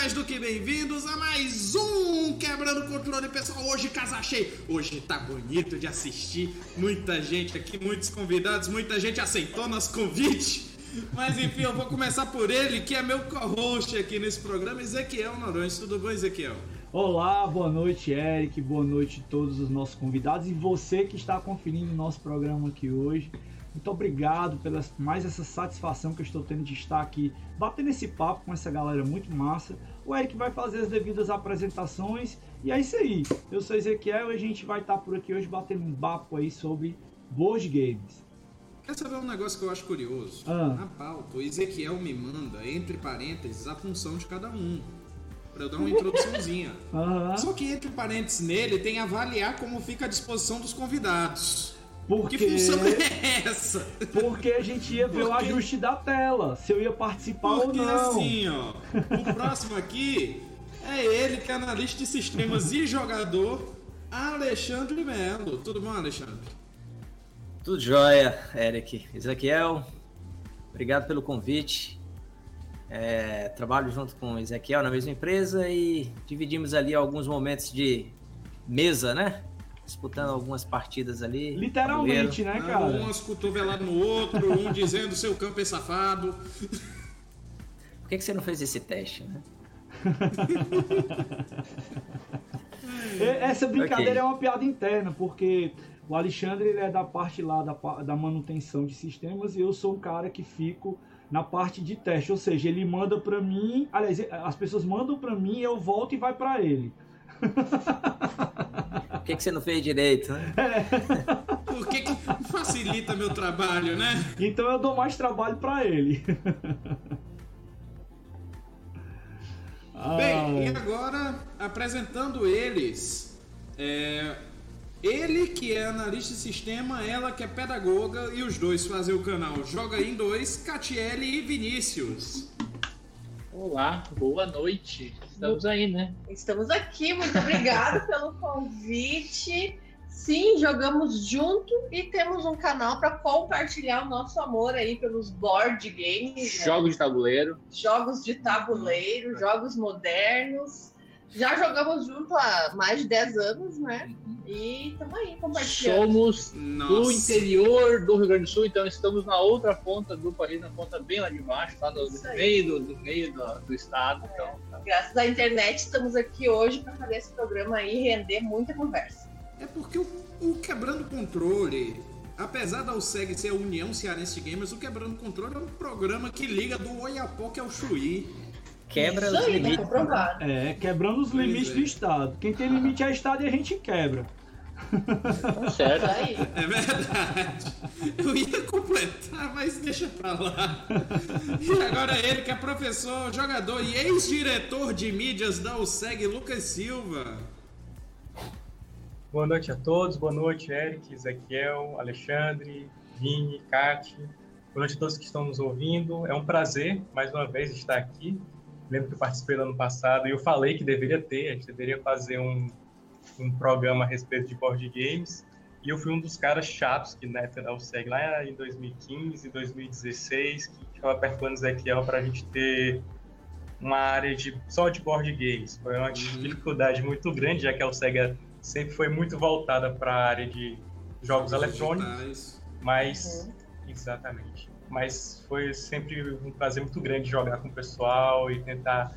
Mais do que bem-vindos a mais um Quebrando Controle, pessoal. Hoje casa cheia. Hoje tá bonito de assistir. Muita gente aqui, muitos convidados, muita gente aceitou nosso convite. Mas enfim, eu vou começar por ele, que é meu co-host aqui nesse programa, Ezequiel Norões. Tudo bom, Ezequiel? Olá, boa noite, Eric. Boa noite a todos os nossos convidados e você que está conferindo o nosso programa aqui hoje. Muito obrigado pela mais essa satisfação que eu estou tendo de estar aqui batendo esse papo com essa galera muito massa. O Eric vai fazer as devidas apresentações e é isso aí. Eu sou Ezequiel e a gente vai estar por aqui hoje batendo um papo aí sobre board games. Quer saber um negócio que eu acho curioso? Ah. Na pauta, o Ezequiel me manda, entre parênteses, a função de cada um. Pra eu dar uma introduçãozinha. Aham. Só que entre parênteses nele tem avaliar como fica a disposição dos convidados. Porque, Que função é essa? porque a gente ia ver o Porque- ajuste da tela, se eu ia participar Porque ou não. assim, ó, o próximo aqui é ele que é analista de sistemas e jogador, Alexandre Melo. Tudo bom, Alexandre? Tudo jóia, Eric. Ezequiel, obrigado pelo convite. É, trabalho junto com o Ezequiel na mesma empresa e dividimos ali alguns momentos de mesa, né? Disputando algumas partidas ali. Literalmente, né, cara? Um umas cotoveladas no outro, um dizendo seu campo é safado. Por que, que você não fez esse teste, né? E- Essa brincadeira Ok. é uma piada interna, porque o Alexandre ele é da parte lá da, da manutenção de sistemas e eu sou um cara que fico na parte de teste, ou seja, ele manda pra mim, aliás, as pessoas mandam pra mim, eu volto e vai pra ele. Por que, que você não fez direito, né? Por que, que facilita meu trabalho, né? Então eu dou mais trabalho pra ele. Bem, e Ah, agora apresentando eles. é, ele que é analista de sistema, ela que é pedagoga e os dois fazem o canal Joga em Dois, Catiele e Vinícius. Olá, boa noite. Estamos aí, né? Estamos aqui, muito obrigada pelo convite. Sim, jogamos junto e temos um canal para compartilhar o nosso amor aí pelos board games, né? Jogo de tabuleiro. jogos de tabuleiro, jogos modernos. Já jogamos junto há mais de 10 anos, né? E estamos aí compartilhando. Somos do Nossa. interior do Rio Grande do Sul, então estamos na outra ponta do país, na ponta bem lá de baixo, tá no Isso aí. meio do, do meio do, do estado. Então, tá. Graças à internet estamos aqui hoje para fazer esse programa aí e render muita conversa. É porque o, o Quebrando Controle, apesar da USEG ser a União Cearense de Gamers, o Quebrando Controle é um programa que liga do Oiapoque ao Chuí. Quebra Isso os aí, tá limites. comprovado. é, quebrando os Pois limites é. do Estado. Quem tem limite é Estado e a gente quebra. Tá certo. É verdade. Eu ia completar, mas deixa pra lá. E agora ele que é professor, jogador e ex-diretor de mídias da USEG, Lucas Silva. Boa noite a todos, boa noite, Eric, Ezequiel, Alexandre, Vini, Kati. Boa noite a todos que estão nos ouvindo. É um prazer, mais uma vez, estar aqui. Lembro que eu participei no ano passado e eu falei que deveria ter, a gente deveria fazer um, um programa a respeito de board games. E eu fui um dos caras chatos que na época da USEG, lá em 2015, 2016, que ficava perturbando o Ezequiel para a gente ter uma área de, só de board games. Foi uma dificuldade muito grande, já que a USEG sempre foi muito voltada para a área de jogos eletrônicos, Digitais. mas exatamente. Mas foi sempre um prazer muito grande jogar com o pessoal e tentar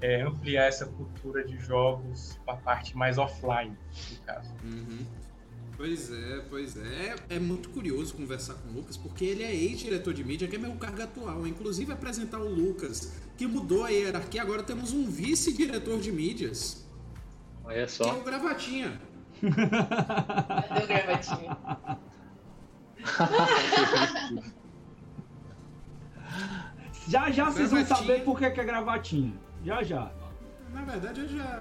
é, ampliar essa cultura de jogos para a parte mais offline, no caso. Uhum. Pois é, pois é. É muito curioso conversar com o Lucas, porque ele é ex-diretor de mídia, que é meu cargo atual. Inclusive apresentar o Lucas, que mudou a hierarquia, agora temos um vice-diretor de mídias, Olha que é só. o Gravatinha. Cadê o gravatinho? Já já vocês vão saber por que que é gravatinha. Já já. Na verdade, ele já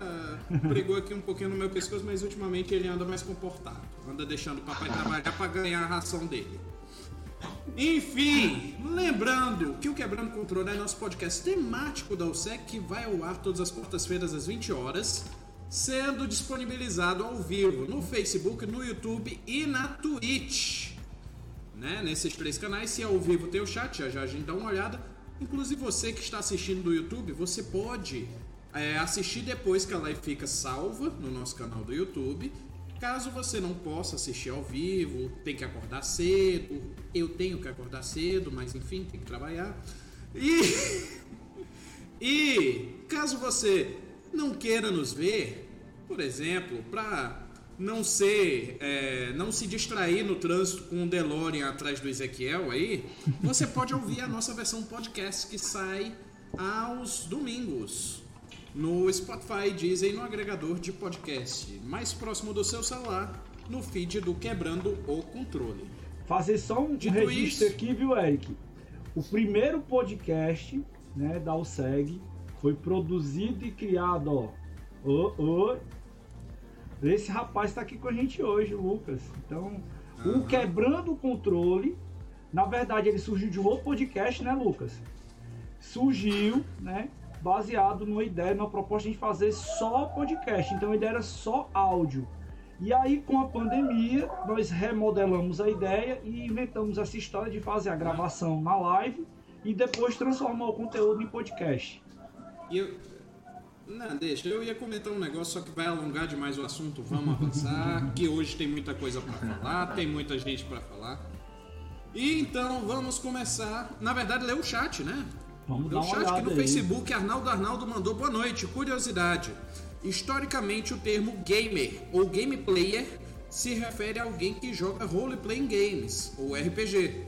brigou aqui um pouquinho no meu pescoço, mas ultimamente ele anda mais comportado. Anda deixando o papai trabalhar pra ganhar a ração dele. Enfim, lembrando que o Quebrando Controle é nosso podcast temático da USEC que vai ao ar todas as quartas-feiras às 20 horas, sendo disponibilizado ao vivo no Facebook, no YouTube e na Twitch. Né? Nesses três canais, se é ao vivo tem o chat, já já a gente dá uma olhada. Inclusive você que está assistindo do YouTube, você pode é, assistir depois que a live fica salva no nosso canal do YouTube. Caso você não possa assistir ao vivo, tem que acordar cedo. Eu tenho que acordar cedo, mas enfim, tem que trabalhar. E, e caso você não queira nos ver, por exemplo, para não ser, é, não se distrair no trânsito com o DeLorean atrás do Ezequiel aí, você pode ouvir a nossa versão podcast que sai aos domingos no Spotify, Deezer e no agregador de podcast mais próximo do seu celular, no feed do Quebrando o Controle. Fazer só um Dito registro isso- aqui, viu, Eric? O primeiro podcast né, da USEG foi produzido e criado, ó. Ô, ô. Esse rapaz está aqui com a gente hoje, Lucas. Então, o Quebrando o Controle, na verdade, ele surgiu de um outro podcast, né, Lucas? Surgiu, né? Baseado numa ideia, numa proposta de fazer só podcast. Então, a ideia era só áudio. E aí, com a pandemia, nós remodelamos a ideia e inventamos essa história de fazer a gravação na live e depois transformar o conteúdo em podcast. E eu. Não, deixa, eu ia comentar um negócio, só que vai alongar demais o assunto. Vamos avançar, que hoje tem muita coisa para falar, tem muita gente para falar. E então vamos começar. Na verdade, ler o chat, né? Vamos Ler o chat aqui no aí. Facebook, Arnaldo Arnaldo mandou boa noite. Curiosidade: historicamente, o termo gamer ou game player se refere a alguém que joga role-playing games, ou RPG,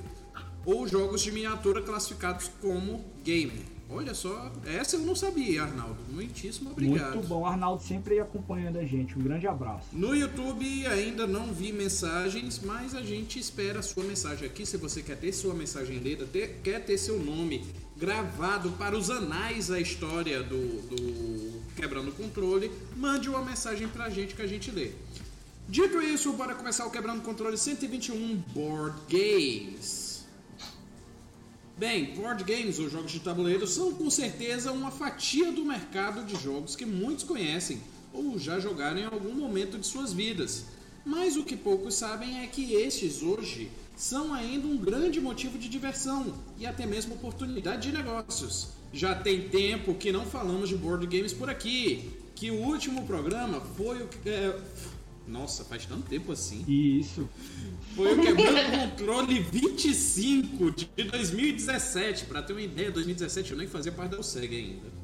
ou jogos de miniatura classificados como gamer. Olha só, essa eu não sabia, Arnaldo. Muitíssimo obrigado. Muito bom, Arnaldo sempre acompanhando a gente. Um grande abraço. No YouTube ainda não vi mensagens, mas a gente espera a sua mensagem aqui. Se você quer ter sua mensagem lida, ter- quer ter seu nome gravado para os anais da história do, do Quebrando o Controle, mande uma mensagem pra gente que a gente lê. Dito isso, bora começar o Quebrando o Controle 121 Board Games. Bem, board games ou jogos de tabuleiro são com certeza uma fatia do mercado de jogos que muitos conhecem ou já jogaram em algum momento de suas vidas. Mas o que poucos sabem é que estes hoje são ainda um grande motivo de diversão e até mesmo oportunidade de negócios. Já tem tempo que não falamos de board games por aqui, que o último programa foi o que. é, Nossa, faz tanto tempo assim. Isso. Foi o Quebrando Controle 25 de 2017. Pra ter uma ideia, 2017 eu nem fazia parte da USEG ainda.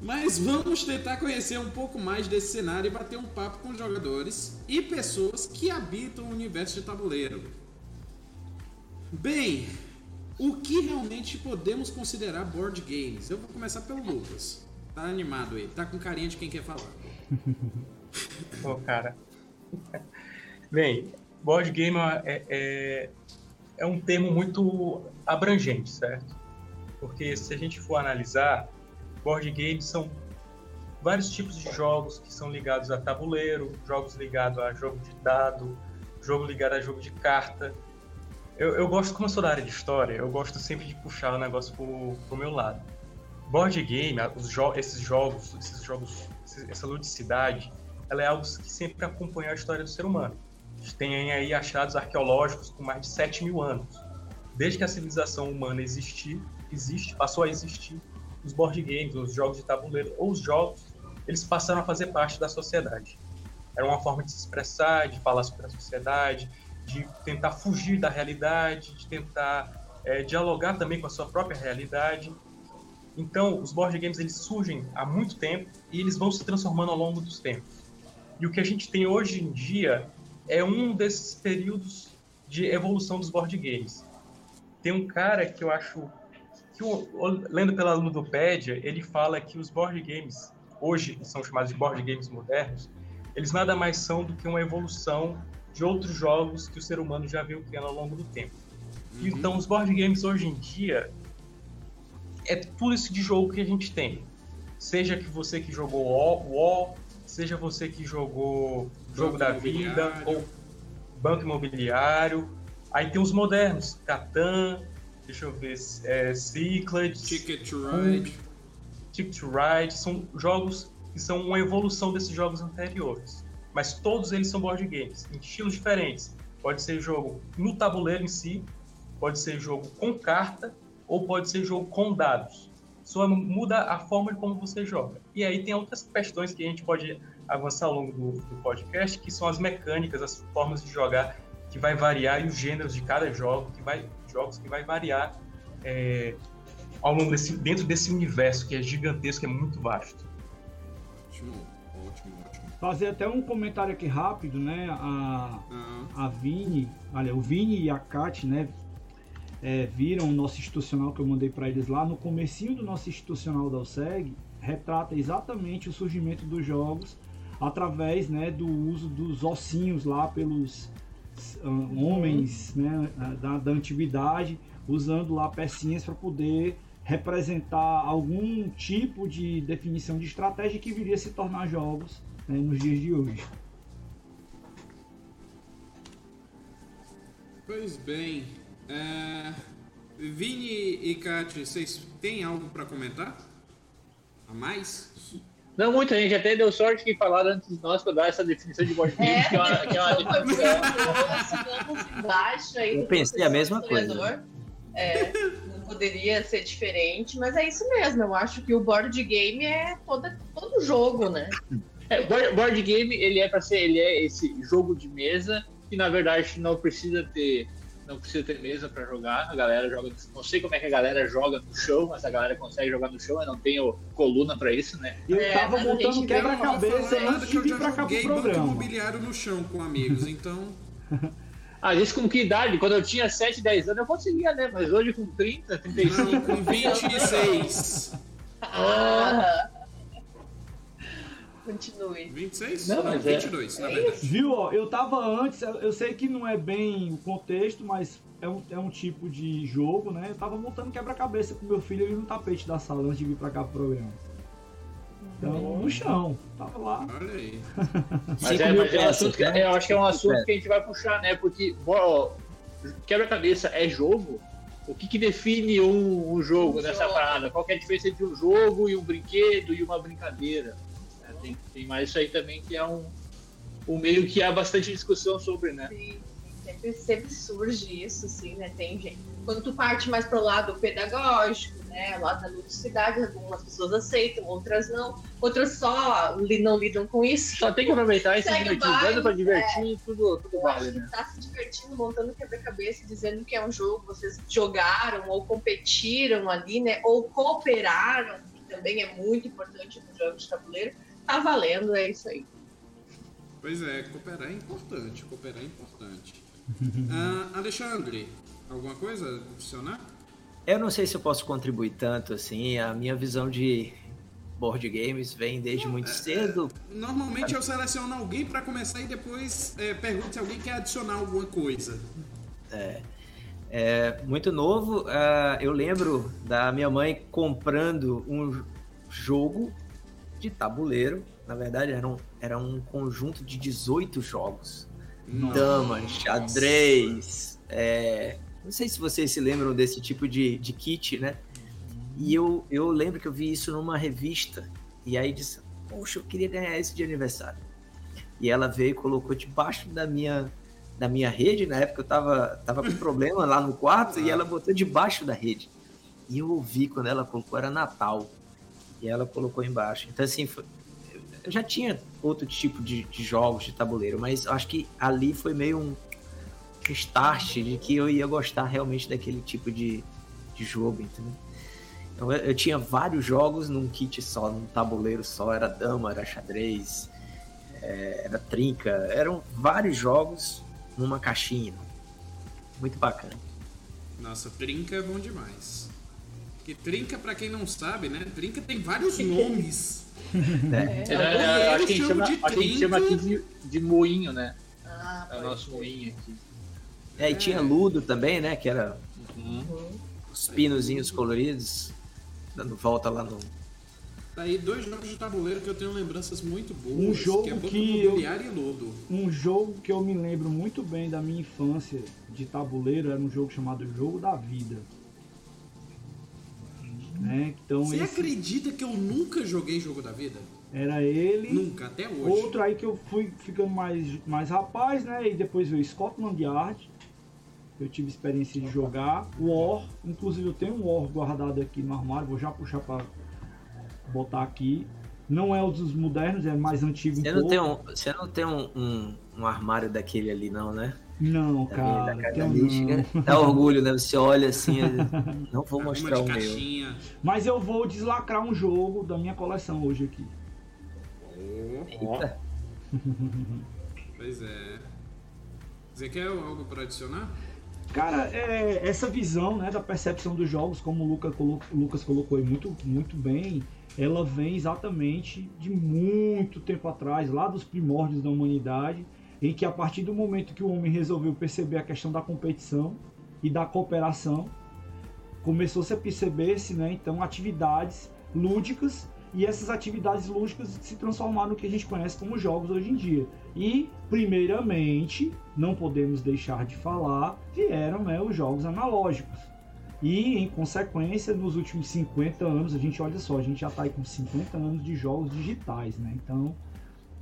Mas vamos tentar conhecer um pouco mais desse cenário e bater um papo com jogadores e pessoas que habitam o universo de tabuleiro. Bem, o que realmente podemos considerar board games? Eu vou começar pelo Lucas. Tá animado aí, tá com carinha de quem quer falar. Pô, cara. Bem, board game é, é, é um termo muito abrangente, certo? Porque se a gente for analisar, board games são vários tipos de jogos que são ligados a tabuleiro, jogos ligados a jogo de dado, jogo ligado a jogo de carta. Eu, eu gosto, como eu sou da área de história, eu gosto sempre de puxar o negócio pro, pro meu lado. Board game, jo esses jogos, esses jogos, essa ludicidade, ela é algo que sempre acompanhou a história do ser humano. Tem aí achados arqueológicos com mais de 7 mil anos. Desde que a civilização humana existir, existe, passou a existir, os board games, os jogos de tabuleiro ou os jogos, eles passaram a fazer parte da sociedade. Era uma forma de se expressar, de falar sobre a sociedade, de tentar fugir da realidade, de tentar é, dialogar também com a sua própria realidade. Então, os board games eles surgem há muito tempo e eles vão se transformando ao longo dos tempos. E o que a gente tem hoje em dia é um desses períodos de evolução dos board games. Tem um cara que eu acho que o- lendo pela Ludopédia, ele fala que os board games hoje que são chamados de board games modernos, eles nada mais são do que uma evolução de outros jogos que o ser humano já veio criando ao longo do tempo. Então, os board games hoje em dia é tudo isso de jogo que a gente tem. Seja que você que jogou War, seja você que jogou Jogo Banco da Vida ou Banco Imobiliário. Aí tem os modernos, Catan, deixa eu ver, é, Cyclades, Ticket to Ride. Ticket to Ride, são jogos que são uma evolução desses jogos anteriores. Mas todos eles são board games, em estilos diferentes. Pode ser jogo no tabuleiro em si, pode ser jogo com carta, ou pode ser jogo com dados. Só muda a forma de como você joga. E aí tem outras questões que a gente pode avançar ao longo do, do podcast, que são as mecânicas, as formas de jogar, que vai variar, e os gêneros de cada jogo, que vai, jogos que vai variar é, ao longo desse, dentro desse universo que é gigantesco, é muito vasto. Ótimo, ótimo, ótimo. Fazer até um comentário aqui rápido, né? A, a Vini, olha, o Vini e a Kat, né? É, viram o nosso institucional que eu mandei para eles lá no comecinho do nosso institucional da OSEG retrata exatamente o surgimento dos jogos através né, do uso dos ossinhos lá pelos uh, homens né, da, da antiguidade, usando lá pecinhas para poder representar algum tipo de definição de estratégia que viria a se tornar jogos né, nos dias de hoje. Pois bem, é... Vini e Kat, vocês têm algo para comentar? A mais? Não, muita gente até deu sorte que falaram antes de nós para dar essa definição de board game, É, que é uma, que é uma definição. embaixo aí. Eu do pensei a mesma coisa. É, não poderia ser diferente, mas é isso mesmo. Eu acho que o board game é toda, todo jogo, né? É, board, board game ele é para ser, ele é esse jogo de mesa que na verdade não precisa ter não precisa ter mesa para jogar. A galera joga, não sei como é que a galera joga no chão, mas a galera consegue jogar no chão. Eu não tenho coluna para isso, né? Eu É, tava montando quebra-cabeça antes que de eu vir já pra cá pro joguei banco programa. imobiliário no chão com amigos, então... Ah, isso com que idade? Quando eu tinha 7, 10 anos eu conseguia, né? Mas hoje com 30, 35. Não, com 26. Ah. Continue. 26? Não, mas é- 22, na é verdade. Viu, ó, eu tava antes, eu sei que não é bem o contexto, mas é um, é um tipo de jogo, né? Eu tava montando quebra-cabeça com meu filho ali no tapete da sala antes de vir pra cá pro programa. Então, no chão, tava lá. Olha aí. Mas, é, mas é um assunto que, né? eu acho que é um assunto que a gente vai puxar, né? Porque ó, quebra-cabeça é jogo. O que, que define um, um jogo Um nessa jogo. parada? Qual que é a diferença entre um jogo e um brinquedo e uma brincadeira? É, Tem, tem mais isso aí também que é um, um meio que há bastante discussão sobre, né? Sim, sempre, sempre surge isso, assim, né? Tem gente. Quando tu parte mais pro lado pedagógico, né? Lado da ludicidade, algumas pessoas aceitam, outras não. Outras só li- não lidam com isso. Só tem que aproveitar e se o divertir, dando pra divertir, tudo, tudo acho vale, né? tá se divertindo, montando quebra-cabeça, dizendo que é um jogo, vocês jogaram ou competiram ali, né? Ou cooperaram, que também é muito importante nos jogos de tabuleiro. Tá valendo, é isso aí. Pois é, cooperar é importante, cooperar é importante. Ah, Alexandre, alguma coisa adicionar? Eu não sei se eu posso contribuir tanto assim. A minha visão de board games vem desde muito cedo. Normalmente eu seleciono alguém pra começar e depois é, pergunto se alguém quer adicionar alguma coisa. É, muito novo. ah, eu lembro da minha mãe comprando um jogo de tabuleiro. Na verdade, era um, era um conjunto de 18 jogos. Dama, xadrez. é, não sei se vocês se lembram desse tipo de, de kit, né? E eu, eu lembro que eu vi isso numa revista. E aí disse, poxa, eu queria ganhar esse de aniversário. E ela veio e colocou debaixo da minha, da minha rede. Na época eu tava, tava com problema lá no quarto e ela botou debaixo da rede. E eu ouvi quando ela colocou, era Natal. E ela colocou embaixo. Então, assim, foi- eu já tinha outro tipo de, de jogos de tabuleiro, mas acho que ali foi meio um start de que eu ia gostar realmente daquele tipo de, de jogo, entendeu? Então, eu, eu tinha vários jogos num kit só, num tabuleiro só, era dama, era xadrez, é, era trinca, eram vários jogos numa caixinha. Muito bacana. Nossa, trinca é bom demais. Que trinca, pra quem não sabe, né? Trinca tem vários nomes. né? É, é, acho que a gente chama, a gente chama aqui de, de moinho, né? Ah, É o nosso moinho aqui. É, e tinha Ludo também, né? Que era Uhum. os pinozinhos coloridos, dando volta lá no. Tá aí dois jogos de tabuleiro que eu tenho lembranças muito boas. Um jogo que é que eu- e Lodo. Um jogo que eu me lembro muito bem da minha infância de tabuleiro era um jogo chamado Jogo da Vida. Né? Então Você esse acredita que eu nunca joguei Jogo da Vida? era ele. Nunca, até hoje. Outro aí que eu fui ficando mais, mais rapaz, né? E depois veio Scotland Yard. eu tive experiência de jogar. War, inclusive eu tenho um War guardado aqui no armário, vou já puxar para botar aqui. Não é um dos modernos, é mais antigo Você um não pouco. tem, um, você não tem um, um, um armário daquele ali, não, né? Não, Da cara, minha- da. Dá orgulho, né? Você olha assim, não vou mostrar o meu. caixinha. Mas eu vou deslacrar um jogo da minha coleção hoje aqui. Eita. Pois é. Ezequiel, algo para adicionar? Cara, é, essa visão né, da percepção dos jogos, como o Luca colo- o Lucas colocou aí muito, muito bem, ela vem exatamente de muito tempo atrás, lá dos primórdios da humanidade, em que a partir do momento que o homem resolveu perceber a questão da competição e da cooperação, começou-se a perceber-se, né, então, atividades lúdicas e essas atividades lúdicas se transformaram no que a gente conhece como jogos hoje em dia. E, primeiramente, não podemos deixar de falar, vieram né, os jogos analógicos. E, em consequência, nos últimos 50 anos, a gente olha só, a gente já está aí com 50 anos de jogos digitais, né? Então,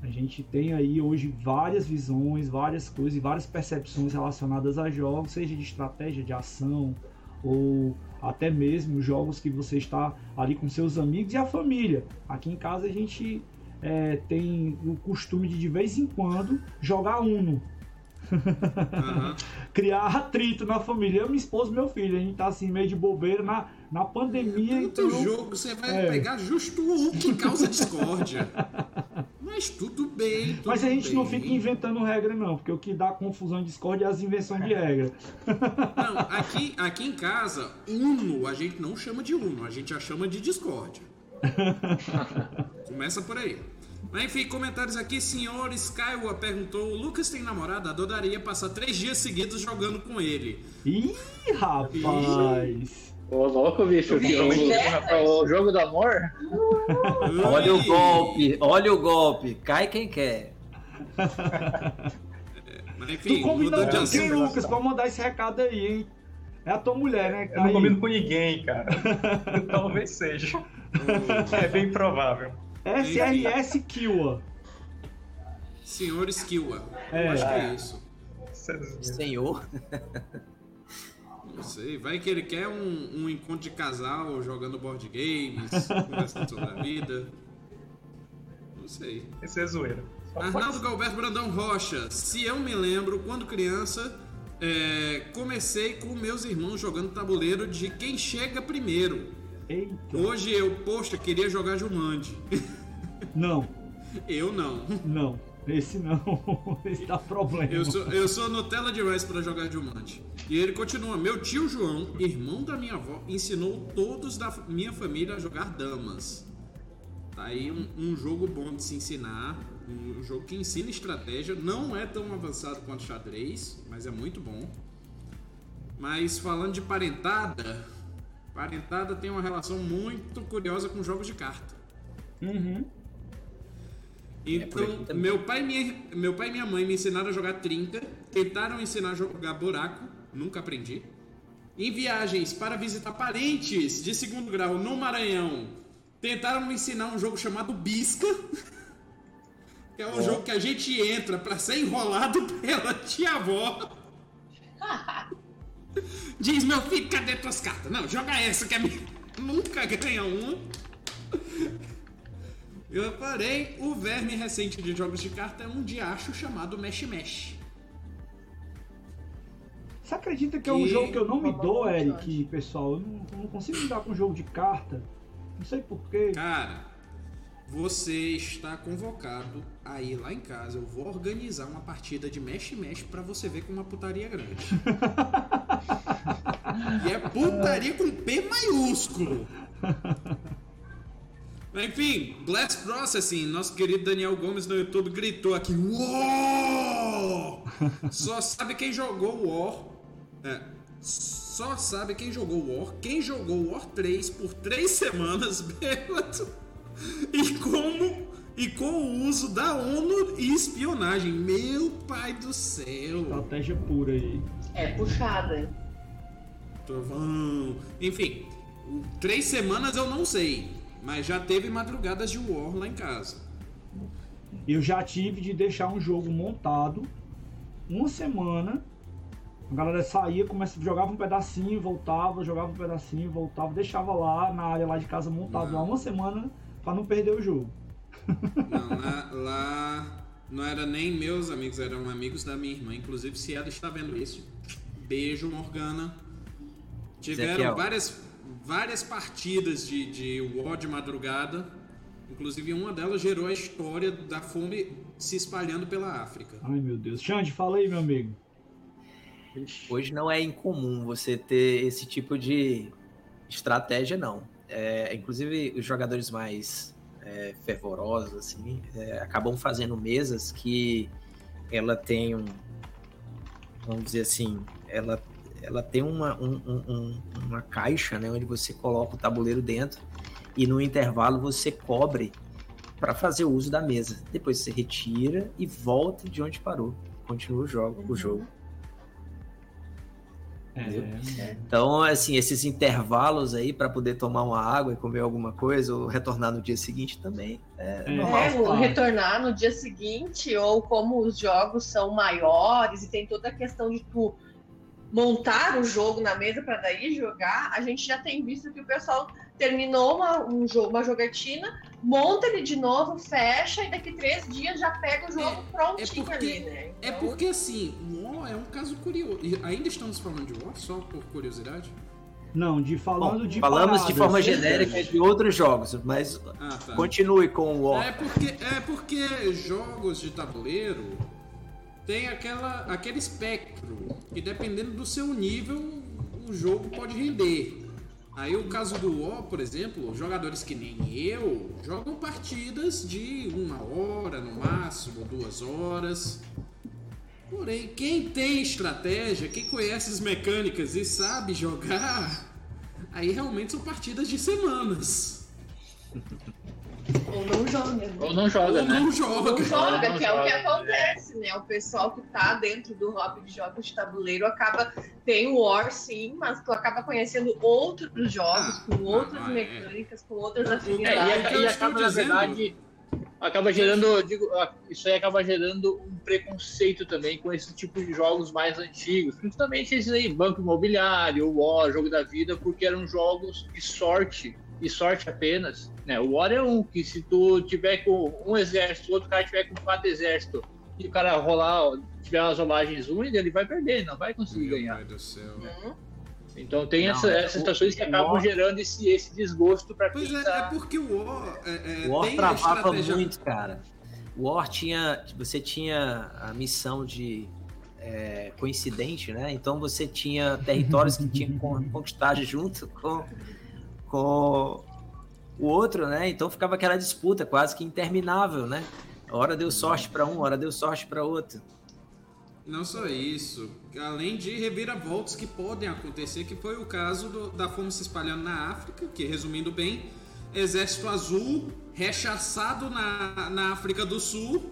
a gente tem aí hoje várias visões, várias coisas e várias percepções relacionadas a jogos, seja de estratégia, de ação, ou até mesmo jogos que você está ali com seus amigos e a família. Aqui em casa a gente é, tem o costume de de vez em quando jogar Uno, Aham. criar atrito na família. Eu, minha esposa e meu filho, a gente tá assim meio de bobeira na, na pandemia. Tanto Então, jogo, você vai É. pegar justo o que causa discórdia. Mas tudo bem. Tudo mas a gente não bem. fica inventando regra não, porque o que dá confusão e discórdia é as invenções de regra. Não, aqui, aqui em casa, Uno a gente não chama de Uno, a gente já chama de discórdia. Começa por aí. Mas enfim, comentários aqui. Senhor Skywa perguntou: o Lucas tem namorada? Adoraria passar três dias seguidos jogando com ele. Ih, rapaz! Ô, louco, bicho. que o, o jogo do amor? Olha o golpe, olha o golpe. Cai quem quer. Mas enfim, tu combinou com quem. Lucas, pra mandar esse recado aí, hein? É a tua mulher, né? Eu não combino com ninguém, cara. Talvez seja. É bem provável. SRS Kiwa. Senhor Skiwa. É. Eu acho que é isso. Senhor. Não sei. Vai que ele quer um, um encontro de casal jogando board games, conversando sobre a vida. Não sei. Esse é zoeira. Arnaldo Galberto Brandão Rocha. Se eu me lembro, quando criança, é, comecei com meus irmãos jogando tabuleiro de quem chega primeiro. Eita. Hoje eu, poxa, queria jogar Jumanji. Não, Eu não. não. Esse não. Esse dá problema. Eu sou, eu sou Nutella demais pra jogar Jumanji. E ele continua. Meu tio João, irmão da minha avó, ensinou todos da minha família a jogar damas. Tá aí um, um jogo bom de se ensinar. Um jogo que ensina estratégia. Não é tão avançado quanto xadrez, mas é muito bom. Mas falando de parentada, parentada tem uma relação muito curiosa com jogos de carta. Uhum. Então, também. meu pai, e minha, meu pai e minha mãe me ensinaram a jogar trinca, tentaram ensinar a jogar buraco, nunca aprendi. Em viagens para visitar parentes de segundo grau no Maranhão, tentaram me ensinar um jogo chamado Bisca, que é um jogo que a gente entra para ser enrolado pela tia-avó. Diz, meu filho, cadê tuas cartas? Não, joga essa que é minha. Nunca ganha uma. Eu parei, o verme recente de jogos de carta é um diacho chamado Mesh Mesh. Você acredita que é um E- jogo que eu não me dou, Eric, pessoal? Eu não, eu não consigo lidar com jogo de carta. Não sei porquê. Cara, você está convocado a ir lá em casa. Eu vou organizar uma partida de Mesh Mesh pra você ver como uma putaria é grande. e é putaria com P maiúsculo. Mas, Enfim, Blast Processing, nosso querido Daniel Gomes no YouTube gritou aqui: Uou! Só sabe quem jogou War. É, só sabe quem jogou War, quem jogou War 3 por 3 semanas, bêbado. E como. E com o uso da ONU e espionagem. Meu pai do céu. Estratégia pura aí. É puxada. Trovão. Enfim, três semanas eu não sei. Mas já teve madrugadas de War lá em casa. Eu já tive de deixar um jogo montado uma semana A galera saía, começava, jogava um pedacinho, voltava, jogava um pedacinho, voltava, deixava lá na área lá de casa montado Não. lá uma semana pra não perder o jogo. Não, lá, lá não era nem meus amigos, eram amigos da minha irmã. Inclusive, se ela está vendo isso, beijo, Morgana. Tiveram Ezequiel. várias, várias partidas de, de War de madrugada. Inclusive, uma delas gerou a história da fome se espalhando pela África. Ai meu Deus. Xande, fala aí, meu amigo. Hoje não é incomum você ter esse tipo de estratégia, não. É, inclusive, os jogadores mais é, fervorosos, assim, é, acabam fazendo mesas que ela tem um. Vamos dizer assim, ela, ela tem uma, um- um- um- uma caixa, né, onde você coloca o tabuleiro dentro e no intervalo você cobre para fazer uso da mesa. Depois você retira e volta de onde parou. Continua o jogo. O jogo. É, Então, assim, esses intervalos aí para poder tomar uma água e comer alguma coisa ou retornar no dia seguinte também é, É. normal. É, o retornar no dia seguinte, ou como os jogos são maiores e tem toda a questão de tu montar o jogo na mesa para daí jogar, a gente já tem visto que o pessoal terminou uma, um jogo, uma jogatina, monta ele de novo, fecha e daqui três dias já pega o jogo prontinho porque- ali, né? É Então, porque, assim, o War é um caso curioso. E ainda estamos falando de War, só por curiosidade? Não, de falando Bom, de falamos de paradas, forma né? genérica de outros jogos, mas Ah, tá. continue com o War. É porque, é porque jogos de tabuleiro tem aquela, aquele espectro que dependendo do seu nível o jogo pode render. Aí o caso do War, por exemplo, jogadores que nem eu jogam partidas de uma hora no máximo, duas horas. Porém, quem tem estratégia, quem conhece as mecânicas e sabe jogar, aí realmente são partidas de semanas. Ou não joga. Ou não joga, Ou né? não joga. Não joga, Não que é o que joga, acontece, né? O pessoal que tá dentro do hobby de jogos de tabuleiro acaba. Tem o War, sim, mas tu acaba conhecendo outros jogos, Ah, com outras ah, é. mecânicas, com outras É, afinidades. eu e, e acaba, na dizendo- verdade, acaba gerando, digo, ah, isso aí acaba gerando um preconceito também com esse tipo de jogos mais antigos, principalmente esses aí, Banco Imobiliário, War, Jogo da Vida, porque eram jogos de sorte, e sorte apenas, né? O War é um que se tu tiver com um exército, o outro cara tiver com quatro exércitos, e o cara rolar, tiver umas rolagens ruins, ele vai perder, não vai conseguir Meu ganhar. pai do céu. Hum, Então tem Não, essa- é, essas situações que acabam War- gerando esse, esse desgosto para Pois quem é, tá... é porque o War, é, é, O War tem travava estratégia... muito, cara. O War tinha. Você tinha a missão de é, coincidente, né? Então você tinha territórios que tinha que con- conquistar junto com, com o outro, né? Então ficava aquela disputa quase que interminável, né? Hora deu sorte para um, hora deu sorte para outro. Não só isso, além de reviravoltas que podem acontecer, que foi o caso do- da fome se espalhando na África, que resumindo bem, Exército Azul, rechaçado na, na África do Sul,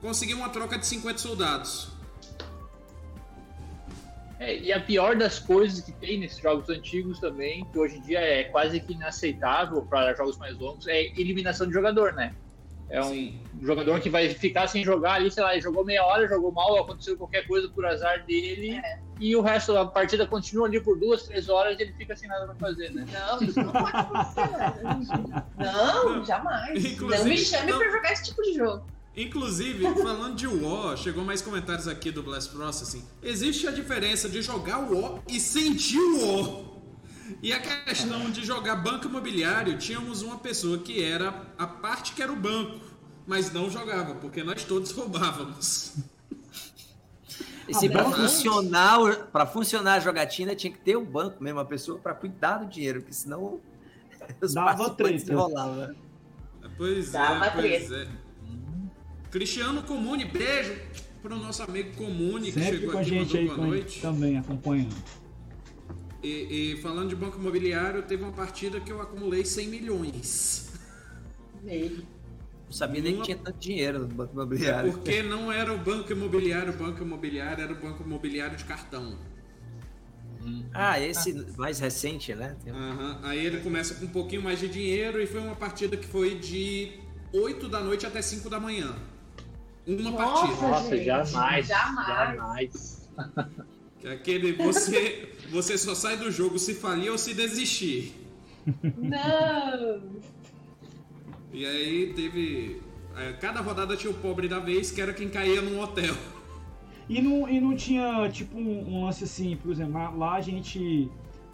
conseguiu uma troca de 50 soldados. É, e a pior das coisas que tem nesses jogos antigos também, que hoje em dia é quase que inaceitável para jogos mais longos, é eliminação de jogador, né? É um Sim. jogador que vai ficar sem jogar ali, sei lá, ele jogou meia hora, jogou mal, aconteceu qualquer coisa por azar dele, e o resto da partida continua ali por duas, três horas e ele fica sem nada para fazer, né? Não, isso não pode acontecer. né? Não, jamais. Inclusive, não me chame não- pra jogar esse tipo de jogo. Inclusive, falando de War, chegou mais comentários aqui do Blast Processing. Existe a diferença de jogar o War e sentir o War. E a questão de jogar banco imobiliário, tínhamos uma pessoa que era a parte que era o banco, mas não jogava, porque nós todos roubávamos. E se para funcionar, para funcionar a jogatina tinha que ter um banco mesmo, uma pessoa para cuidar do dinheiro, porque senão os Dava participantes treta. enrolavam. Pois Dava é, pois é. Cristiano Comune, beijo pro nosso amigo Comune que Sempre chegou com a aqui gente mandou aí boa noite. também acompanhando. E, e falando de banco imobiliário, teve uma partida que eu acumulei 100 milhões. Não sabia nem que Uma- tinha tanto dinheiro no banco É imobiliário. porque não era o banco imobiliário, o banco imobiliário era o banco imobiliário de cartão. Ah, esse mais recente, né? Tem- Aham. Aí ele começa com um pouquinho mais de dinheiro e foi uma partida que foi de 8 da noite até 5 da manhã. Uma Nossa, partida. Nossa, gente, jamais. jamais. Que é aquele você, você só sai do jogo se falir ou se desistir. Não! E aí teve. é, Cada rodada tinha o pobre da vez, que era quem caía num hotel. E não, e não tinha, tipo, um, um lance assim, por exemplo, lá- lá a gente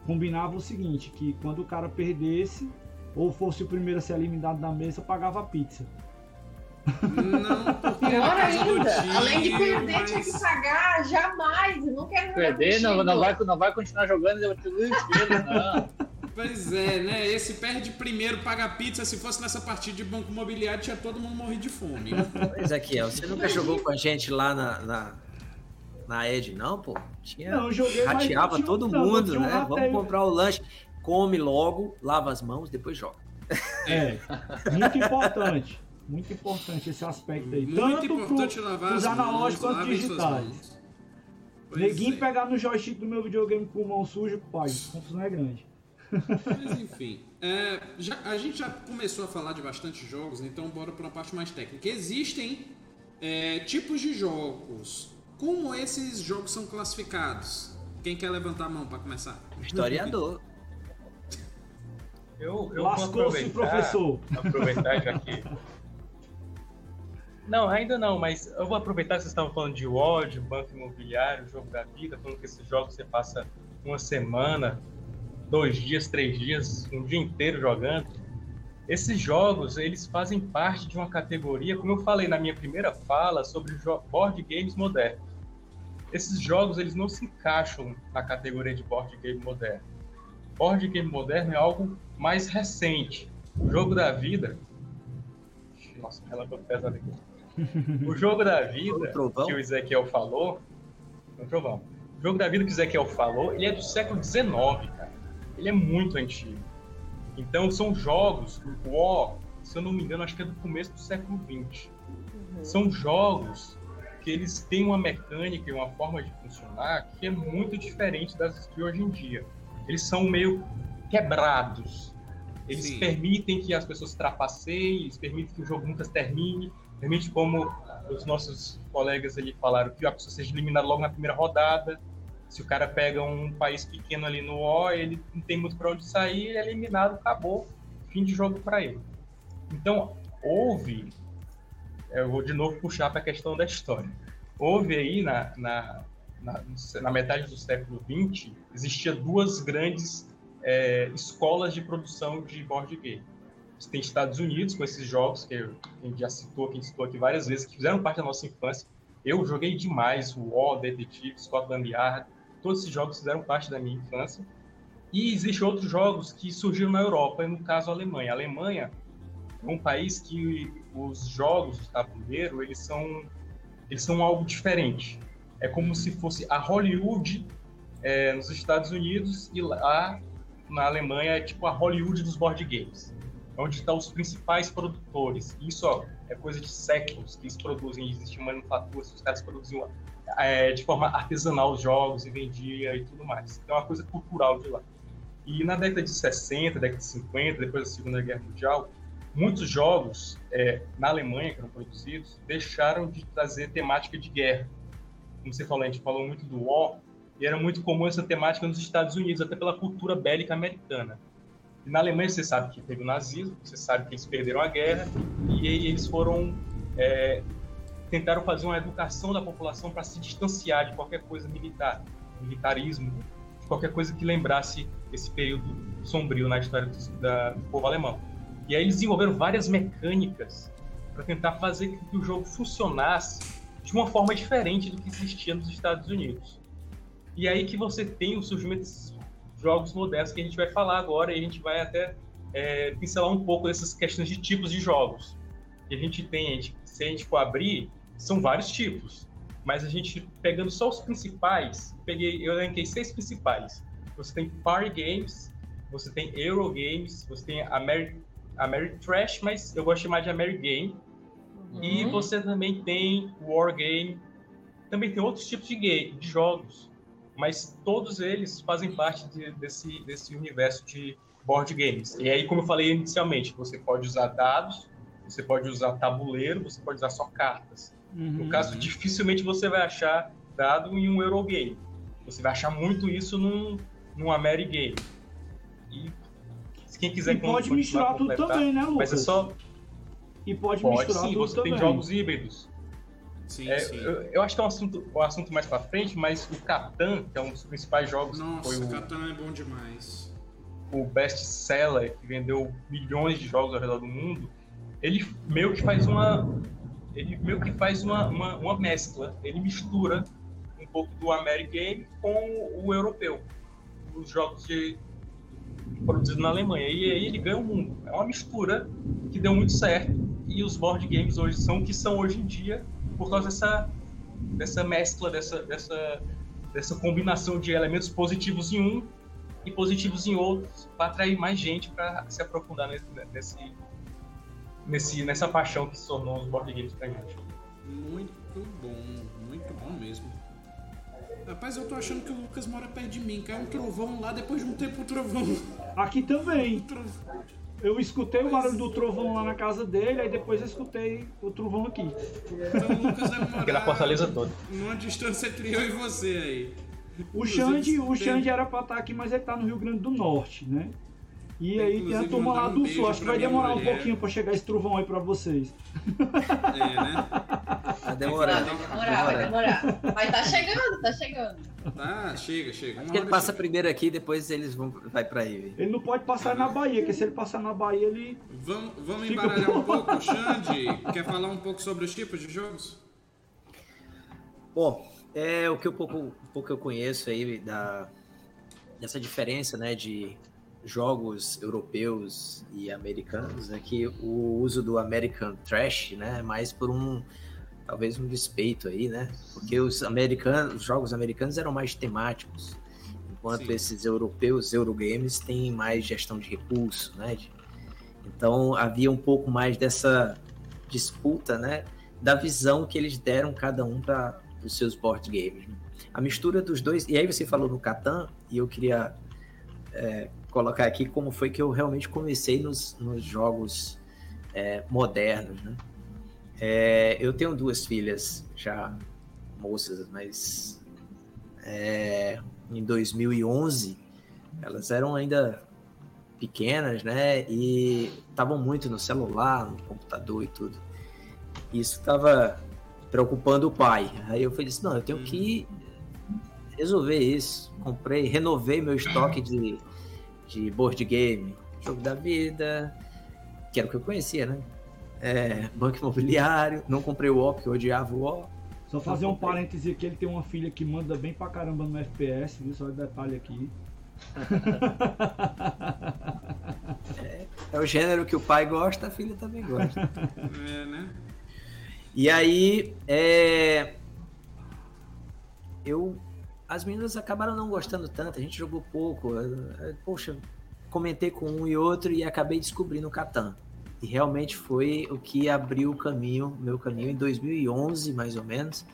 combinava o seguinte, que quando o cara perdesse, ou fosse o primeiro a ser eliminado da mesa, pagava a pizza. Não, porque Pior do ainda! Além de perder, tinha que mas- pagar, jamais! Eu não quero Perder, não, não, vai, não vai continuar jogando, eu te não. Pois é, né? Esse perde primeiro, paga pizza. Se fosse nessa partida de banco imobiliário, tinha todo mundo morrido de fome. Ezequiel, você nunca jogou com a gente lá na, na, na Ed, não, pô? Tinha, Não, eu joguei, mas rateava tinha- todo mundo, um né? Vamos comprar o lanche, come logo, lava as mãos, depois joga. É, muito importante. Muito importante esse aspecto aí. Muito Tanto importante pro, lavar mãos, analógicos quanto digitais. Neguinho é. pegar no joystick do meu videogame com mão suja, pai, a confusão é grande. Mas enfim, é, já- a gente já começou a falar de bastante jogos, então bora para uma parte mais técnica. Existem é, tipos de jogos. Como esses jogos são classificados? Quem quer levantar a mão para começar? Historiador. Eu, eu Lascou-se, aproveitar, professor. aproveitar já que. Não, ainda não, mas eu vou aproveitar que vocês estavam falando de de Banco Imobiliário, Jogo da Vida, falando que esses jogos você passa uma semana, dois dias, três dias, um dia inteiro jogando. Esses jogos, eles fazem parte de uma categoria, como eu falei na minha primeira fala, sobre board games modernos. Esses jogos, eles não se encaixam na categoria de board game moderno. Board game moderno é algo mais recente. O jogo da vida. Nossa, ela foi pesada aqui. O jogo da vida O que o Ezequiel falou. O trovão. O jogo da vida que o Ezequiel falou, ele é do século XIX, cara. Ele é muito antigo. Então são jogos, o War, se eu não me engano, acho que é do começo do século XX. São jogos que eles têm uma mecânica e uma forma de funcionar que é muito diferente das de hoje em dia. Eles são meio quebrados. Eles Sim. permitem que as pessoas trapaceiem, eles permitem que o jogo nunca termine, permite como os nossos colegas ali falaram que a pessoa seja eliminada logo na primeira rodada. Se o cara pega um país pequeno ali no O, ele não tem muito para onde sair, é eliminado, acabou, fim de jogo para ele. Então, houve, eu vou de novo puxar para a questão da história. Houve aí na, na, na, na metade do século XX, existia duas grandes é, escolas de produção de board game. Você tem Estados Unidos com esses jogos que a gente já citou, que a gente citou aqui várias vezes, que fizeram parte da nossa infância. Eu joguei demais o War, Detective, Scotland Yard, todos esses jogos fizeram parte da minha infância. E existem outros jogos que surgiram na Europa, no caso a Alemanha. A Alemanha é um país que os jogos de tabuleiro, eles são, eles são algo diferente. É como se fosse a Hollywood é, nos Estados Unidos e lá na Alemanha é tipo a Hollywood dos board games, onde estão os principais produtores. Isso ó, é coisa de séculos que eles produzem, existe manufatura, os caras produziam é, de forma artesanal os jogos e vendia e tudo mais. Então é uma coisa cultural de lá. E na década de 60, década de 50, depois da Segunda Guerra Mundial, muitos jogos é, na Alemanha que eram produzidos deixaram de trazer temática de guerra. Como você falou, a gente falou muito do War, e era muito comum essa temática nos Estados Unidos, até pela cultura bélica americana. E na Alemanha você sabe que teve o nazismo, você sabe que eles perderam a guerra, e eles foram é, tentaram fazer uma educação da população para se distanciar de qualquer coisa militar, militarismo, de qualquer coisa que lembrasse esse período sombrio na história do, da, do povo alemão. E aí eles desenvolveram várias mecânicas para tentar fazer que o jogo funcionasse de uma forma diferente do que existia nos Estados Unidos. E aí que você tem o surgimento desses jogos modernos que a gente vai falar agora e a gente vai até é, pincelar um pouco dessas questões de tipos de jogos. E a gente tem, a gente, se a gente for abrir, são vários tipos. Mas a gente, pegando só os principais, peguei, eu elenquei seis principais. Você tem Party Games, você tem Euro Games, você tem Ameri Ameritrash, mas eu gosto de chamar de Amerigame. E Uhum. você também tem War Game. Também tem outros tipos de, game, de jogos. Mas todos eles fazem parte de, desse, desse universo de board games. E aí, como eu falei inicialmente, você pode usar dados, você pode usar tabuleiro, você pode usar só cartas. No Uhum. caso, dificilmente você vai achar dado em um Eurogame. Você vai achar muito isso num, num Amerigame. E quem quiser e pode misturar tudo também, né, Lucas? Mas é só. E pode, pode misturar sim, tudo você também. tem jogos híbridos. Sim, É, sim. eu, eu acho que é um assunto, um assunto mais pra frente, mas o Catan, que é um dos principais jogos, Nossa, foi o, Katana é bom demais. o best seller, que vendeu milhões de jogos ao redor do mundo, ele meio que faz uma. Ele meio que faz uma, uma, uma mescla. Ele mistura um pouco do Amerigame com o europeu. Os jogos de produzidos na Alemanha. E aí ele ganha o mundo. É uma mistura que deu muito certo. E os board games hoje são o que são hoje em dia por causa dessa, dessa mescla, dessa, dessa, dessa combinação de elementos positivos em um e positivos em outros para atrair mais gente para se aprofundar nesse, nesse, nesse, nessa paixão que se tornou os board games pra gente. Muito bom, muito bom mesmo. Rapaz, eu tô achando que o Lucas mora perto de mim. Caiu um trovão lá, depois de um tempo o trovão. Aqui também. o trovão- Eu escutei o barulho do trovão lá na casa dele, aí depois eu escutei o trovão aqui. Então o Lucas deve morar Aquela fortaleza toda. numa distância entre eu e você aí. O Xande, o Xande era pra estar aqui, mas ele tá no Rio Grande do Norte, né? E aí tem a turma lá um do Sul. Acho que vai demorar um mulher. pouquinho pra chegar esse trovão aí pra vocês. É, né? Tá demorando. Vai demorar, vai demorar. Mas tá chegando, tá chegando. Tá, chega, chega. Acho que ele passa chega. primeiro aqui, depois eles vão vai pra aí. Ele não pode passar na Bahia, porque se ele passar na Bahia, ele. Vamos, vamos Fica embaralhar um pouco, Xande. Quer falar um pouco sobre os tipos de jogos? Bom, é o que eu pouco, um pouco eu conheço aí da dessa diferença, né, de jogos europeus e americanos, é que o uso do American Trash, né, é mais por um talvez um despeito aí, né? Porque os americanos, os jogos americanos eram mais temáticos, enquanto Sim. esses europeus, Eurogames, têm mais gestão de recurso, né? Então havia um pouco mais dessa disputa, né? Da visão que eles deram cada um para os seus board games. né? A mistura dos dois. E aí você falou no Catan, e eu queria é, colocar aqui como foi que eu realmente comecei nos, nos jogos é, modernos, né? É, eu tenho duas filhas já moças, mas é, em 2011 elas eram ainda pequenas, né? E estavam muito no celular, no computador e tudo. Isso estava preocupando o pai. Aí eu falei assim, não, eu tenho que resolver isso. Comprei, renovei meu estoque de, de board game, jogo da vida, que era o que eu conhecia, né? É, banco imobiliário, não comprei o O, porque eu odiava o O. Só fazer um parêntese aqui, ele tem uma filha que manda bem pra caramba no FPS, viu? Só de detalhe aqui. É o gênero que o pai gosta, a filha também gosta. É, né? E aí, é... eu, as meninas acabaram não gostando tanto, a gente jogou pouco. Poxa, comentei com um e outro e acabei descobrindo o Catan. E realmente foi o que abriu o caminho, meu caminho em 2011, mais ou menos,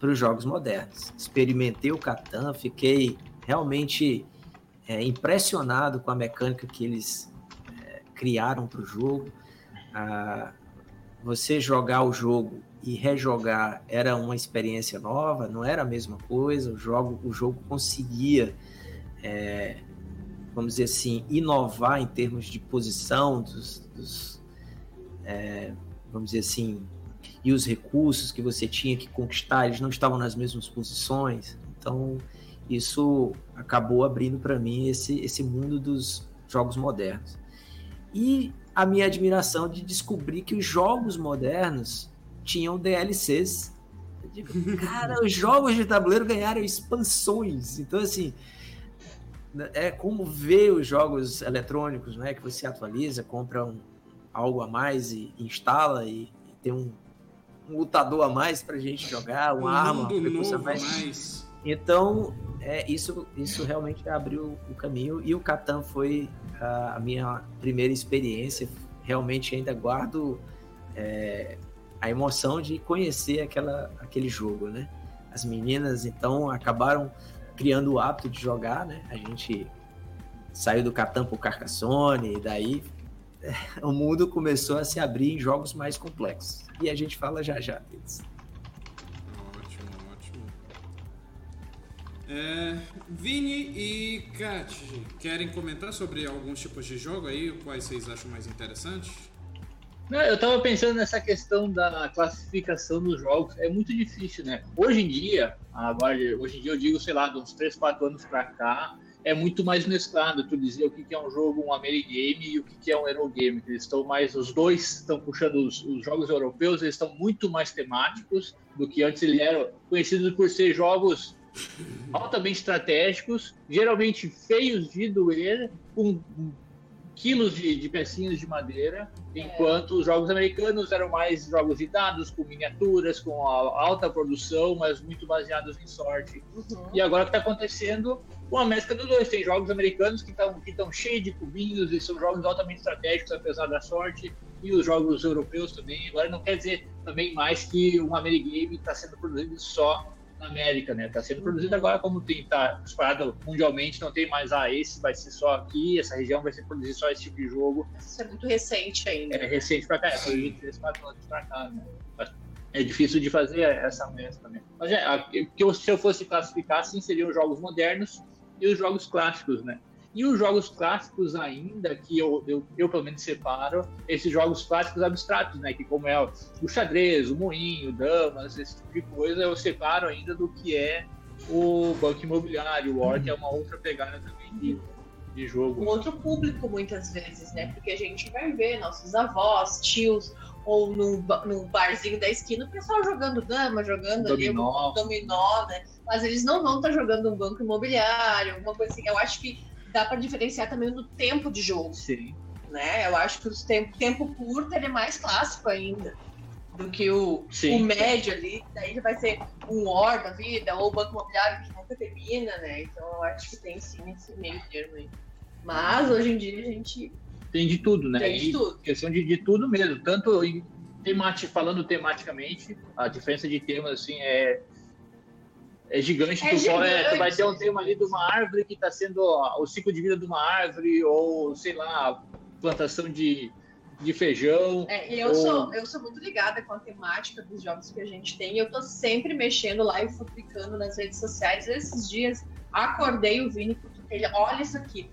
para os jogos modernos. Experimentei o Catan, fiquei realmente é, impressionado com a mecânica que eles é, criaram para o jogo. Ah, você jogar o jogo e rejogar era uma experiência nova, não era a mesma coisa. O jogo, o jogo conseguia, é, vamos dizer assim, inovar em termos de posição dos, dos é, vamos dizer assim, e os recursos que você tinha que conquistar, eles não estavam nas mesmas posições. Então, isso acabou abrindo para mim esse, esse mundo dos jogos modernos. E a minha admiração de descobrir que os jogos modernos tinham DLCs. Eu digo, cara, os jogos de tabuleiro ganharam expansões. Então, assim, é como ver os jogos eletrônicos, né? Que você atualiza, compra um, algo a mais e instala e, e tem um, um lutador a mais pra gente jogar, uma um arma, mundo um recurso a novo mais. mais. Então, é, isso, isso realmente abriu o caminho. E o Catan foi a, a minha primeira experiência. Realmente ainda guardo é, a emoção de conhecer aquela, aquele jogo, né? As meninas, então, acabaram criando o hábito de jogar, né? A gente saiu do Catan pro Carcassonne, e daí o mundo começou a se abrir em jogos mais complexos. E a gente fala já já deles. Ótimo, ótimo. É, Vini e Kat, querem comentar sobre alguns tipos de jogo aí, quais vocês acham mais interessantes? Eu tava pensando nessa questão da classificação dos jogos. É muito difícil, né? Hoje em dia, agora, hoje em dia eu digo, sei lá, de uns 3, 4 anos pra cá, é muito mais mesclado. Tu dizer o que é um jogo, um Amerigame e o que é um Eurogame. Eles estão mais, os dois estão puxando os, os, jogos europeus, eles estão muito mais temáticos do que antes eles eram conhecidos por ser jogos altamente estratégicos, geralmente feios de doer, com quilos de, de pecinhas de madeira, é. enquanto os jogos americanos eram mais jogos de dados, com miniaturas, com alta produção, mas muito baseados em sorte. Uhum. E agora o que está acontecendo? Uma mescla dos dois. Tem jogos americanos que estão que cheios de cubinhos e são jogos altamente estratégicos, apesar da sorte, e os jogos europeus também. Agora não quer dizer também mais que um Amerigame está sendo produzido só na América, né? Está sendo produzido agora como tem tá disparado mundialmente, não tem mais ah, esse vai ser só aqui, essa região vai ser produzir só esse tipo de jogo. Isso é muito recente ainda. É recente para cá, é foi 3, 4 anos para cá, né? Mas é difícil de fazer essa mescla também. Mas é, se eu fosse classificar, sim, seriam os jogos modernos e os jogos clássicos, né? E os jogos clássicos ainda, que eu, eu, eu, pelo menos separo, esses jogos clássicos abstratos, né? Que como é o xadrez, o moinho, damas, esse tipo de coisa, eu separo ainda do que é o banco imobiliário, o War, que é uma outra pegada também de, de jogo. Um outro público, muitas vezes, né? Porque a gente vai ver nossos avós, tios, ou no, no barzinho da esquina, o pessoal jogando dama, jogando dominó. ali um dominó, né? Mas eles não vão estar tá jogando um banco imobiliário, alguma coisa assim. Eu acho que dá para diferenciar também no tempo de jogo. Sim. Né? Eu acho que o tempo, tempo curto ele é mais clássico ainda do que o, o médio ali. Daí vai ser um War da vida, ou o Banco Imobiliário que nunca termina, né? Então eu acho que tem sim esse meio termo aí. Mas hoje em dia a gente. Tem de tudo, né? Tem de tudo. questão de, de tudo mesmo. Tanto em temati, falando tematicamente, a diferença de temas assim é é gigante. É tu, gigante. É, tu vai ter um tema ali de uma árvore que está sendo ó, o ciclo de vida de uma árvore, ou sei lá, plantação de, de feijão. É, eu, ou... sou, eu sou muito ligada com a temática dos jogos que a gente tem. Eu tô sempre mexendo lá e futricando nas redes sociais. Esses dias acordei o Vini, porque ele, olha isso aqui.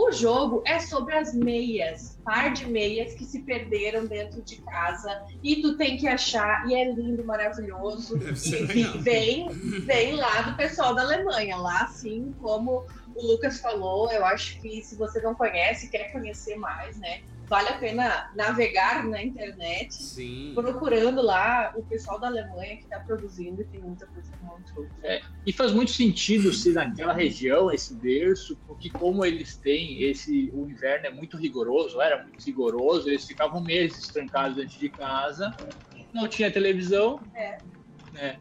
O jogo é sobre as meias, par de meias que se perderam dentro de casa e tu tem que achar e é lindo, maravilhoso. E vem, vem lá do pessoal da Alemanha, lá assim como o Lucas falou, eu acho que se você não conhece, quer conhecer mais, né? Vale a pena navegar na internet, Sim. procurando lá o pessoal da Alemanha que está produzindo e tem muita coisa muito. É, e faz muito sentido se naquela região, esse berço, porque como eles têm esse. O inverno é muito rigoroso, era muito rigoroso, eles ficavam meses trancados dentro de casa, não tinha televisão. É. Né?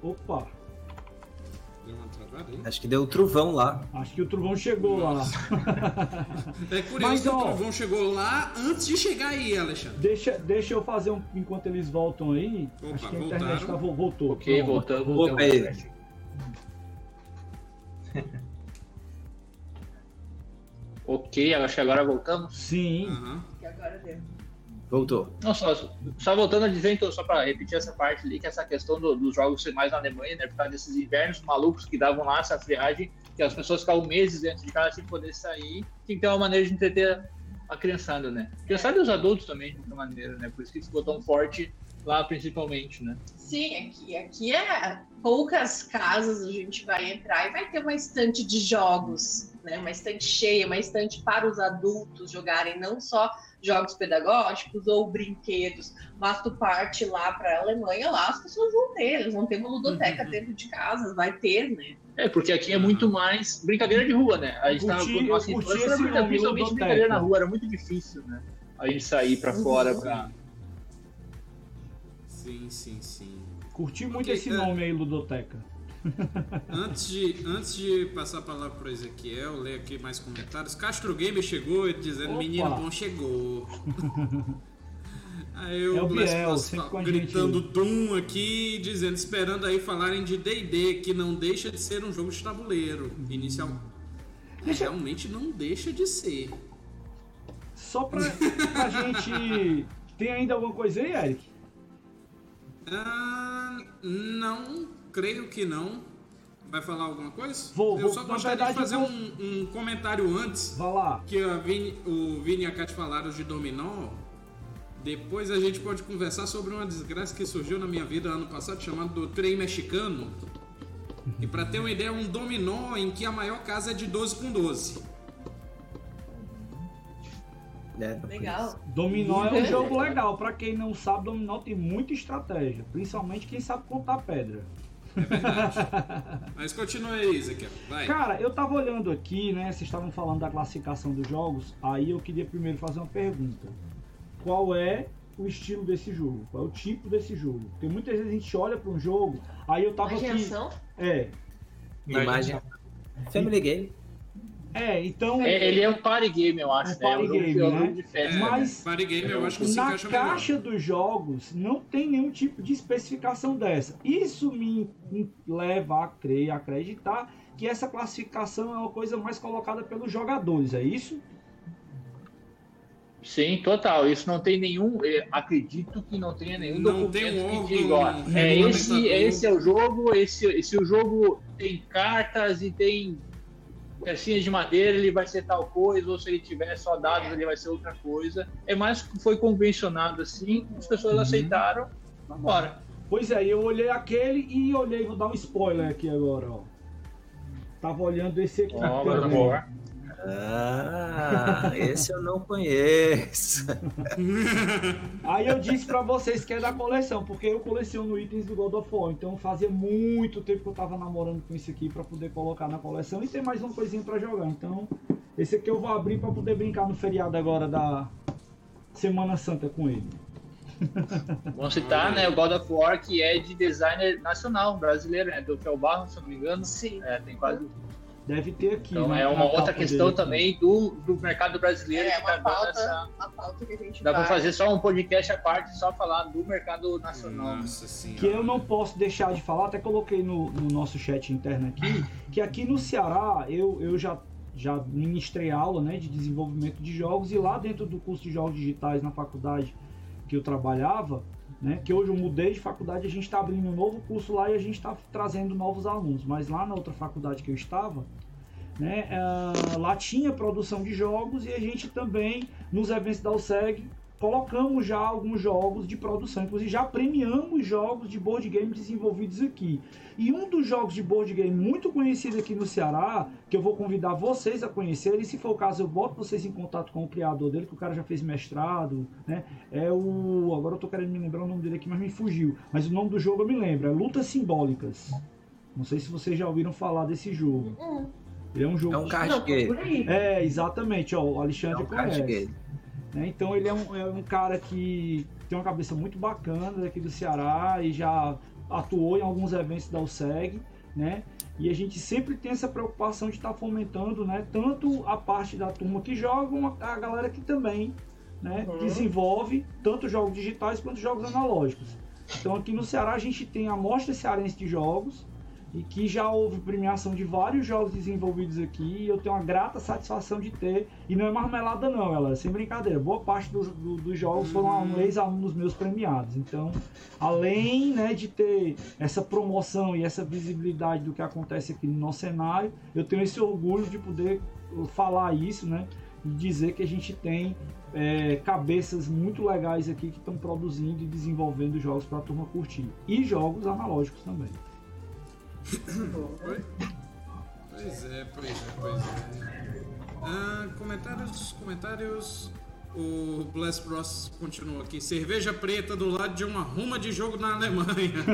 Opa! Acho que deu o trovão lá. Acho que o trovão chegou Nossa. lá. É curioso Mas, que ó, o trovão chegou lá antes de chegar aí, Alexandre. Deixa, deixa eu fazer um. Enquanto eles voltam aí. Opa, acho que a internet voltaram. tá, voltou. Ok, voltando. Voltou. ok, acho que agora voltamos. Sim. Uhum. E agora deu. Voltou. Não, só, só voltando a dizer, então, só para repetir essa parte ali, que essa questão do, dos jogos ser mais na Alemanha, né, por causa desses invernos malucos que davam lá essa friagem, que as pessoas ficavam meses dentro de casa sem poder sair, tem que ter uma maneira de entreter a criançada, né? Criançada e os adultos também, de outra maneira, né? Por isso que ficou tão forte lá, principalmente, né? Sim, aqui, aqui é poucas casas a gente vai entrar e vai ter uma estante de jogos, né? Uma estante cheia, uma estante para os adultos jogarem, não só jogos pedagógicos ou brinquedos, mas tu parte lá para a Alemanha, lá as pessoas vão ter, eles vão ter uma ludoteca uhum. dentro de casa, vai ter, né? É, porque aqui é muito mais brincadeira de rua, né? A gente curti, tava com nossa infância, principalmente brincadeira na rua, era muito difícil, né? A gente sair para uhum. fora pra... Sim, sim, sim. Curti muito okay, esse é... nome aí, ludoteca antes, de, antes de passar a palavra para Ezequiel, ler aqui mais comentários. Castro Gamer chegou dizendo: Opa. Menino bom chegou. Aí eu, é o Biel, gritando Doom aqui, dizendo, esperando aí falarem de D&D, que não deixa de ser um jogo de tabuleiro. Inicial. Deixa... Realmente não deixa de ser. Só pra, pra gente... Tem ainda alguma coisa aí, Eric? Ah Não, creio que não. Vai falar alguma coisa? Vou, eu só gostaria verdade, de fazer vou- um, um comentário antes. Vai lá. Que Vini- o Vini e a Kat falaram de dominó. Depois a gente pode conversar sobre uma desgraça que surgiu na minha vida ano passado, chamado do trem mexicano. E pra ter uma ideia, um dominó em que a maior casa é de 12 com 12. É, Legal. Dominó é um jogo legal. Pra quem não sabe, dominó tem muita estratégia. Principalmente quem sabe contar pedra. Mas continua aí, Ezequiel. Vai. Cara, eu tava olhando aqui, né? Vocês estavam falando da classificação dos jogos. Aí eu queria primeiro fazer uma pergunta. Qual é o estilo desse jogo? Qual é o tipo desse jogo? Porque muitas vezes a gente olha pra um jogo, aí eu tava aqui. Imaginação? É. Imagem. Family Game. É, então. É, ele é um party game, eu acho, Um né? É party jogo, game, é né? jogo de festa. Mas- Party Game eu acho que se Na encaixa melhor. caixa dos jogos não tem nenhum tipo de especificação dessa. Isso me leva a crer, a acreditar que essa classificação é uma coisa mais colocada pelos jogadores, é isso? Sim, total. Isso não tem nenhum. eh, Acredito que não tenha nenhum Não documento tem um que diga, ó, é esse, esse é o jogo, esse, esse o jogo tem cartas e tem pecinhas de madeira, ele vai ser tal coisa, ou se ele tiver só dados, ele vai ser outra coisa. É mais que foi convencionado assim, as pessoas Uhum. aceitaram, vambora. Pois é, eu olhei aquele e olhei, vou dar um spoiler aqui agora, ó. Tava olhando esse aqui. Ó, também. Ah, esse eu não conheço. Aí eu disse pra vocês que é da coleção, porque eu coleciono itens do God of War, então fazia muito tempo que eu tava namorando com esse aqui pra poder colocar na coleção e ter mais uma coisinha pra jogar. Então, esse aqui eu vou abrir pra poder brincar no feriado agora da Semana Santa com ele. Vamos citar, né, o God of War, que é de designer nacional brasileiro, né, do Fel Barro, se não me engano. Sim. É, tem quase. Deve ter aqui. Então na- é uma outra questão também do, do mercado brasileiro É que tá pauta, essa. uma pauta que a gente Dá pra fazer só um podcast à parte, só falar do mercado nacional. Nossa senhora. Que eu não posso deixar de falar, até coloquei no, no nosso chat interno aqui, que aqui no Ceará eu, eu já, já ministrei aula né, de desenvolvimento de jogos e lá dentro do curso de jogos digitais na faculdade que eu trabalhava, né, que hoje eu mudei de faculdade, a gente está abrindo um novo curso lá e a gente está trazendo novos alunos, mas lá na outra faculdade que eu estava, né, ah, lá tinha produção de jogos e a gente também, nos eventos da USEG, colocamos já alguns jogos de produção, inclusive já premiamos jogos de board game desenvolvidos aqui. E um dos jogos de board game muito conhecido aqui no Ceará, que eu vou convidar vocês a conhecerem, e se for o caso eu boto vocês em contato com o criador dele, que o cara já fez mestrado, né? É o. Agora eu tô querendo me lembrar o nome dele aqui, mas me fugiu. Mas o nome do jogo eu me lembro, é Lutas Simbólicas. Não sei se vocês já ouviram falar desse jogo. Hum, Ele é um jogo. É um card game. por aí. É, exatamente, ó, o É Alexandre um card conhece. Né? Então ele é um, é um cara que tem uma cabeça muito bacana daqui do Ceará e já atuou em alguns eventos da USEG, né? E a gente sempre tem essa preocupação de estar fomentando, né? Tanto a parte da turma que joga, a galera que também né, Uhum. desenvolve tanto jogos digitais quanto jogos analógicos. Então aqui no Ceará a gente tem a Mostra Cearense de Jogos, e que já houve premiação de vários jogos desenvolvidos aqui e eu tenho uma grata satisfação de ter e não é marmelada não, ela sem brincadeira, boa parte do- do- dos jogos foram ex-alunos meus premiados, então além né, de ter essa promoção e essa visibilidade do que acontece aqui no nosso cenário, eu tenho esse orgulho de poder falar isso, né, e dizer que a gente tem é, cabeças muito legais aqui que estão produzindo e desenvolvendo jogos para a turma curtir. E jogos analógicos também. Pois é, pois é, pois é. Ah, comentários, comentários. O Bless Bros continua aqui. Cerveja preta do lado de uma ruma de jogo na Alemanha.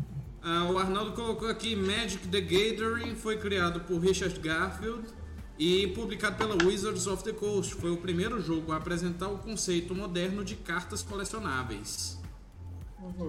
Ah, o Arnaldo colocou aqui Magic the Gathering foi criado por Richard Garfield e publicado pela Wizards of the Coast. Foi o primeiro jogo a apresentar o conceito moderno de cartas colecionáveis.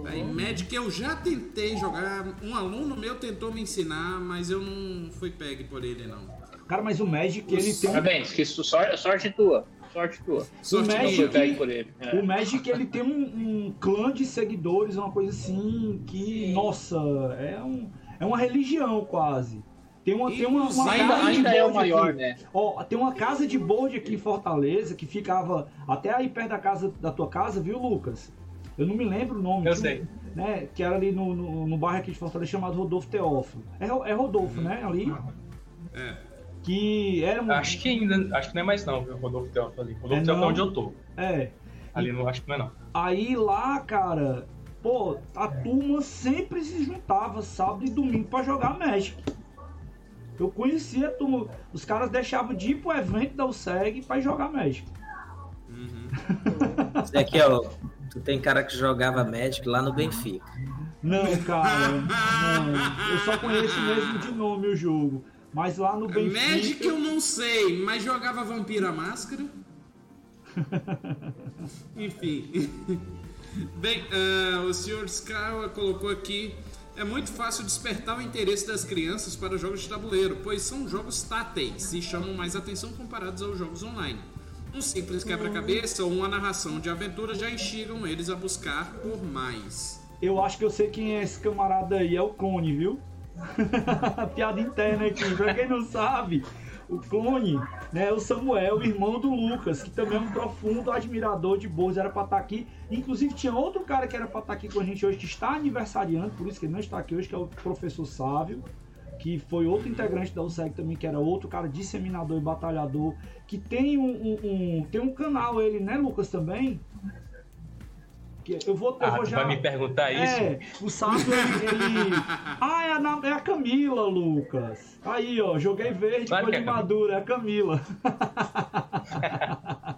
Aí, Magic eu já tentei jogar, um aluno meu tentou me ensinar, mas eu não fui pegue por ele não. Cara, mas o Magic ele tem um Parabéns, que isso, sorte, sorte tua. Sorte tua. Sorte O Não Magic- foi pego por ele. É. O Magic ele tem um, um clã de seguidores, uma coisa assim que, Sim. nossa, é, um, é uma religião quase. Tem uma, tem uma, uma Ainda, casa de ainda é o maior, aqui. né? Ó, tem uma casa de board aqui em Fortaleza que ficava até aí perto da casa da tua casa, viu, Lucas? Eu não me lembro o nome. Eu sei. Né, que era ali no, no, no bairro aqui de Fortaleza chamado Rodolfo Teófilo. É, é Rodolfo, né? Ali. É. Que era um. Acho que ainda. Acho que não é mais não, viu? Rodolfo Teófilo ali. Rodolfo É Teófilo é onde eu tô. É. Ali não acho que não é não. Aí lá, cara, pô, a turma sempre se juntava sábado e domingo pra jogar Magic. Eu conhecia a turma. Os caras deixavam de ir pro evento da USEG pra jogar Magic. Isso aqui, ó. Tu tem cara que jogava Magic lá no Benfica. Não, cara, não. Eu só conheço mesmo de nome o jogo. Mas lá no Benfica. Magic eu não sei, mas jogava Vampira Máscara. Enfim. Bem, ah, o Sr. Skawa colocou aqui. É muito fácil despertar o interesse das crianças para jogos de tabuleiro, pois são jogos táteis e chamam mais atenção comparados aos jogos online. Um simples quebra-cabeça ou uma narração de aventura já instigam eles a buscar por mais. Eu acho que eu sei quem é esse camarada aí, é o Clone, viu? Piada interna aqui, pra quem não sabe, o Clone né, é o Samuel, irmão do Lucas, que também é um profundo admirador de boas, era pra estar aqui. Inclusive tinha outro cara que era pra estar aqui com a gente hoje, que está aniversariando, por isso que ele não está aqui hoje, que é o professor Sávio, que foi outro integrante da USEG também, que era outro cara disseminador e batalhador, que tem um, um- um- tem um canal ele, né, Lucas, também? Que eu vou, eu Ah, vou já... vai me perguntar isso? É, o Sábio, ele, ele- Ah, é a, Na- é a Camila, Lucas. Aí, ó, joguei verde, Claro de é a madura, é a Camila.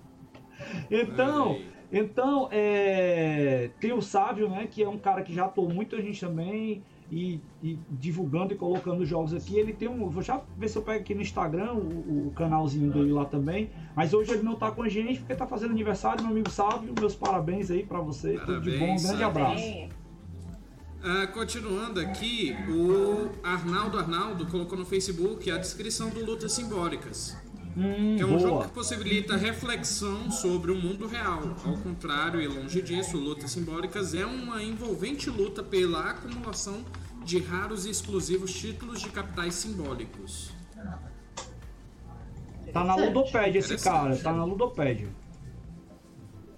então, então é, tem o Sábio, né, que é um cara que já atuou muita gente também, e, e divulgando e colocando jogos aqui. Ele tem um. Vou já ver se eu pego aqui no Instagram o, o canalzinho dele lá também. Mas hoje ele não tá com a gente porque tá fazendo aniversário, meu amigo Sábio. Meus parabéns aí pra você. Tudo de bom, um Parabéns, grande abraço. Ah, continuando aqui, o Arnaldo Arnaldo colocou no Facebook a descrição do Lutas Simbólicas. Hum, é um jogo boa. que possibilita reflexão sobre o mundo real. Ao contrário e longe disso, Lutas Simbólicas é uma envolvente luta pela acumulação de raros e exclusivos títulos de capitais simbólicos. Tá na Ludopédia esse cara, tá na Ludopédia.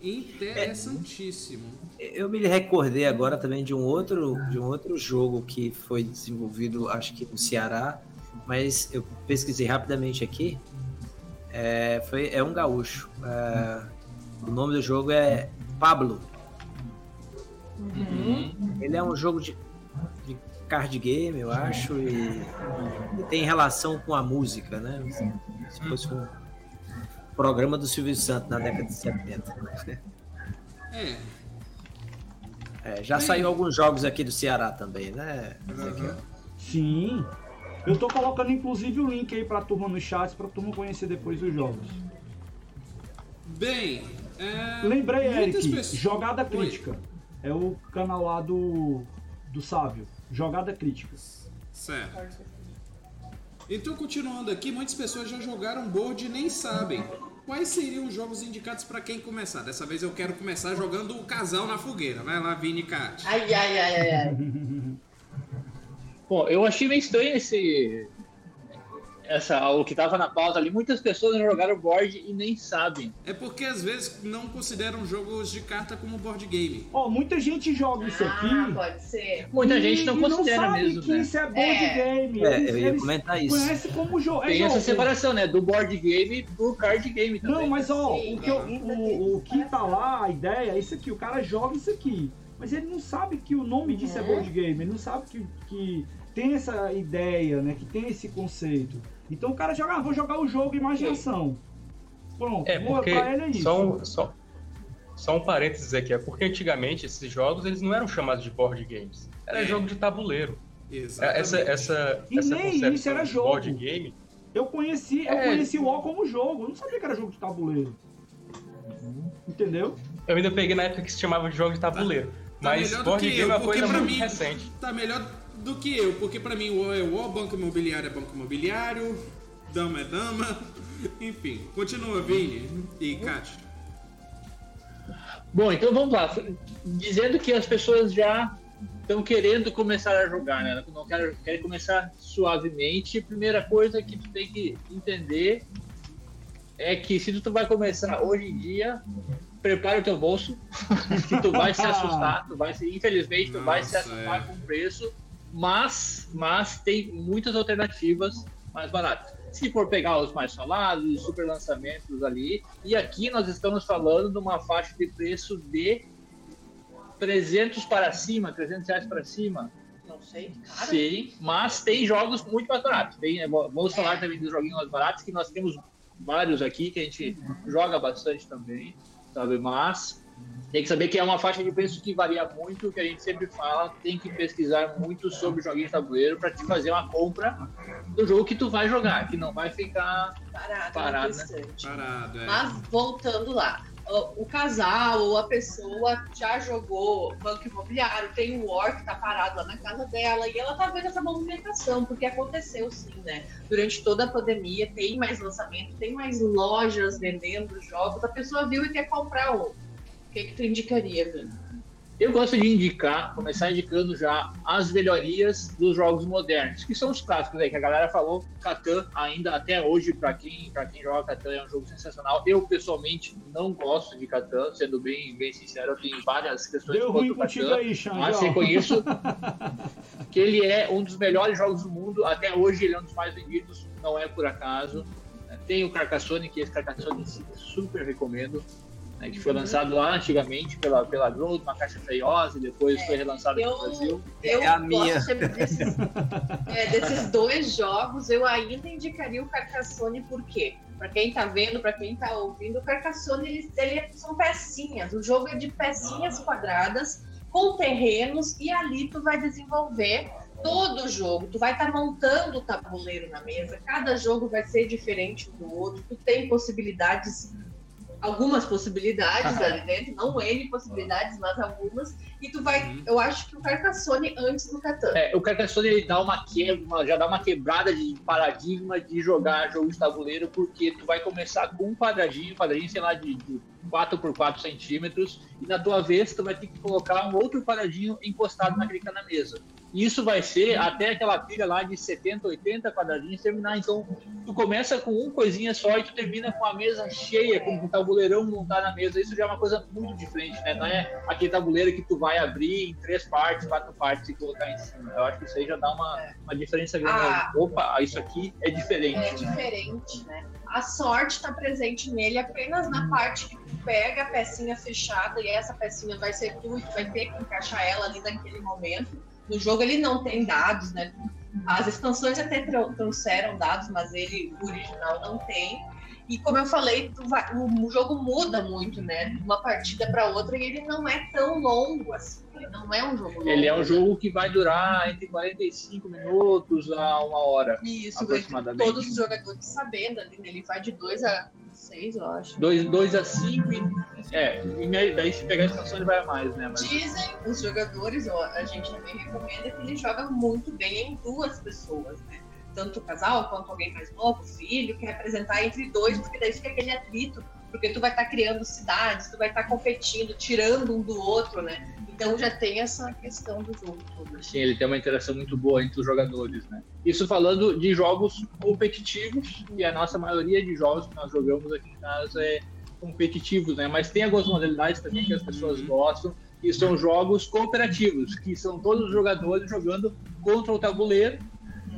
Interessantíssimo. Eu me recordei agora também de um outro, de um outro jogo que foi desenvolvido, acho que no Ceará, mas eu pesquisei rapidamente aqui. É, foi, é um gaúcho. É, o nome do jogo é Pablo. Ele é um jogo de, de card game, eu acho, e, e tem relação com a música, né? Se fosse um programa do Silvio Santos na década de 70. É, É, já saiu alguns jogos aqui do Ceará também, né? Ezequiel? Sim. Eu tô colocando inclusive o link aí pra turma no chat, pra turma conhecer depois os jogos. bem. é, Lembrei, Eric, pessoas- Jogada Oi. Crítica. É o canal lá do, do Sábio. Jogada Crítica. Certo. Então, continuando aqui, muitas pessoas já jogaram board e nem sabem. Quais seriam os jogos indicados para quem começar? Dessa vez eu quero começar jogando o casal na fogueira. Vai lá, Vini e Kat. Ai, ai, ai, ai, ai. Bom, eu achei meio estranho esse. Essa, o que tava na pauta ali. Muitas pessoas jogaram board e nem sabem. É porque às vezes não consideram jogos de carta como board game. Ó, muita gente joga isso aqui. Ah, pode ser. Muita e- gente não e considera sabe mesmo, que né? isso é board É. game. É, Eles, eu ia eles comentar isso. conhecem como jogo. É Tem jogo. essa separação, né? Do board game pro card game também. Não, mas ó, Sim, o que, eu- o, o que tá lá, a ideia é isso aqui, o cara joga isso aqui. Mas ele não sabe que o nome disso é Uhum. board game, ele não sabe que, que tem essa ideia, né? Que tem esse conceito. Então o cara joga, ah, vou jogar o jogo imaginação. Pronto, É, boa, porque pra ele é isso. só, um, só, só um parênteses aqui, é porque antigamente esses jogos eles não eram chamados de board games, era É. jogo de tabuleiro. Exatamente. Essa, essa, E essa nem concepção isso era de jogo. board game, Eu conheci, eu É. conheci o O como jogo, eu não sabia que era jogo de tabuleiro. Entendeu? eu ainda peguei na época que se chamava de jogo de tabuleiro. Tá mas do board que game eu, é uma coisa muito mim recente. tá melhor do que eu, porque pra mim o O é o O, banco imobiliário é banco imobiliário, dama é dama. Enfim, continua, Vini e Kat. Bom, então vamos lá. Dizendo que as pessoas já estão querendo começar a jogar, né? Não querem, querem começar suavemente. Primeira coisa que tu tem que entender é que se tu vai começar hoje em dia, prepara o teu bolso, que tu vai se assustar, tu vai se, infelizmente, tu vai se Nossa, assustar é. com o preço, mas, mas tem muitas alternativas mais baratas. Se for pegar os mais falados, os super lançamentos ali, e aqui nós estamos falando de uma faixa de preço de 300 para cima, 300 reais para cima. Não sei, cara. Sim, mas tem jogos muito mais baratos. Tem, vamos falar também dos joguinhos mais baratos, que nós temos vários aqui que a gente joga bastante também, sabe? Mas tem que saber que é uma faixa de preço que varia muito, que a gente sempre fala, tem que pesquisar muito sobre joguinho de tabuleiro para te fazer uma compra do jogo que tu vai jogar, que não vai ficar Parado, Parado, instante. Parado, é. Mas voltando lá, o, o casal ou a pessoa já jogou Banco Imobiliário, tem o War que tá parado lá na casa dela e ela tá vendo essa movimentação, porque aconteceu sim, né? Durante toda a pandemia tem mais lançamento, tem mais lojas vendendo jogos, a pessoa viu e quer comprar um. O que, que tu indicaria, Vini? Eu gosto de indicar, começar indicando já as melhorias dos jogos modernos, que são os clássicos aí, que a galera falou. Catan, ainda até hoje, para quem, pra quem joga Catan, é um jogo sensacional. Eu, pessoalmente, não gosto de Catan, sendo bem, bem sincero, eu tenho várias questões Deu ruim contra o contigo Catan. aí. Mas reconheço que ele é um dos melhores jogos do mundo. Até hoje ele é um dos mais vendidos, não é por acaso. Tem o Carcassonne, que esse Carcassonne super recomendo. Né, que foi lançado lá antigamente pela, pela Grow, uma caixa feiosa, e depois foi relançado eu- no Brasil. Eu É a gosto minha. sempre desses, é, desses dois jogos, eu ainda indicaria o Carcassonne, por quê? Pra quem tá vendo, pra quem tá ouvindo, o Carcassonne ele, ele é- são pecinhas. O jogo é de pecinhas quadradas com terrenos e ali tu vai desenvolver todo o jogo. Tu vai estar montando o tabuleiro na mesa. Cada jogo vai ser diferente um do outro. Tu tem possibilidades, algumas possibilidades ali dentro, não N possibilidades, mas algumas. E tu vai, Uhum. eu acho que o Carcassonne antes do Catan. É, o Carcassonne ele dá uma já dá uma quebrada de paradigma de jogar jogo de tabuleiro, porque tu vai começar com um quadradinho, quadradinho, sei lá, de, de 4 por 4 centímetros, e na tua vez tu vai ter que colocar um outro quadradinho encostado que tá na mesa. E isso vai ser até aquela pilha lá de 70, 80 quadradinhos terminar. Então, tu começa com uma coisinha só e tu termina com a mesa cheia, com o tabuleirão montado na mesa. Isso já é uma coisa muito diferente, né? Não é aquele tabuleiro que tu vai abrir em três partes, quatro partes e colocar em cima. Eu acho que isso aí já dá uma, uma diferença grande. Ah. Opa, isso aqui é diferente. É né? diferente, né? A sorte está presente nele apenas na parte que tu pega a pecinha fechada e essa pecinha vai ser tu e tu vai ter que encaixar ela ali naquele momento. No jogo ele não tem dados, né? As expansões até trou- trouxeram dados, mas ele, o original, não tem. E como eu falei, o, jogo muda muito, né? De uma partida para outra e ele não é tão longo assim. Ele não é um jogo longo. Ele é um jogo que vai durar entre 45 minutos a uma hora. Isso, aproximadamente. todos os jogadores sabendo ali, né? ele vai de 2 a 6, eu acho. 2 a 5 e. É, média, daí se pegar a expansão ele vai a mais, né? Mas Dizem os jogadores, ó, a gente também recomenda que ele joga muito bem em duas pessoas, né? Tanto o casal quanto alguém mais novo, filho, que representar entre dois, porque daí fica aquele atrito, porque tu vai estar criando cidades, tu vai estar competindo, tirando um do outro, né? Então já tem essa questão do jogo todo. Sim, ele tem uma interação muito boa entre os jogadores, né? Isso falando de jogos competitivos, e a nossa maioria de jogos que nós jogamos aqui em casa é competitivos, né? Mas tem algumas modalidades também que as pessoas Uhum. gostam, que são jogos cooperativos, que são todos os jogadores jogando contra o tabuleiro.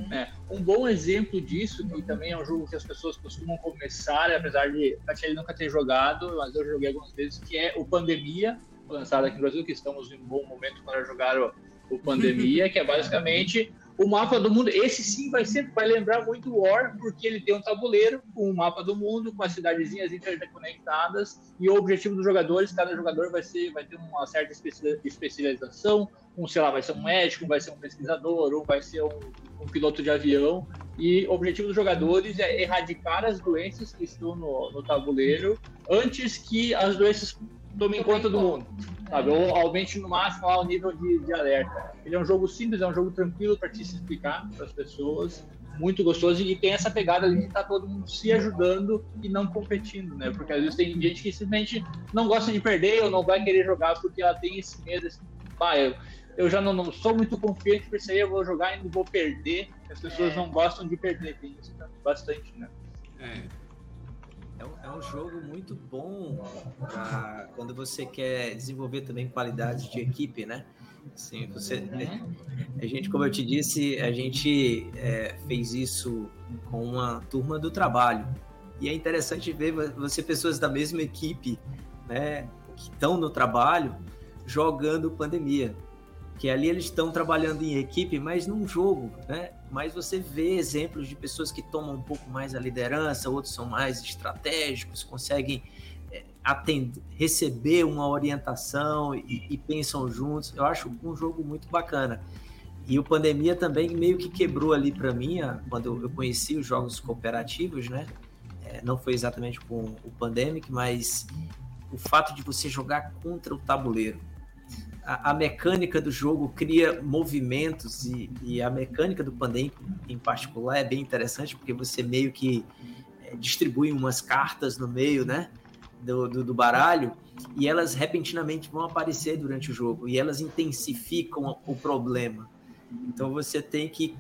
Né? Um bom exemplo disso, que também é um jogo que as pessoas costumam começar, apesar de Tchelle nunca ter jogado, mas eu joguei algumas vezes, que é o Pandemia, lançado aqui no Brasil, que estamos em um bom momento para jogar o, o Pandemia, que é basicamente o mapa do mundo. Esse sim vai ser, vai lembrar muito o War, porque ele tem um tabuleiro com o mapa do mundo, com as cidadezinhas interconectadas, e o objetivo dos jogadores, cada jogador vai ser, vai ter uma certa especi- especialização, um, sei lá, vai ser um médico, vai ser um pesquisador, ou vai ser um, um piloto de avião. E o objetivo dos jogadores é erradicar as doenças que estão no, no tabuleiro antes que as doenças tomem conta do mundo sabe? Ou aumente no máximo lá o nível de, de alerta. Ele é um jogo simples, é um jogo tranquilo para te explicar para as pessoas, muito gostoso e tem essa pegada ali de estar todo mundo se ajudando e não competindo, né? Porque às vezes tem gente que simplesmente não gosta de perder ou não vai querer jogar porque ela tem esse medo, esse, ah, eu, eu já não, não sou muito confiante por isso aí, eu vou jogar e não vou perder. As pessoas É. não gostam de perder, tem isso bastante, né? É. É um, é um jogo muito bom pra quando você quer desenvolver também qualidades de equipe, né? Sim, você. Uhum. A gente, como eu te disse, a gente é, fez isso com uma turma do trabalho. E é interessante ver você, pessoas da mesma equipe, né, que estão no trabalho, jogando pandemia. Que ali eles estão trabalhando em equipe, mas num jogo, né? Mas você vê exemplos de pessoas que tomam um pouco mais a liderança, outros são mais estratégicos, conseguem atender, receber uma orientação e, e, pensam juntos. Eu acho um jogo muito bacana. E o Pandemia também meio que quebrou ali para mim, quando eu conheci os jogos cooperativos, né? É, não foi exatamente com o Pandemic, mas o fato de você jogar contra o tabuleiro. A, mecânica do jogo cria movimentos e, e, a mecânica do Pandemic em particular é bem interessante porque você meio que é, distribui umas cartas no meio, né? do, do, do, baralho e elas repentinamente vão aparecer durante o jogo e elas intensificam o problema. Então você tem que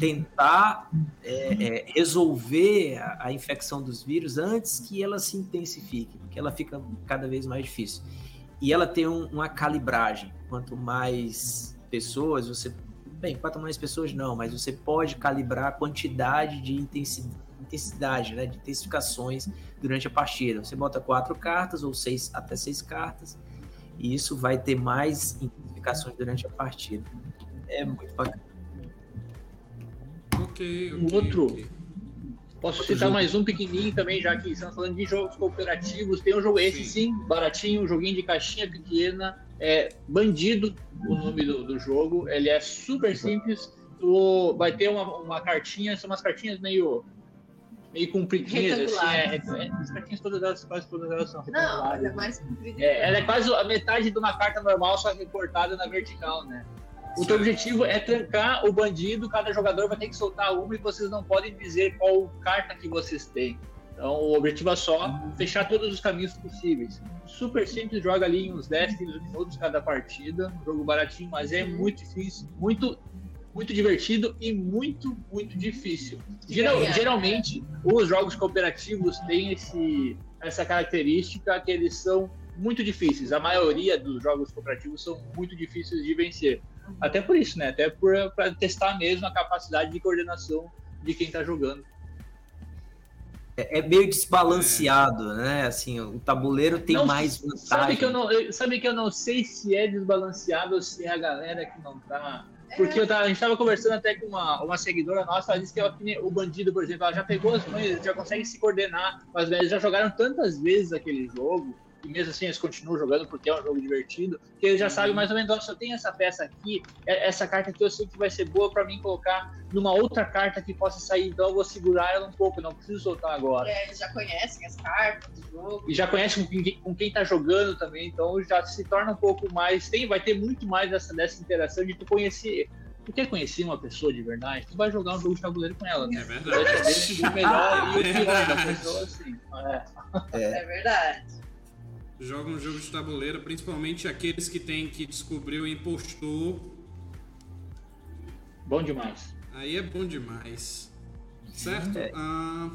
tentar é, é, resolver a, a, infecção dos vírus antes que ela se intensifique, porque ela fica cada vez mais difícil. E ela tem um, uma calibragem. Quanto mais pessoas você. Bem, quanto mais pessoas não, mas você pode calibrar a quantidade de intensidade intensidade, né, de intensificações durante a partida. Você bota quatro cartas ou seis até seis cartas e isso vai ter mais intensificações durante a partida. É muito bacana. Ok, okay outro. Okay. Posso citar jogo. mais um pequenininho também, já que estamos falando de jogos cooperativos. Tem um jogo esse sim, sim baratinho, um joguinho de caixinha pequena. É Bandido, o nome do, do jogo. Ele é super simples. Tu vai ter uma, uma cartinha, são umas cartinhas meio meio compridinhas, assim, é, é, as cartinhas todas elas, quase todas elas são Não, ela é mais compridinha. É, ela é quase a metade de uma carta normal, só recortada na vertical, né? O teu objetivo é trancar o bandido, cada jogador vai ter que soltar uma e vocês não podem dizer qual carta que vocês têm. Então o objetivo é só fechar todos os caminhos possíveis. Super simples, joga ali em uns 10, 15 minutos cada partida. Um jogo baratinho, mas é muito difícil, muito muito divertido e muito, muito difícil. Geral, geralmente, os jogos cooperativos têm esse, essa característica que eles são muito difíceis. A maioria dos jogos cooperativos são muito difíceis de vencer. Até por isso, né? Até para testar mesmo a capacidade de coordenação de quem está jogando. É, é meio desbalanceado, né? Assim, o tabuleiro tem não, mais vantagem. Sabe que, eu não, sabe que eu não sei se é desbalanceado ou se é a galera que não tá porque tava, a gente estava conversando até com uma, uma seguidora nossa, ela disse que ela, o bandido, por exemplo, ela já pegou as mães, já consegue se coordenar, mas eles já jogaram tantas vezes aquele jogo e mesmo assim eles continuam jogando porque é um jogo divertido, que eles já sabem mais ou menos, se eu tenho essa peça aqui, é, essa carta aqui eu sei que vai ser boa para mim colocar numa outra carta que possa sair, então eu vou segurar ela um pouco, não preciso soltar agora. É, eles já conhecem as cartas do jogo. E já conhecem com quem, com quem tá jogando também, então já se torna um pouco mais, tem, vai ter muito mais dessa, dessa interação de tu conhecer tu quer conhecer uma pessoa de verdade, tu vai jogar um jogo de tabuleiro com ela, né? É verdade. Vai saber o melhor e o pior da pessoa, assim. É. é verdade jogam um jogo de tabuleiro, principalmente aqueles que têm que descobrir o impostor. Bom demais. Aí é bom demais. Certo? É. Ah,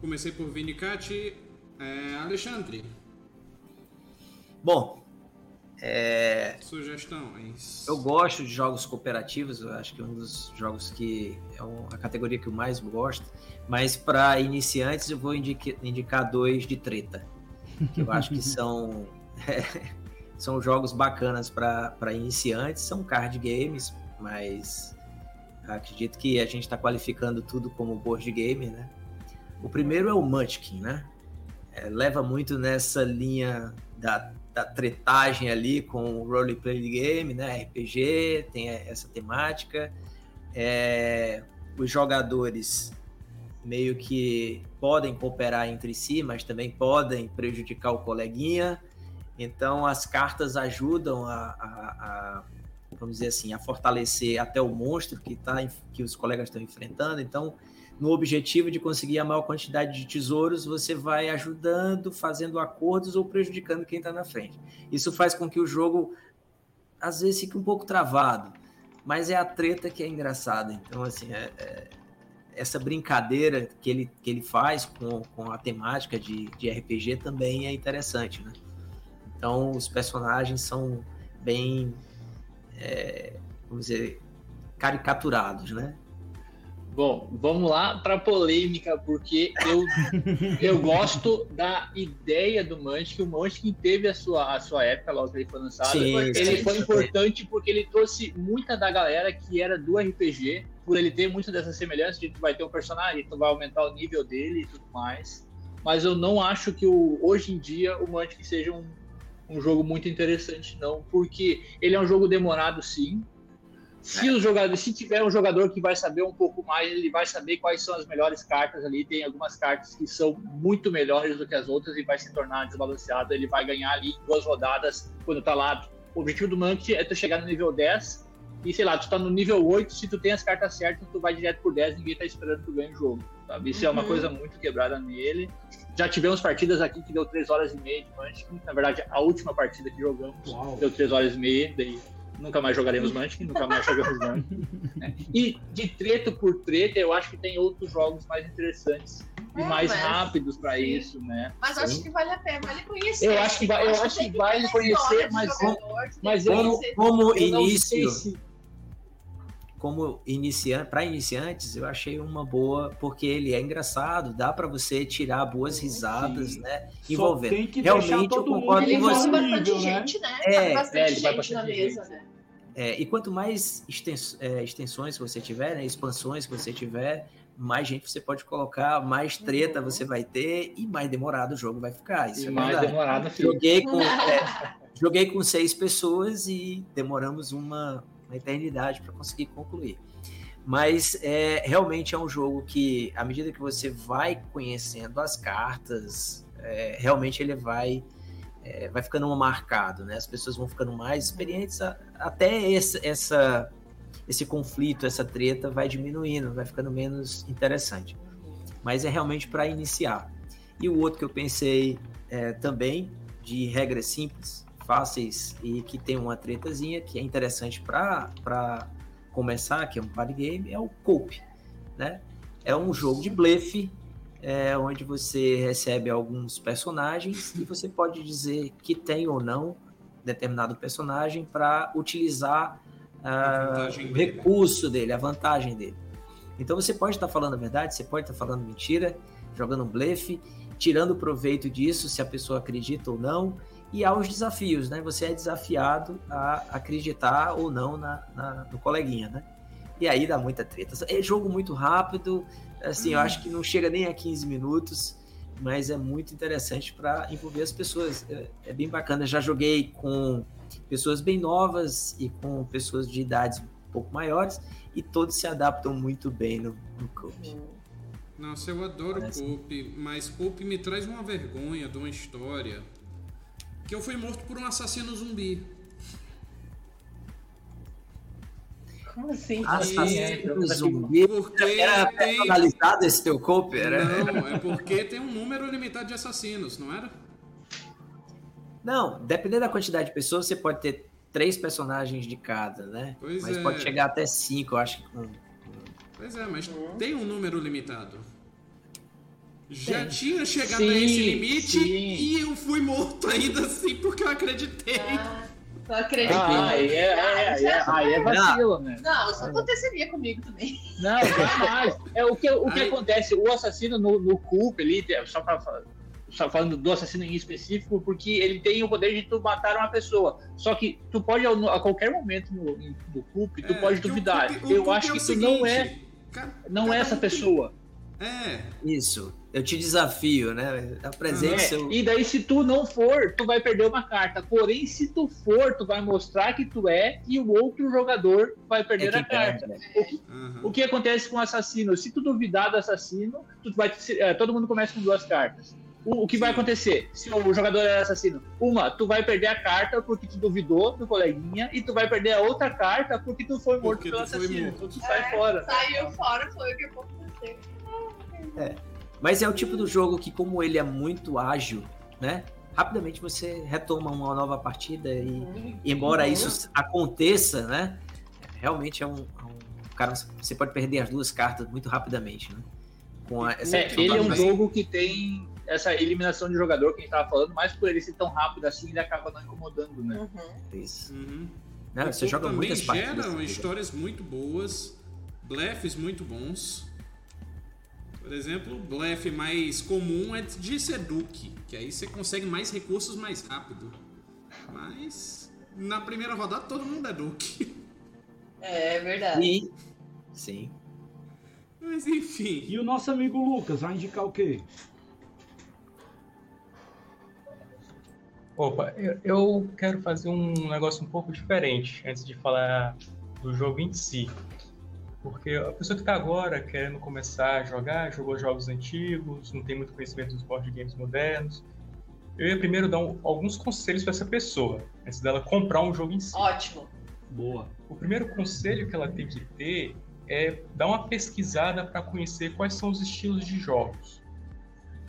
comecei por Vinicati. É, Alexandre. Bom, é... Sugestões. Eu gosto de jogos cooperativos, eu acho que é um dos jogos que é a categoria que eu mais gosto. Mas para iniciantes eu vou indicar, indicar dois de treta que eu acho que são, é, são jogos bacanas para iniciantes, são card games, mas acredito que a gente está qualificando tudo como board game, né? O primeiro é o Munchkin, né? É, leva muito nessa linha da, da tretagem ali com o roleplay game, né? RPG, tem essa temática. É, os jogadores meio que podem cooperar entre si, mas também podem prejudicar o coleguinha. Então as cartas ajudam a, a, a vamos dizer assim, a fortalecer até o monstro que, tá, que os colegas estão enfrentando. Então, no objetivo de conseguir a maior quantidade de tesouros, você vai ajudando, fazendo acordos ou prejudicando quem está na frente. Isso faz com que o jogo, às vezes, fique um pouco travado, mas é a treta que é engraçada. Então, assim, é, é essa brincadeira que ele, que ele faz com, com a temática de, de RPG também é interessante, né? Então, os personagens são bem, é, vamos dizer, caricaturados, né? Bom, vamos lá para polêmica, porque eu, eu gosto da ideia do Munchkin. O Munchkin teve a sua, a sua época logo que ele foi lançado. Sim, ele sim, foi importante porque ele trouxe muita da galera que era do RPG, por ele ter muita dessa semelhança de tu vai ter um personagem, tu vai aumentar o nível dele e tudo mais. Mas eu não acho que o, hoje em dia o Munchkin seja um, um jogo muito interessante, não, porque ele é um jogo demorado, sim se o jogador, se tiver um jogador que vai saber um pouco mais, ele vai saber quais são as melhores cartas ali. Tem algumas cartas que são muito melhores do que as outras e vai se tornar desbalanceado. Ele vai ganhar ali duas rodadas quando tá lá. O objetivo do Monkey é tu chegar no nível 10 e sei lá, tu tá no nível 8, se tu tem as cartas certas, tu vai direto por 10, ninguém tá esperando que tu ganhe o jogo. Sabe? Isso uhum. é uma uhum. coisa muito quebrada nele. Já tivemos partidas aqui que deu 3 horas e meia de Munchkin. Na verdade, a última partida que jogamos Uau. deu 3 horas e meia. Daí nunca mais jogaremos Munchkin, nunca mais jogamos Munchkin. Né? E de treta por treta, eu acho que tem outros jogos mais interessantes e é, mais rápidos para isso, né? Mas acho que vale a pena, vale conhecer. Eu acho que, eu acho que, que vale conhecer, mas, mas eu, como, como eu início, se... como iniciante, para iniciantes, eu achei uma boa porque ele é engraçado, dá para você tirar boas risadas, sim. né? Envolvendo. Realmente eu concordo com você. Bastante gente, né? É, bastante é, gente na mesa, né? É, e quanto mais extens, é, extensões você tiver, né, expansões que você tiver, mais gente você pode colocar, mais treta uhum. você vai ter e mais demorado o jogo vai ficar. Isso e é mais verdade. demorado joguei com, é, joguei com seis pessoas e demoramos uma, uma eternidade para conseguir concluir. Mas é, realmente é um jogo que, à medida que você vai conhecendo as cartas, é, realmente ele vai é, vai ficando marcado, né? As pessoas vão ficando mais experientes, até essa, essa, esse conflito, essa treta vai diminuindo, vai ficando menos interessante. Mas é realmente para iniciar. E o outro que eu pensei é, também, de regras simples, fáceis e que tem uma tretazinha, que é interessante para começar, que é um party game, é o Cope, né? É um jogo de blefe é, onde você recebe alguns personagens e você pode dizer que tem ou não determinado personagem para utilizar uh, o recurso dele, a vantagem dele. Então você pode estar tá falando a verdade, você pode estar tá falando mentira, jogando um blefe, tirando proveito disso, se a pessoa acredita ou não, e há os desafios, né? Você é desafiado a acreditar ou não na, na no coleguinha, né? E aí dá muita treta. É jogo muito rápido, assim, hum. eu acho que não chega nem a 15 minutos, mas é muito interessante para envolver as pessoas. É, é, bem bacana. Já joguei com pessoas bem novas e com pessoas de idades um pouco maiores e todos se adaptam muito bem no, no Coop. Nossa, eu adoro Parece... Coop, mas Coop me traz uma vergonha de uma história que eu fui morto por um assassino zumbi. Como assim? Assassino zumbi. Porque era tem... personalizado esse teu cope? Era? Não, é porque tem um número limitado de assassinos, não era? Não, dependendo da quantidade de pessoas, você pode ter três personagens de cada, né? Pois mas é. pode chegar até cinco, eu acho que. Pois é, mas tem um número limitado. Já tem. tinha chegado sim, a esse limite sim. e eu fui morto ainda assim porque eu acreditei. Ah. Eu acredito. Ah, aí é, é, é, é, aí é vacilo, né? Não, isso aconteceria comigo também. Não, jamais. É, o que, o que acontece, o assassino no, no Coop ali, só pra só falando do assassino em específico, porque ele tem o poder de tu matar uma pessoa. Só que tu pode, a qualquer momento no, no Coop, tu é, pode duvidar. Eu acho é que tu seguinte, não é, não é essa pessoa. É. Isso. Eu te desafio, né? Apresente é, seu. E daí, se tu não for, tu vai perder uma carta. Porém, se tu for, tu vai mostrar que tu é e o outro jogador vai perder é a carta. Perde. O, que, uhum. o que acontece com o assassino? Se tu duvidar do assassino, tu vai, é, todo mundo começa com duas cartas. O, o que Sim. vai acontecer? Se o jogador é assassino, uma, tu vai perder a carta porque tu duvidou do coleguinha, e tu vai perder a outra carta porque tu foi morto porque pelo assassino. Então tu sai é, fora. Saiu fora, foi o que aconteceu. É. Mas é o tipo do jogo que, como ele é muito ágil, né? Rapidamente você retoma uma nova partida e, embora isso aconteça, né? Realmente é um, é um cara, você pode perder as duas cartas muito rapidamente, né? Com a, essa é, ele é um jogo que tem essa eliminação de jogador que a gente tava falando, mas por ele ser tão rápido assim, ele acaba não incomodando, né? Uhum. Isso. Uhum. Não, você joga também muitas geram histórias muito boas, blefs muito bons. Por exemplo, o blefe mais comum é de Seduc, que aí você consegue mais recursos mais rápido. Mas na primeira rodada todo mundo é Duke. É, é verdade. Sim. Sim. Mas enfim. E o nosso amigo Lucas vai indicar o quê? Opa, eu, eu quero fazer um negócio um pouco diferente antes de falar do jogo em si. Porque a pessoa que está agora querendo começar a jogar, jogou jogos antigos, não tem muito conhecimento dos board games modernos. Eu ia primeiro dar um, alguns conselhos para essa pessoa, antes dela comprar um jogo em si. Ótimo. Boa. O primeiro conselho que ela tem que ter é dar uma pesquisada para conhecer quais são os estilos de jogos.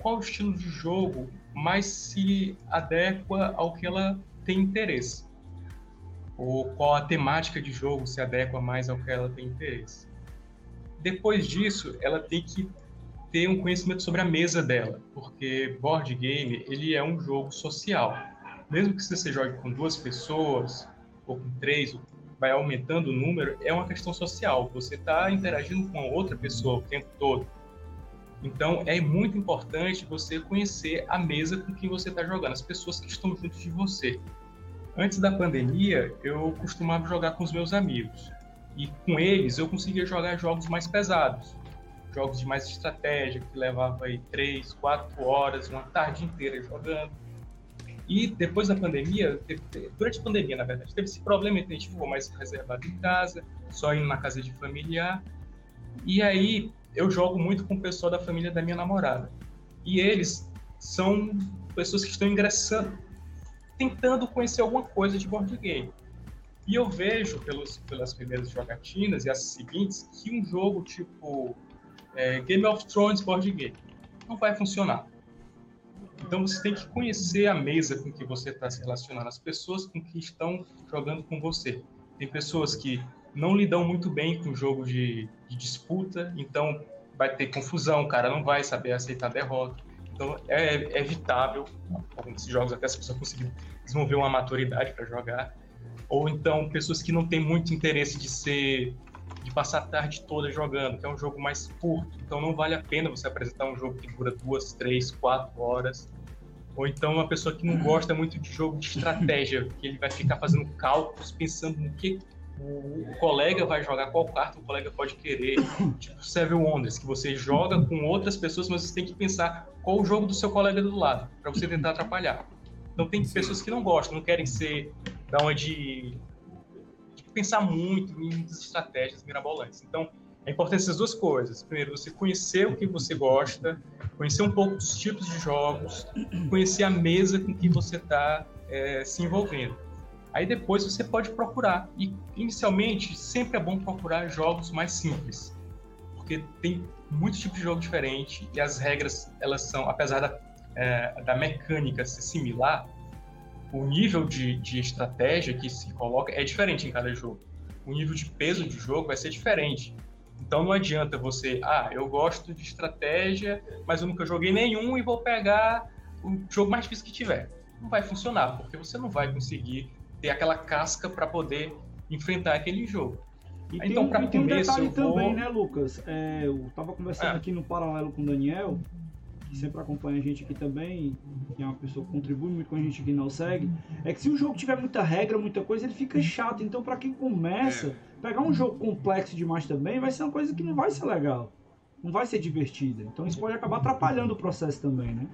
Qual o estilo de jogo mais se adequa ao que ela tem interesse? Ou qual a temática de jogo se adequa mais ao que ela tem interesse? Depois disso, ela tem que ter um conhecimento sobre a mesa dela, porque board game ele é um jogo social. Mesmo que você jogue com duas pessoas ou com três, vai aumentando o número, é uma questão social. Você está interagindo com outra pessoa o tempo todo. Então, é muito importante você conhecer a mesa com quem você está jogando, as pessoas que estão junto de você. Antes da pandemia, eu costumava jogar com os meus amigos. E com eles, eu conseguia jogar jogos mais pesados. Jogos de mais estratégia, que levava aí três, quatro horas, uma tarde inteira jogando. E depois da pandemia, durante a pandemia, na verdade, teve esse problema, então a gente ficou mais reservado em casa, só indo na casa de familiar. E aí, eu jogo muito com o pessoal da família da minha namorada. E eles são pessoas que estão ingressando, tentando conhecer alguma coisa de board game. E eu vejo pelos, pelas primeiras jogatinas e as seguintes que um jogo tipo é, Game of Thrones board game não vai funcionar. Então você tem que conhecer a mesa com que você está se relacionando, as pessoas com que estão jogando com você. Tem pessoas que não lidam muito bem com o jogo de, de disputa, então vai ter confusão, o cara não vai saber aceitar derrota. Então é, é evitável, alguns jogos até as pessoas conseguirem desenvolver uma maturidade para jogar. Ou então pessoas que não têm muito interesse de ser de passar a tarde toda jogando, que é um jogo mais curto, então não vale a pena você apresentar um jogo que dura duas, três, quatro horas. Ou então uma pessoa que não gosta muito de jogo de estratégia, que ele vai ficar fazendo cálculos, pensando no que o colega vai jogar, qual carta o colega pode querer. Tipo Seven Wonders, que você joga com outras pessoas, mas você tem que pensar qual o jogo do seu colega do lado, para você tentar atrapalhar. Então tem pessoas que não gostam, não querem ser da onde de pensar muito em estratégias mirabolantes. Então é importante essas duas coisas. Primeiro, você conhecer o que você gosta, conhecer um pouco dos tipos de jogos, conhecer a mesa com que você está é, se envolvendo. Aí depois você pode procurar. E inicialmente sempre é bom procurar jogos mais simples, porque tem muitos tipos de jogo diferente e as regras elas são, apesar da, é, da mecânica ser similar, o nível de, de estratégia que se coloca é diferente em cada jogo. O nível de peso de jogo vai ser diferente. Então não adianta você, ah, eu gosto de estratégia, mas eu nunca joguei nenhum e vou pegar o jogo mais difícil que tiver. Não vai funcionar, porque você não vai conseguir ter aquela casca para poder enfrentar aquele jogo. E então, para tem um detalhe vou... também, né, Lucas? É, eu tava conversando é. aqui no paralelo com o Daniel, que sempre acompanha a gente aqui também, que é uma pessoa que contribui muito com a gente aqui não segue, é que se o jogo tiver muita regra, muita coisa, ele fica chato. Então, para quem começa, é. pegar um jogo complexo demais também vai ser uma coisa que não vai ser legal. Não vai ser divertida. Então, isso pode acabar atrapalhando o processo também, né?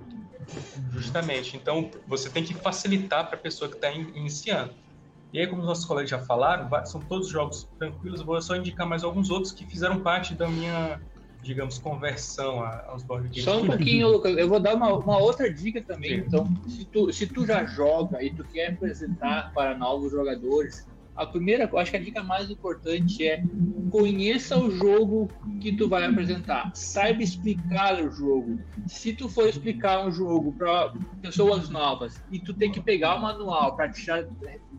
Justamente. Então, você tem que facilitar para a pessoa que está iniciando. E aí, como os nossos colegas já falaram, são todos jogos tranquilos. Eu vou só indicar mais alguns outros que fizeram parte da minha, digamos, conversão aos board games. Só um pouquinho, Lucas. Eu vou dar uma, uma outra dica também. Sim. Então, se tu, se tu já joga e tu quer apresentar para novos jogadores, a primeira, acho que a dica mais importante é conheça o jogo que tu vai apresentar. Saiba explicar o jogo. Se tu for explicar um jogo para pessoas novas e tu tem que pegar o manual para tirar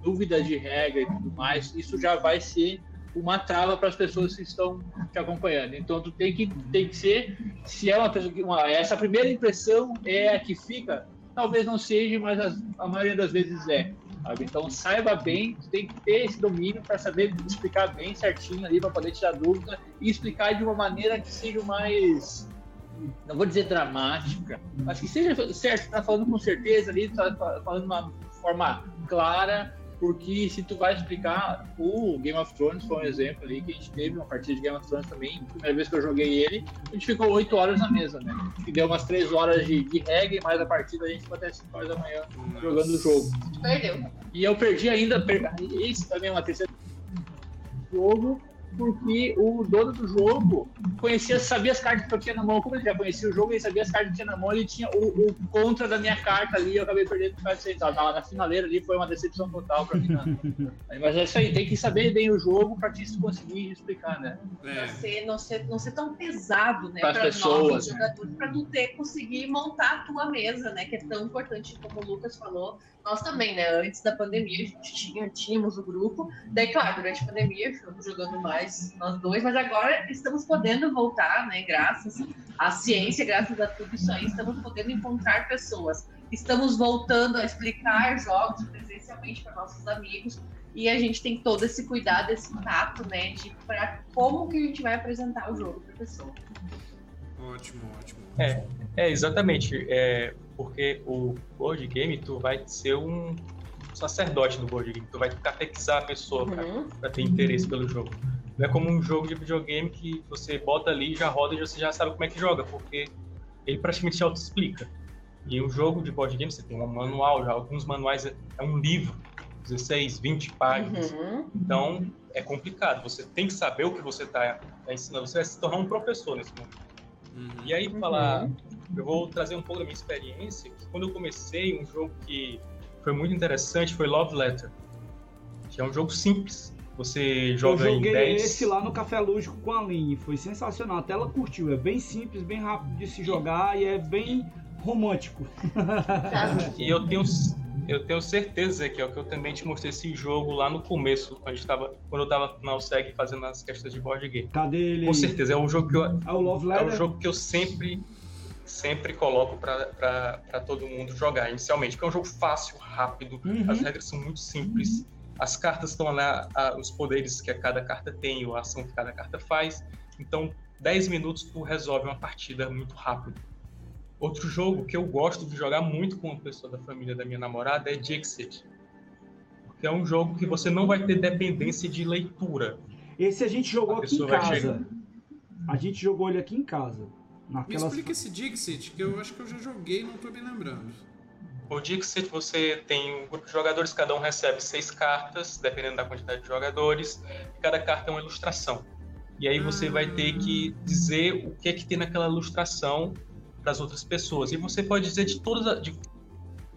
dúvidas de regra e tudo mais, isso já vai ser uma trava para as pessoas que estão te acompanhando. Então tu tem que, tem que ser, se é uma pessoa que uma, essa primeira impressão é a que fica, talvez não seja, mas a, maioria das vezes é. Sabe? Então saiba bem, tu tem que ter esse domínio para saber explicar bem certinho ali para poder tirar dúvida e explicar de uma maneira que seja mais não vou dizer dramática, mas que seja certo, tá falando com certeza ali, tá falando de uma forma clara porque se tu vai explicar, o Game of Thrones foi um exemplo ali que a gente teve uma partida de Game of Thrones também, primeira vez que eu joguei ele, a gente ficou 8 horas na mesa, né? E deu umas 3 horas de, de reggae, mais a partida a gente ficou até 5 horas da manhã jogando o jogo. Perdeu. E eu perdi ainda, per... isso também é uma terceira jogo, porque o dono do jogo conhecia, sabia as cartas que eu tinha na mão. Como ele já conhecia o jogo, ele sabia as cartas que eu tinha na mão, ele tinha o, o contra da minha carta ali, eu acabei perdendo por causa disso. Na, na finaleira ali foi uma decepção total pra mim. Né? Mas é isso aí, tem que saber bem o jogo pra te conseguir explicar, né? É. Não, ser, não, ser, não ser tão pesado, né? Para as pessoas. Né? Jogadores, pra tu ter, conseguir montar a tua mesa, né? Que é tão importante, como o Lucas falou nós também, né? Antes da pandemia, a gente tinha, tínhamos o grupo. Daí, claro, durante a pandemia, fomos jogando mais nós dois, mas agora estamos podendo voltar, né? Graças à ciência, graças a tudo isso aí, estamos podendo encontrar pessoas. Estamos voltando a explicar jogos presencialmente para nossos amigos. E a gente tem todo esse cuidado, esse tato, né? De para como que a gente vai apresentar o jogo para a pessoa. Ótimo, ótimo. É, é exatamente. É, porque o board game, tu vai ser um sacerdote do board game. Tu vai catequizar a pessoa uhum. para ter interesse pelo jogo. Não é como um jogo de videogame que você bota ali, já roda e você já sabe como é que joga, porque ele praticamente se auto-explica. E um jogo de board game, você tem um manual, já alguns manuais é, é um livro, 16, 20 páginas. Uhum. Então, é complicado. Você tem que saber o que você está tá ensinando. Você vai se tornar um professor nesse momento. Uhum. E aí, falar uhum eu vou trazer um pouco da minha experiência. Que quando eu comecei, um jogo que foi muito interessante foi Love Letter, que é um jogo simples. Você joga eu joguei em 10... esse lá no Café Lúdico com a Aline, foi sensacional. Até ela curtiu, é bem simples, bem rápido de se jogar e é bem romântico. e eu tenho, eu tenho certeza que é o que eu também te mostrei esse jogo lá no começo, quando, a gente tava, quando eu tava na USEG fazendo as questões de board game. Cadê ele? Com certeza, é um jogo que eu, é o Love Letter? é um jogo que eu sempre sempre coloco para todo mundo jogar inicialmente, porque é um jogo fácil, rápido, uhum. as regras são muito simples, as cartas estão lá, os poderes que cada carta tem, a ação que cada carta faz, então 10 minutos tu resolve uma partida muito rápido. Outro jogo que eu gosto de jogar muito com uma pessoa da família da minha namorada é Dixit. Porque é um jogo que você não vai ter dependência de leitura. Esse a gente jogou a aqui em casa. A gente jogou ele aqui em casa. Naquelas... Me explica esse Dixit, que eu acho que eu já joguei e não estou me lembrando. O Dixit, você tem um grupo de jogadores, cada um recebe seis cartas, dependendo da quantidade de jogadores, e cada carta é uma ilustração. E aí você vai ter que dizer o que é que tem naquela ilustração para as outras pessoas. E você pode dizer de todas, de,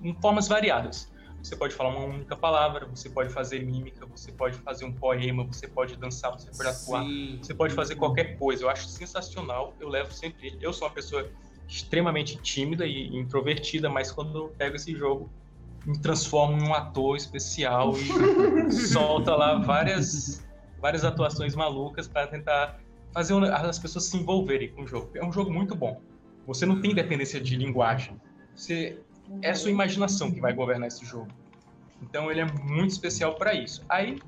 em formas variadas. Você pode falar uma única palavra, você pode fazer mímica, você pode fazer um poema, você pode dançar, você pode atuar, Sim. você pode fazer qualquer coisa. Eu acho sensacional. Eu levo sempre. Eu sou uma pessoa extremamente tímida e introvertida, mas quando eu pego esse jogo, me transformo em um ator especial e solta lá várias, várias atuações malucas para tentar fazer as pessoas se envolverem com o jogo. É um jogo muito bom. Você não tem dependência de linguagem. Você é a sua imaginação que vai governar esse jogo. Então ele é muito especial para isso. Aí,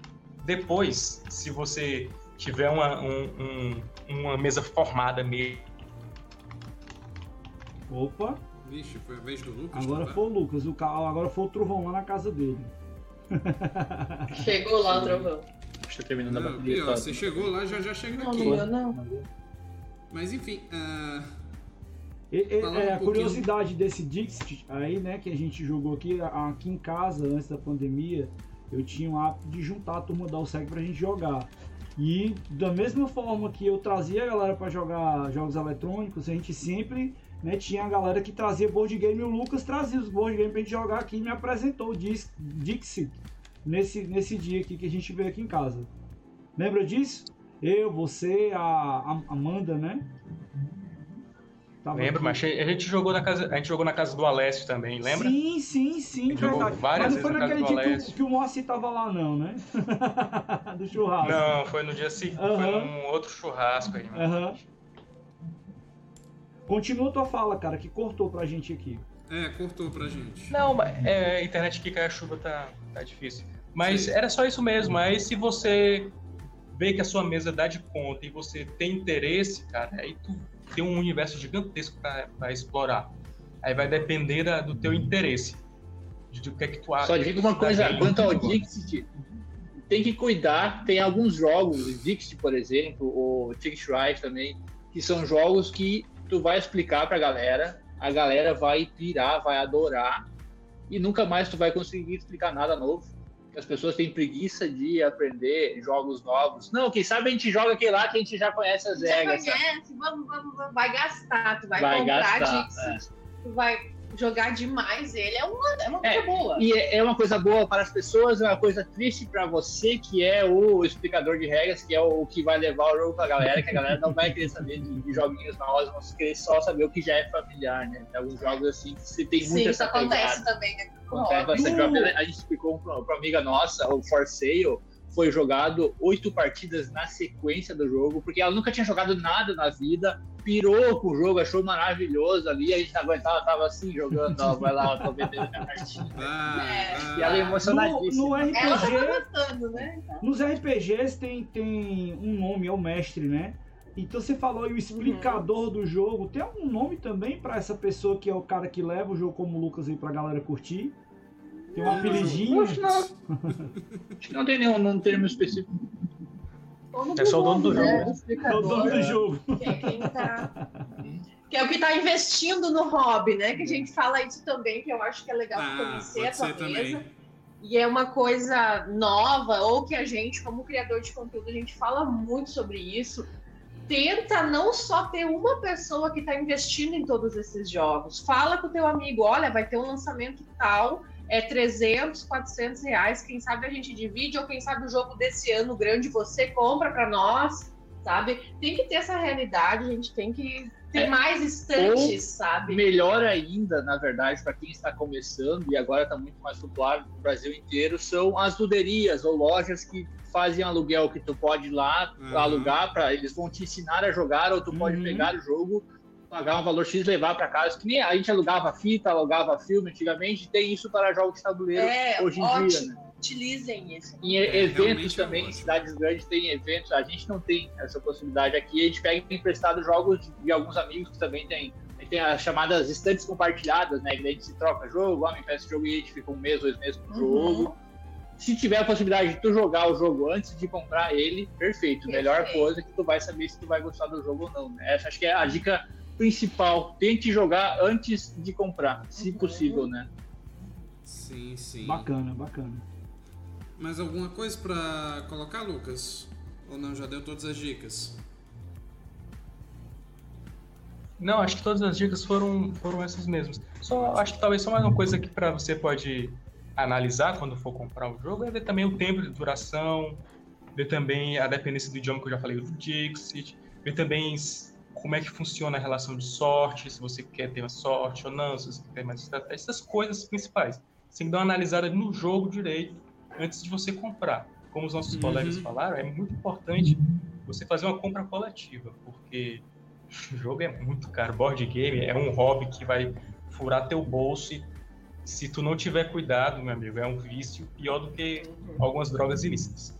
depois, se você tiver uma, um, um, uma mesa formada meio. Opa! Vixe, foi a vez do Lucas. Agora foi o Lucas, o, agora foi o trovão lá na casa dele. Chegou lá o trovão. Estou terminando não, a bateria. Você chegou lá, já já chega não, aqui. Não, não. Mas enfim. Uh... E, e, é, um a curiosidade desse Dixit aí, né, que a gente jogou aqui, aqui em casa antes da pandemia, eu tinha o hábito de juntar a turma da USEG pra gente jogar. E da mesma forma que eu trazia a galera para jogar jogos eletrônicos, a gente sempre né, tinha a galera que trazia board game. O Lucas trazia os board game pra gente jogar aqui e me apresentou o Dixit nesse, nesse dia aqui que a gente veio aqui em casa. Lembra disso? Eu, você, a, a Amanda, né? Tava Lembro, aqui. mas a gente jogou na casa, a gente jogou na casa do Alessio também, lembra? Sim, sim, sim, verdade. várias Mas não foi vezes na naquele dia que, o- que o Moacir tava lá, não, né? do churrasco. Não, foi no dia seguinte, foi Aham. num outro churrasco aí. mano. Continua tua fala, cara, que cortou pra gente aqui. É, cortou pra gente. Não, mas é, a internet aqui cai a chuva tá, tá difícil. Mas Sim. era só isso mesmo. Aí se você vê que a sua mesa dá de conta e você tem interesse, cara, aí tu tem um universo gigantesco para explorar. Aí vai depender da- do teu interesse. De, do que é que tu acha. Só digo uma coisa, Tá quanto ao Dixit, tem que cuidar, tem alguns jogos, o Dixit, por exemplo, o Ticket Ride também, que são jogos que tu vai explicar pra galera, a galera vai pirar, vai adorar, e nunca mais tu vai conseguir explicar nada novo. As pessoas têm preguiça de aprender jogos novos. Não, quem sabe a gente joga aquele lá que a gente já conhece as Já regras. sabe? conhece, vamos, vamos, vamos, vai gastar, tu vai, Vai comprar gastar, Dixit, tu vai jogar demais ele, é uma, é uma coisa É, boa. E é é uma coisa boa para as pessoas, é uma coisa triste para você, que é o explicador de regras, que é o que vai levar o jogo para a galera, que a galera não vai querer saber de, de joguinhos novos, vão querer só saber o que já é familiar, né? Tem alguns jogos assim que você tem Sim, muita isso acontece pegada. também, né? Acontece. No- A gente explicou para uma amiga nossa, o For Sale, foi jogado oito partidas na sequência do jogo, porque ela nunca tinha jogado nada na vida, pirou com o jogo, achou maravilhoso ali, a gente não aguentava, tava assim jogando, ó, vai lá, ó, tô vendendo minha cartinha. Ah, ah. E ela é No, emocionadíssima. no Ela tá RPG, gostando, né? nos RPGs tem, tem um nome, é o mestre, né? Então você falou aí o explicador do jogo. Tem algum nome também pra essa pessoa que é o cara que leva o jogo como o Lucas aí pra galera curtir? Tem um apelidinho? Acho que não. Acho que não tem nenhum, não termo específico. É só o dono do né? jogo. É o dono do jogo. Que é quem tá. Que é o que tá investindo no hobby, né? Que a gente fala isso também, que eu acho que é legal Ah, conhecer a pode tua ser mesa. também. E é uma coisa nova, ou que a gente, como criador de conteúdo, a gente fala muito sobre isso. Tenta não só ter uma pessoa que está investindo em todos esses jogos. Fala com o teu amigo, olha, vai ter um lançamento tal, é 300, 400 reais. Quem sabe a gente divide, ou quem sabe o jogo desse ano grande você compra para nós, sabe? Tem que ter essa realidade, a gente tem que ter É. mais estantes, sabe? Melhor ainda, na verdade, para quem está começando, e agora está muito mais popular no Brasil inteiro, são as luderias ou lojas que fazem aluguel que tu pode ir lá Uhum. alugar para eles vão te ensinar a jogar ou tu pode Uhum. pegar o jogo pagar um valor X e levar para casa que nem a gente alugava fita alugava filme antigamente tem isso para jogos de tabuleiro É, hoje em ótimo. dia né? Utilizem isso. Em É, eventos é também, em cidades grandes tem eventos, a gente não tem essa possibilidade aqui, a gente pega emprestado jogos de, de alguns amigos que também tem. Tem as chamadas estantes compartilhadas, né? Que daí a gente se troca jogo, ah, me peça jogo e a gente fica um mês, dois meses com o Uhum. jogo. Se tiver a possibilidade de tu jogar o jogo antes de comprar ele, perfeito. Melhor Perfeito. coisa que tu vai saber se tu vai gostar do jogo ou não. Né? Essa acho que é a dica principal. Tente jogar antes de comprar, se Uhum. possível, né? Sim, sim. Bacana, bacana. Mais alguma coisa pra colocar, Lucas? Ou não? Já deu todas as dicas? Não, acho que todas as dicas foram, foram essas mesmas. Só acho que talvez só mais uma coisa que para você pode analisar quando for comprar o jogo é ver também o tempo de duração, ver também a dependência do idioma que eu já falei do Dixit, ver também como é que funciona a relação de sorte, se você quer ter mais sorte ou não, se você quer ter mais estratégia, essas coisas principais. Você tem que dar uma analisada no jogo direito antes de você comprar. Como os nossos Uhum. colegas falaram, é muito importante você fazer uma compra coletiva, porque o jogo é muito caro. Board game é um hobby que vai furar teu bolso e se tu não tiver cuidado, meu amigo, é um vício pior do que algumas drogas ilícitas.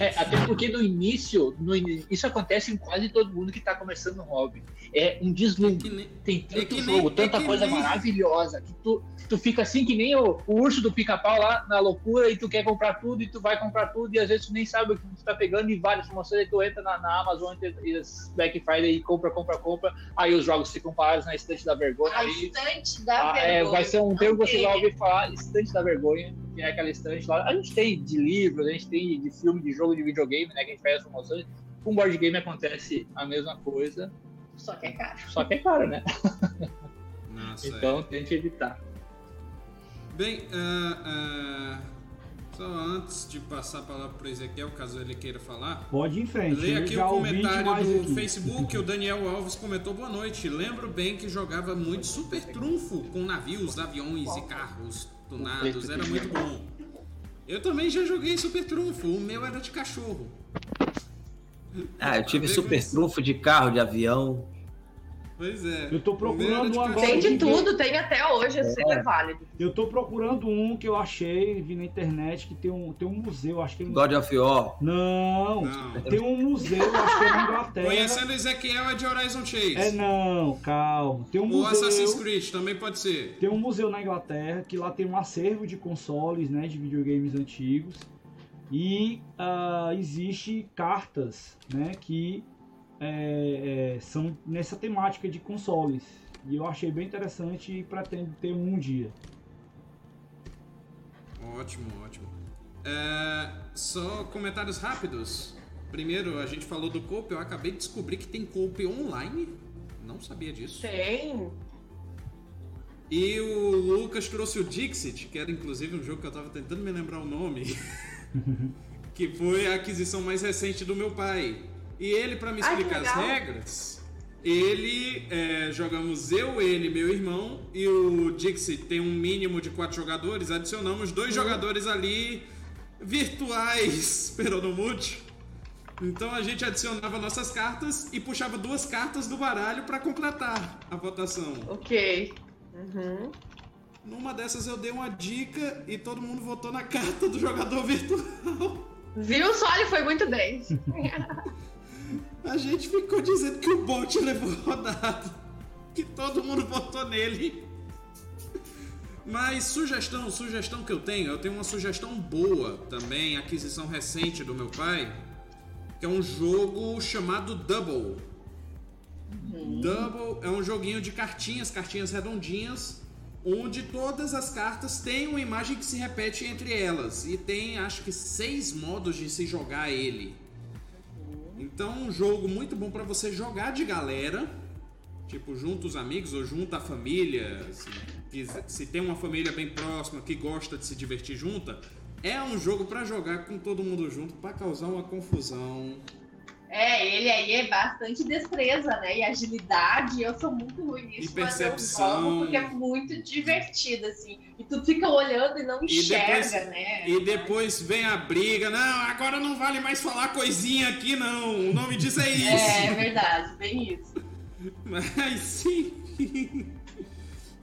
É, até porque no início, no ini- isso acontece em quase todo mundo que está começando um hobby. É um deslumbre. Nem- Tem tanto É que nem- jogo, é tanta que coisa nem- maravilhosa, que tu, tu fica assim que nem o, o urso do pica-pau lá na loucura e tu quer comprar tudo e tu vai comprar tudo e às vezes tu nem sabe o que tu tá pegando e várias promoções e tu entra na, na Amazon e Black Friday e compra, compra, compra, aí os jogos ficam parados na estante da vergonha A estante da Ah, é, vergonha. vai ser um termo que você vai ouvir falar, estante da vergonha, que é aquela estante lá. A gente tem de livros, a gente tem de filme, de jogo, de videogame, né? Que a gente faz as promoções. Com board game acontece a mesma coisa, Só que é caro. só que é caro, né? Nossa, Então tente evitar. Bem, ah, ah, Só antes de passar a palavra para o Ezequiel, caso ele queira falar. Pode ir em frente. Leia aqui o comentário do aqui. Facebook, o Daniel Alves comentou boa noite. Lembro bem que jogava muito super trunfo com navios, aviões e carros tunados. Era muito bom. Eu também já joguei super trunfo. O meu era de cachorro. Ah, eu tive super trunfo de carro, de avião. Pois é. Eu tô procurando um agora. Tem de tudo, tem até hoje, assim, É. é válido. Eu tô procurando um que eu achei, vi na internet, que tem um, tem um museu, acho que ele... God of War. Não, Não. tem um museu, acho que é na Inglaterra. Conhecendo Ezequiel é de Horizon Chase. É não, calma. Tem um Ou Assassin's museu. Creed, também pode ser. Tem um museu na Inglaterra que lá tem um acervo de consoles, né, de videogames antigos. E ah, existe cartas, né, que é, é, são nessa temática de consoles. E eu achei bem interessante e pretendo ter um dia. Ótimo, ótimo. É, só comentários rápidos. Primeiro, a gente falou do Coop. Eu acabei de descobrir que tem Coop online. Não sabia disso. Tem. E o Lucas trouxe o Dixit, que era inclusive um jogo que eu tava tentando me lembrar o nome. que foi a aquisição mais recente do meu pai. E ele, pra me Ai, explicar as legal. regras, ele é, jogamos eu, ele meu irmão. E o Dixit tem um mínimo de quatro jogadores. Adicionamos dois jogadores ali virtuais, peronomútil. Então a gente adicionava nossas cartas e puxava duas cartas do baralho pra completar a votação. Ok. Uhum. Numa dessas eu dei uma dica e todo mundo votou na carta do jogador virtual. Viu só? Ele foi muito bem. A gente ficou dizendo que o bot levou rodado. Que todo mundo votou nele. Mas sugestão, sugestão que eu tenho, eu tenho uma sugestão boa também, aquisição recente do meu pai, que é um jogo chamado Double. Double é um joguinho de cartinhas, cartinhas redondinhas, onde todas as cartas têm uma imagem que se repete entre elas. E tem acho que seis modos de se jogar ele. Então, um jogo muito bom pra você jogar de galera, tipo, junto os amigos ou junto a família. Se, se tem uma família bem próxima que gosta de se divertir junta, é um jogo pra jogar com todo mundo junto, pra causar uma confusão. É, ele aí é bastante destreza, né? E agilidade. Eu sou muito ruim nisso, E mas eu percepção. porque é muito divertido, assim. E tu fica olhando e não E enxerga, depois- né? E depois vem a briga, não, agora não vale mais falar coisinha aqui não, o nome disso é isso. É, é verdade, bem isso. Mas sim.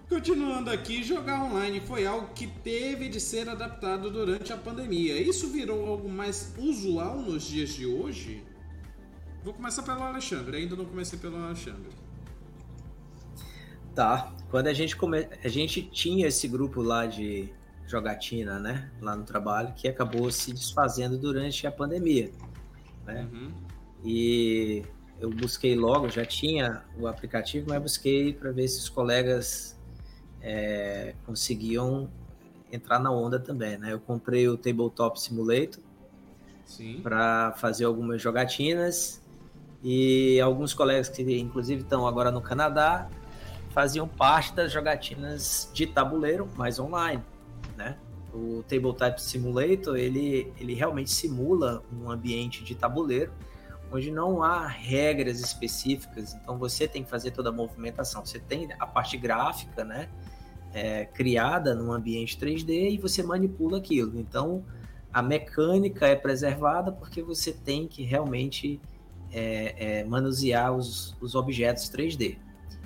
Continuando aqui, jogar online foi algo que teve de ser adaptado durante a pandemia. Isso virou algo mais usual nos dias de hoje? Vou começar pelo Alexandre, ainda não comecei pelo Alexandre. Tá. Quando a gente come... a gente tinha esse grupo lá de jogatina, né, lá no trabalho, que acabou se desfazendo durante a pandemia. É. Uhum. E eu busquei logo, já tinha o aplicativo, mas busquei para ver se os colegas é, conseguiam entrar na onda também, né? Eu comprei o Tabletop Simulator Sim. para fazer algumas jogatinas e alguns colegas que inclusive estão agora no Canadá faziam parte das jogatinas de tabuleiro, mas online, né? O Tabletop Simulator, ele, ele realmente simula um ambiente de tabuleiro, onde não há regras específicas, então você tem que fazer toda a movimentação. Você tem a parte gráfica, né? É, criada num ambiente 3D e você manipula aquilo. Então, a mecânica é preservada porque você tem que realmente é, é, manusear os, os objetos 3D.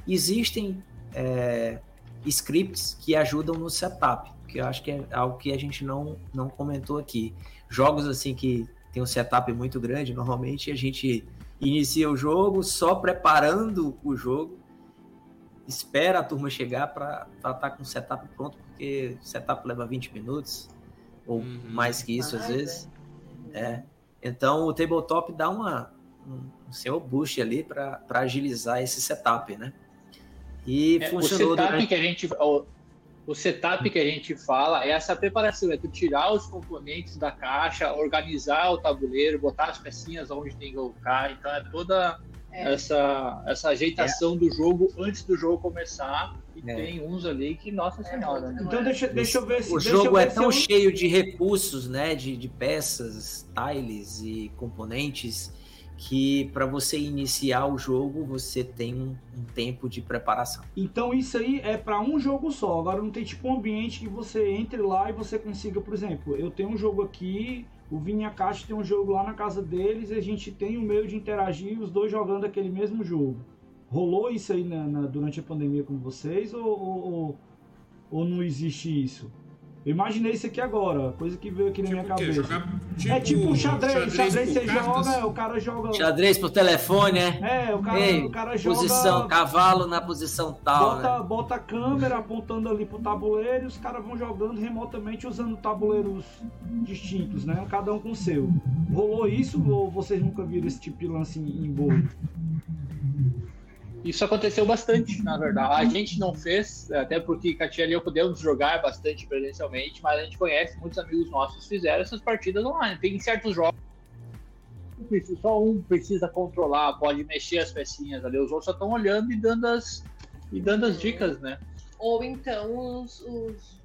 Existem é, scripts que ajudam no setup, que eu acho que é algo que a gente não, não comentou aqui. Jogos assim que tem um setup muito grande, normalmente a gente inicia o jogo só preparando o jogo, espera a turma chegar para estar tá com o setup pronto, porque o setup leva 20 minutos, ou Uhum. mais que isso às vezes. É. Então o tabletop dá uma, um, um seu boost ali para agilizar esse setup, né? E É, o funcionou setup durante... que a gente o, o setup que a gente fala é essa preparação, é tu tirar os componentes da caixa, organizar o tabuleiro, botar as pecinhas onde tem que colocar, então é toda É. essa essa ajeitação do jogo antes do jogo começar E é. tem uns ali que, nossa é, senhora. Né? Então deixa, deixa eu ver se. O jogo é tão cheio de recursos, né? De, de peças, tiles e componentes que para você iniciar o jogo você tem um, um, tempo de preparação. Então isso aí é para um jogo só. Agora não tem tipo um ambiente que você entre lá e você consiga, por exemplo, eu tenho um jogo aqui, o Vinha Caixa tem um jogo lá na casa deles e a gente tem um meio de interagir os dois jogando aquele mesmo jogo. Rolou isso aí na, na, durante a pandemia com vocês ou, ou, ou não existe isso? Eu imaginei isso aqui agora, coisa que veio aqui na minha cabeça. Jogar, tipo, é tipo xadrez, xadrez, xadrez você cartas. joga, o cara joga. Xadrez por telefone, é? É, o cara, Ei, o cara joga. Posição, cavalo na posição tal. Bota, né? bota a câmera apontando ali pro tabuleiro e os caras vão jogando remotamente usando tabuleiros distintos, né? Cada um com o seu. Rolou isso ou vocês nunca viram esse tipo de lance em, em bolo? Isso aconteceu bastante, na verdade. A gente não fez, até porque Katia e eu podemos jogar bastante presencialmente, mas a gente conhece, muitos amigos nossos fizeram essas partidas online. Tem certos jogos só um precisa controlar, pode mexer as pecinhas ali, os outros só estão olhando e dando as, e dando as dicas, né? Ou então os, os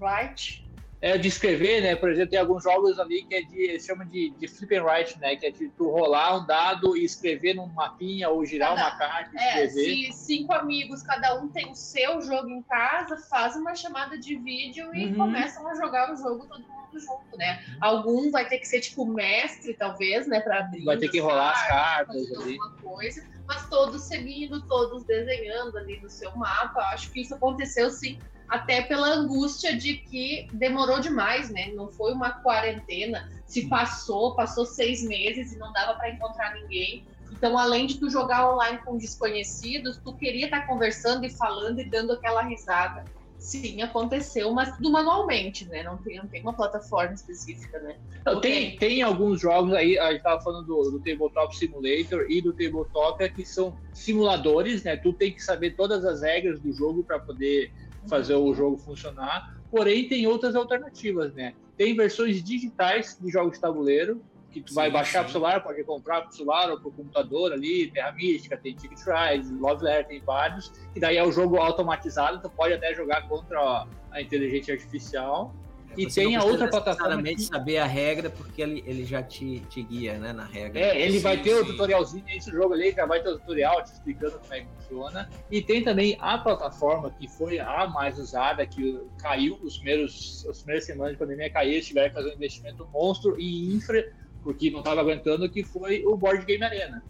é, de escrever, né? Por exemplo, tem alguns jogos ali que é de, chama de, de flip and write, né? Que é de tu rolar um dado e escrever num mapinha ou girar cada, uma carta e é, escrever. Se cinco amigos, cada um tem o seu jogo em casa, faz uma chamada de vídeo e uhum. começam a jogar o jogo todo mundo junto, né? Algum vai ter que ser tipo mestre, talvez, né? Para abrir. Vai ter que rolar as cartas ali. Coisa, mas todos seguindo, todos desenhando ali no seu mapa. Acho que isso aconteceu sim até pela angústia de que demorou demais, né? Não foi uma quarentena, se passou, passou seis meses e não dava para encontrar ninguém. Então, além de tu jogar online com desconhecidos, tu queria estar tá conversando e falando e dando aquela risada. Sim, aconteceu, mas tudo manualmente, né? Não tem, não tem uma plataforma específica, né? Não, tem, tem alguns jogos aí, a gente tava falando do, do Tabletop Simulator e do Tabletop que são simuladores, né? Tu tem que saber todas as regras do jogo para poder fazer o jogo funcionar. Porém, tem outras alternativas, né? Tem versões digitais de jogos de tabuleiro, que tu sim, vai baixar para celular, pode comprar para celular ou para o computador ali, Terra Mística, tem Ticket Rise, Love Letter, tem vários, e daí é o jogo automatizado, tu pode até jogar contra a inteligência artificial. E Você tem a outra plataforma. Que... saber a regra, porque ele, ele já te, te guia né, na regra. É, ele sim, vai ter sim. o tutorialzinho nesse jogo ali, já vai ter o tutorial te explicando como é que funciona. E tem também a plataforma que foi a mais usada, que caiu os primeiros, as primeiras semanas de pandemia, caiu, eles tiveram que fazer um investimento monstro em infra, porque não estava aguentando, que foi o Board Game Arena.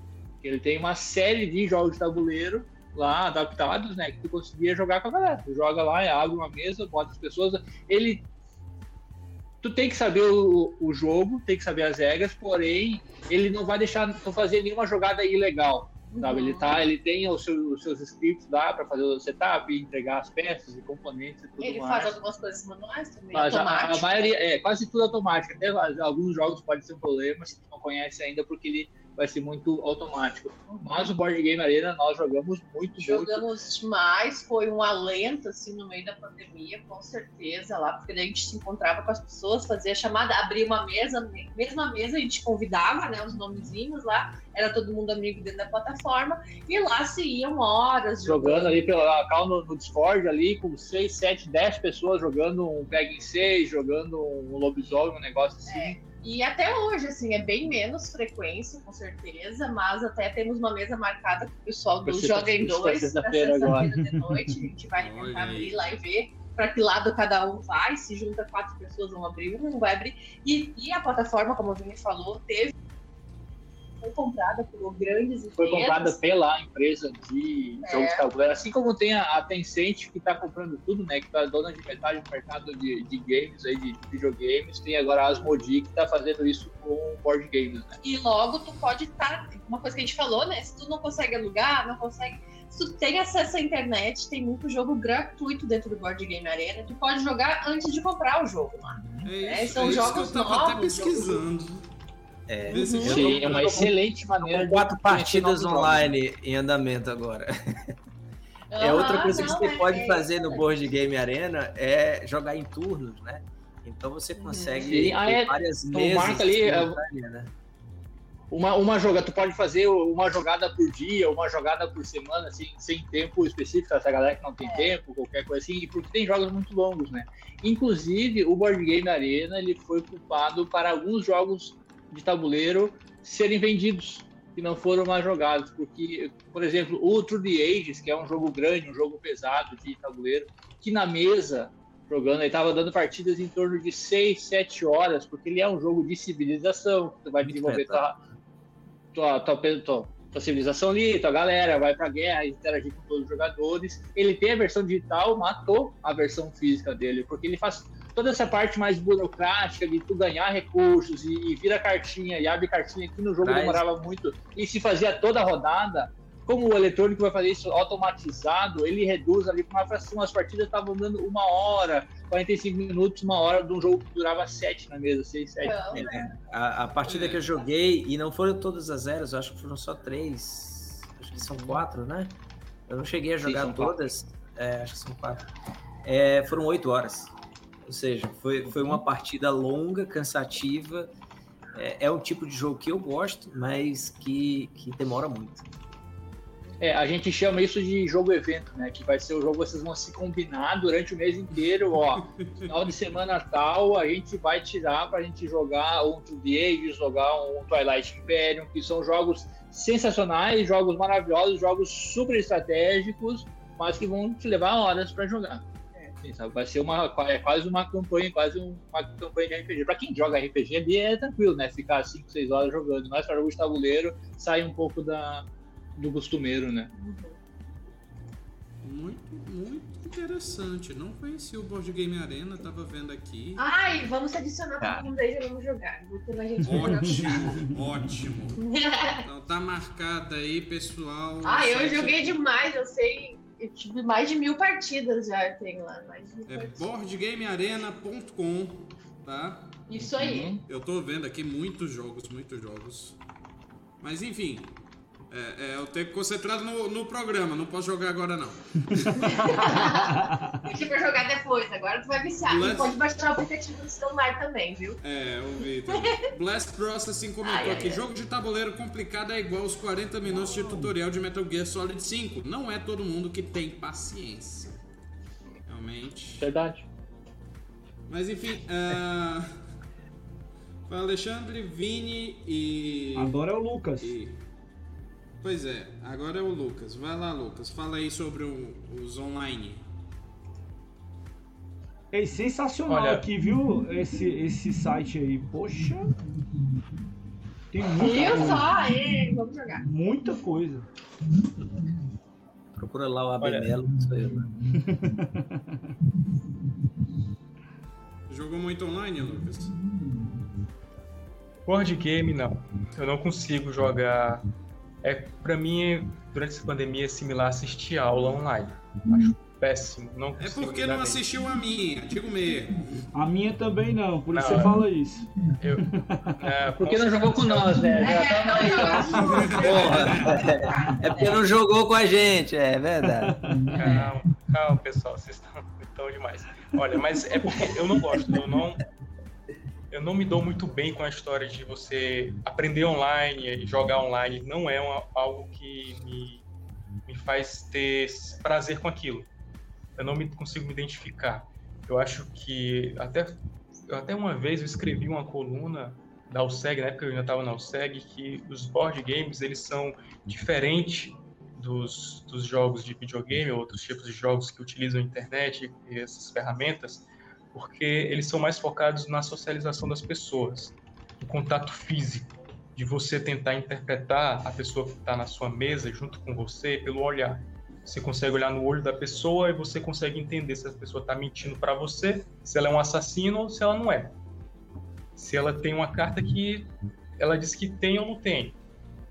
Ele tem uma série de jogos de tabuleiro lá adaptados, né? Que tu conseguia jogar com a galera. Tu joga lá, abre uma mesa, bota as pessoas. Ele tu tem que saber o, o jogo, tem que saber as regras, porém, ele não vai deixar tu fazer nenhuma jogada ilegal. Sabe? Uhum. Ele, tá, ele tem os seus, os seus scripts lá para fazer o setup, entregar as peças e componentes e tudo ele mais. Ele faz algumas coisas manuais também, Mas a, a, maioria, é, quase tudo automático. Até alguns jogos pode ser um problema se tu não conhece ainda, porque ele vai ser muito automático. Mas o Board Game Arena nós jogamos muito, Jogamos muito. demais, foi um alento assim no meio da pandemia, com certeza lá, porque daí a gente se encontrava com as pessoas, fazia chamada, abria uma mesa, mesma mesa, a gente convidava, né, os nomezinhos lá, era todo mundo amigo dentro da plataforma, e lá se iam horas jogando. Jogando ali pela cal no, no, Discord ali, com 6, 7, 10 pessoas jogando um Peg em 6, jogando um lobisomem, um negócio assim. É. E até hoje, assim, é bem menos frequência, com certeza, mas até temos uma mesa marcada com o pessoal do Joga em Dois, sexta-feira de noite. A gente vai tentar abrir lá e ver para que lado cada um vai. Se junta quatro pessoas, vão abrir um, vai abrir. E, e a plataforma, como a Vini falou, teve foi comprada por grandes empresas. Foi comprada pela empresa de é. jogos de tabuleiro, assim como tem a, a Tencent que está comprando tudo, né? Que está dona de metade do mercado de, de games aí, de, de videogames. Tem agora a Asmodee que está fazendo isso com board games, né? E logo tu pode estar, tá, uma coisa que a gente falou, né? Se tu não consegue alugar, não consegue se tu tem acesso à internet, tem muito jogo gratuito dentro do Board Game Arena. Tu pode jogar antes de comprar o jogo lá. É, isso, é, são é jogos isso que eu tava novos, até pesquisando. É, Sim, é uma excelente maneira de quatro partidas online em andamento agora. é outra coisa que você é, pode fazer no Board Game Arena é jogar em turnos, né? Então você consegue ah, é, várias mesas. Marca ali, é, né? uma, uma jogada, tu pode fazer uma jogada por dia, uma jogada por semana, assim, sem tempo específico, essa galera que não tem é. tempo, qualquer coisa assim, porque tem jogos muito longos, né? Inclusive, o Board Game Arena, ele foi culpado para alguns jogos de tabuleiro serem vendidos que não foram mais jogados, porque, por exemplo, o True the Ages, que é um jogo grande, um jogo pesado de tabuleiro, que na mesa jogando, ele estava dando partidas em torno de 6, 7 horas, porque ele é um jogo de civilização, que tu vai desenvolver tua, tua, tua, tua, tua civilização ali, tua galera, vai pra guerra, interagir com todos os jogadores. Ele tem a versão digital, matou a versão física dele, porque ele faz toda essa parte mais burocrática de tu ganhar recursos e, e vira cartinha e abre cartinha que no jogo Traz. demorava muito e se fazia toda a rodada como o eletrônico vai fazer isso automatizado, ele reduz ali para uma fração. As partidas estavam dando uma hora, 45 minutos, uma hora de um jogo que durava 7 na mesa, 6, 7. É, a, a, partida que eu joguei, e não foram todas as zeros, acho que foram só três. Acho que são quatro, né? Eu não cheguei a jogar Sim, todas. É, acho que são quatro. É, foram oito horas. Ou seja, foi, foi uma partida longa, cansativa. É, é um tipo de jogo que eu gosto, mas que, que demora muito. É, a gente chama isso de jogo evento, né? Que vai ser o jogo vocês vão se combinar durante o mês inteiro, ó. Final de semana tal, a gente vai tirar pra gente jogar um Two Days, jogar um Twilight Imperium, que são jogos sensacionais, jogos maravilhosos, jogos super estratégicos, mas que vão te levar horas para jogar. É, vai ser uma, é quase uma campanha, quase uma campanha de RPG. Para quem joga RPG ali é tranquilo, né? Ficar 5, 6 horas jogando. Mas para jogo de tabuleiro, sai um pouco da, do costumeiro, né? Muito, muito interessante. Não conheci o Board Game Arena, tava vendo aqui. Ai, vamos adicionar todo mundo aí e vamos jogar. a gente ótimo, ótimo. Então tá marcado aí, pessoal. Ah, eu joguei demais, eu sei. Eu tive mais de mil partidas já tem lá. Mais de é boardgamearena.com, tá? Isso aí. Eu tô vendo aqui muitos jogos, muitos jogos. Mas enfim, é, é, eu tenho que concentrar no, no programa, não posso jogar agora não. Deixa pra jogar depois, agora tu vai viciar. Blast... E pode baixar o aplicativo do celular também, viu? É, eu vi. Blast Processing comentou ai, aqui: ai, jogo de tabuleiro complicado é igual aos 40 minutos de tutorial de Metal Gear Solid 5. Não é todo mundo que tem paciência. Realmente. Verdade. Mas enfim, uh... Alexandre, Vini e. Agora é o Lucas. E... Pois é, agora é o Lucas. Vai lá, Lucas. Fala aí sobre o, os online. É sensacional Olha... aqui, viu? Esse, esse site aí. Poxa. Tem muita Eu coisa. só, é, vamos jogar. Muita coisa. Procura lá o Abemelo. Né? Jogou muito online, Lucas? Board game, não. Eu não consigo jogar é para mim durante essa pandemia é similar a assistir aula online. Acho péssimo. Não é porque não assistiu a minha, digo mesmo. A minha também não, por isso não, você fala isso. Eu, é, porque não jogou com nós, né? É, é porque não jogou com a gente, é verdade. Calma, calma, pessoal, vocês estão, estão demais. Olha, mas é porque eu não gosto, eu não, eu não me dou muito bem com a história de você aprender online jogar online. Não é uma, algo que me, me faz ter prazer com aquilo. Eu não me consigo me identificar. Eu acho que até, até uma vez eu escrevi uma coluna da USEG, na época eu ainda estava na USEG, que os board games eles são diferentes dos, dos jogos de videogame, outros tipos de jogos que utilizam a internet e essas ferramentas, porque eles são mais focados na socialização das pessoas, no contato físico, de você tentar interpretar a pessoa que está na sua mesa junto com você pelo olhar. Você consegue olhar no olho da pessoa e você consegue entender se a pessoa está mentindo para você, se ela é um assassino ou se ela não é. Se ela tem uma carta que ela diz que tem ou não tem.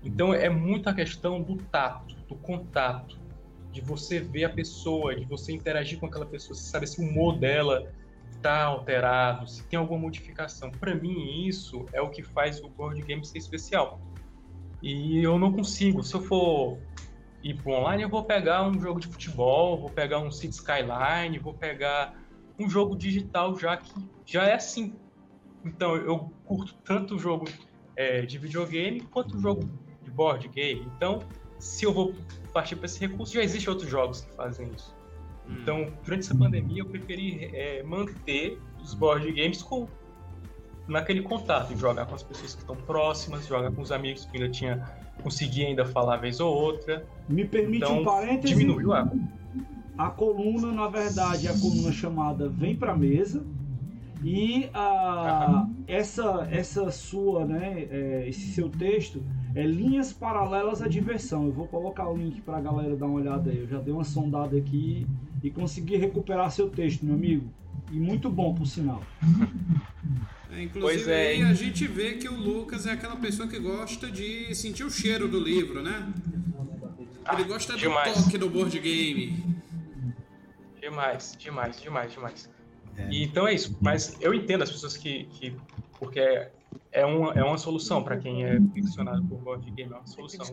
Então é muita questão do tato, do contato, de você ver a pessoa, de você interagir com aquela pessoa, você saber se o humor dela está alterado, se tem alguma modificação. Para mim, isso é o que faz o board game ser especial. E eu não consigo. Se eu for ir para online, eu vou pegar um jogo de futebol, vou pegar um City Skyline, vou pegar um jogo digital já que já é assim. Então, eu curto tanto o jogo é, de videogame quanto jogo de board game. Então, se eu vou partir para esse recurso, já existem outros jogos que fazem isso. Então, durante essa pandemia, eu preferi é, manter os board games com naquele contato, jogar com as pessoas que estão próximas, jogar com os amigos que ainda tinha consegui ainda falar vez ou outra. Me permite Então, um parêntese. Diminuiu a A coluna, na verdade, é a coluna chamada Vem Pra Mesa. E a, essa, essa sua, né, é, esse seu texto é Linhas Paralelas à Diversão. Eu vou colocar o link pra galera dar uma olhada aí. Eu já dei uma sondada aqui e consegui recuperar seu texto, meu amigo. E muito bom, por sinal. É, inclusive, Pois é, hein? a gente vê que o Lucas é aquela pessoa que gosta de sentir o cheiro do livro, né? Ele gosta do demais. toque do board game. Demais, demais, demais, demais. E, então é isso. Mas eu entendo as pessoas que. que porque é, é, uma, é uma solução para quem é ficcionado por board game, é uma solução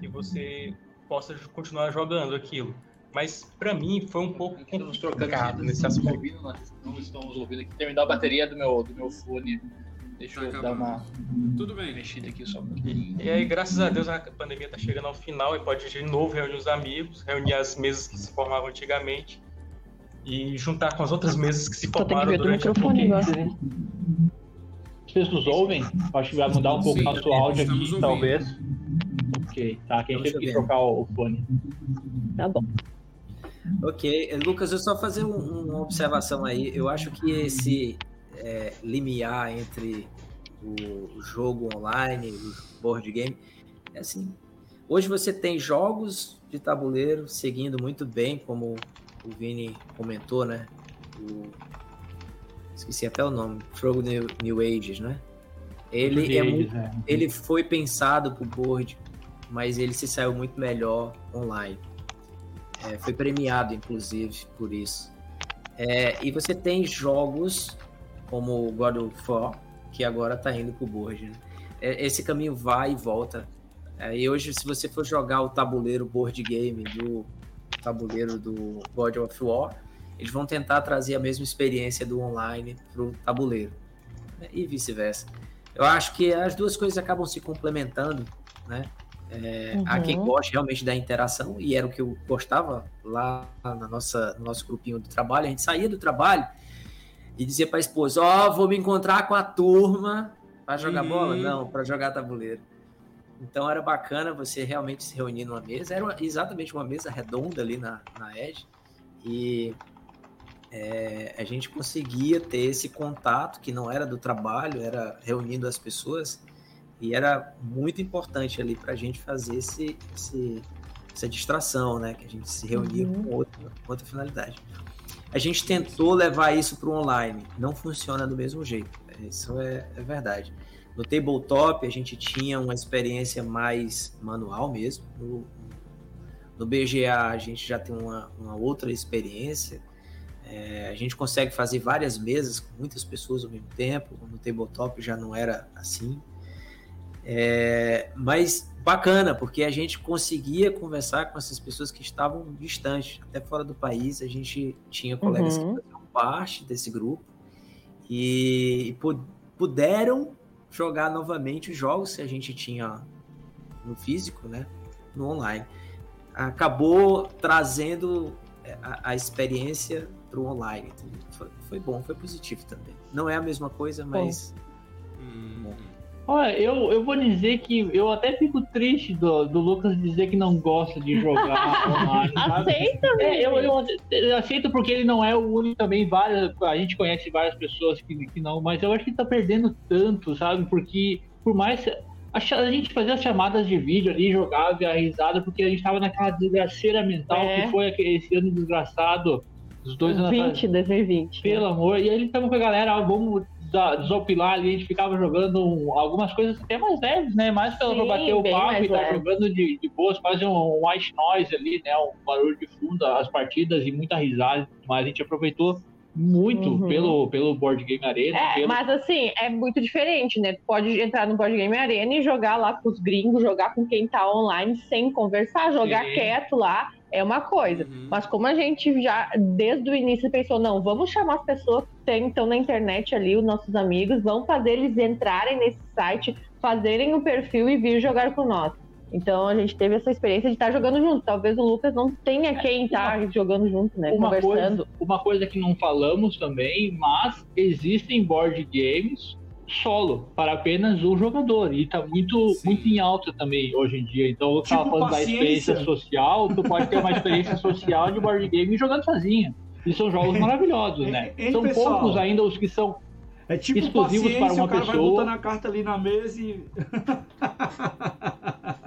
que você possa continuar jogando aquilo. Mas para mim foi um pouco Estamos complicado nesse aspecto. ouvindo, não estamos ouvindo aqui. Terminou a bateria do meu, do meu fone. Deixa Tá eu dar acabando. uma Tudo bem. mexida aqui só um pouquinho. E aí, graças a Deus, a pandemia está chegando ao final e pode de novo reunir os amigos, reunir as mesas que se formavam antigamente e juntar com as outras mesas que se que formaram ver do durante a microfone. Vocês nos ouvem? Acho que vai mudar um pouco Sim, o nosso áudio aqui, ouvindo. talvez. Ok, tá. Quem teve que trocar o fone. Tá bom. Ok, Lucas, eu só fazer um- uma observação aí. Eu acho que esse é, limiar entre o jogo online, o board game, é assim. Hoje você tem jogos de tabuleiro seguindo muito bem, como o Vini comentou, né? O, esqueci até o nome, Frog New, New Ages, né? Ele é muito Eles, é. ele foi pensado para o board, mas ele se saiu muito melhor online. É, foi premiado, inclusive, por isso. É, e você tem jogos como o God of War, que agora está indo para o board. né? É, esse caminho vai e volta. É, e hoje, se você for jogar o tabuleiro board game do tabuleiro do God of War, eles vão tentar trazer a mesma experiência do online para o tabuleiro. né? E vice-versa. Eu acho que as duas coisas acabam se complementando, né? É, Há Uhum. quem goste realmente da interação, e era o que eu gostava lá na nossa, no nosso grupinho do trabalho. A gente saía do trabalho e dizia para a esposa: Ó, vou me encontrar com a turma para jogar Uhum. bola? Não, para jogar tabuleiro. Então era bacana você realmente se reunir numa mesa. Era uma- exatamente uma mesa redonda ali na, na Edge. E é, a gente conseguia ter esse contato que não era do trabalho, era reunindo as pessoas. E era muito importante ali para a gente fazer esse, esse- essa distração, né? Que a gente se reunia Uhum. com outra, com outra finalidade. A gente tentou levar isso para o online, não funciona do mesmo jeito. Isso é, é verdade. No tabletop a gente tinha uma experiência mais manual mesmo. No, no BGA a gente já tem uma, uma outra experiência. É, a gente consegue fazer várias mesas com muitas pessoas ao mesmo tempo. No tabletop já não era assim. É, mas bacana, porque a gente conseguia conversar com essas pessoas que estavam distantes, até fora do país. A gente tinha colegas Uhum. que faziam parte desse grupo e, e pu- puderam jogar novamente os jogos que a gente tinha no físico, né, no online. Acabou trazendo é, a, a experiência para o online. Então, foi, foi bom, foi positivo também. Não é a mesma coisa, mas Hum, Olha, eu, eu vou dizer que eu até fico triste do, do Lucas dizer que não gosta de jogar online. Aceita, É, eu, eu, eu aceito porque ele não é o único também, várias, a gente conhece várias pessoas que, que não, mas eu acho que tá perdendo tanto, sabe? Porque por mais a, a gente fazia as chamadas de vídeo ali, jogava a risada, porque a gente tava naquela desgraceira mental É. que foi aquele- esse ano desgraçado, dos dois anos atrás. 20, 2020. Pelo amor, e aí ele tava com a galera, ah, vamos da- desopilar ali, a gente ficava jogando um- algumas coisas até mais leves, né? Mais pela pra Sim, bater o papo e tá leve. jogando de, de boas, quase um, um white noise ali, né? Um barulho de fundo, as partidas e muita risada, mas a gente aproveitou muito Uhum. pelo, pelo Board Game Arena. É, pelo... mas assim, é muito diferente, né? Tu pode entrar no Board Game Arena e jogar lá com os gringos, jogar com quem tá online sem conversar, jogar Sim. quieto lá, é uma coisa. uhum. Mas como a gente já, desde o início, pensou, não, vamos chamar as pessoas que estão na internet ali, os nossos amigos, vamos fazer eles entrarem nesse site, fazerem o perfil e vir jogar com nós. Então a gente teve essa experiência de estar jogando junto. Talvez o Lucas não tenha quem estar jogando junto, né? Uma Conversando. coisa, uma coisa que não falamos também, mas existem board games solo para apenas um jogador e tá muito Sim. muito em alta também hoje em dia. Então eu tava Tipo falando da paciência. experiência social, tu pode ter uma experiência social de board game jogando sozinho. E são jogos maravilhosos, né? Hein, São pessoal? poucos ainda os que são É tipo Exclusivos para uma o cara vai pessoa. botando a carta ali na mesa e.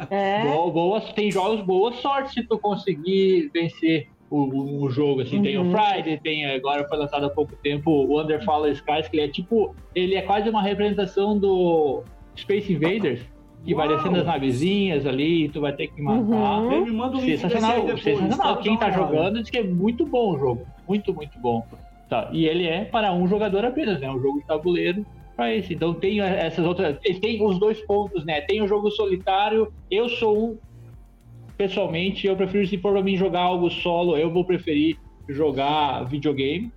É. Boa, boas, tem jogos boa sorte se tu conseguir vencer o jogo, assim, tem o Uhum. Friday, tem agora foi lançado há pouco tempo o Under Fallen Skies, que ele é tipo, ele é quase uma representação do Space Invaders, que vai Uau! descendo as navezinhas ali, tu vai ter que matar. Uhum. Ele me manda aí Sensacional, depois. sensacional. Quem tá jogando diz que é muito bom o jogo, muito, muito bom. Tá. E ele é para um jogador apenas, né? Um jogo de tabuleiro para esse. Então tem essas outras. Ele tem os dois pontos, né? Tem o jogo solitário. Eu sou um. Pessoalmente, eu prefiro, se for pra mim jogar algo solo, eu vou preferir jogar videogame.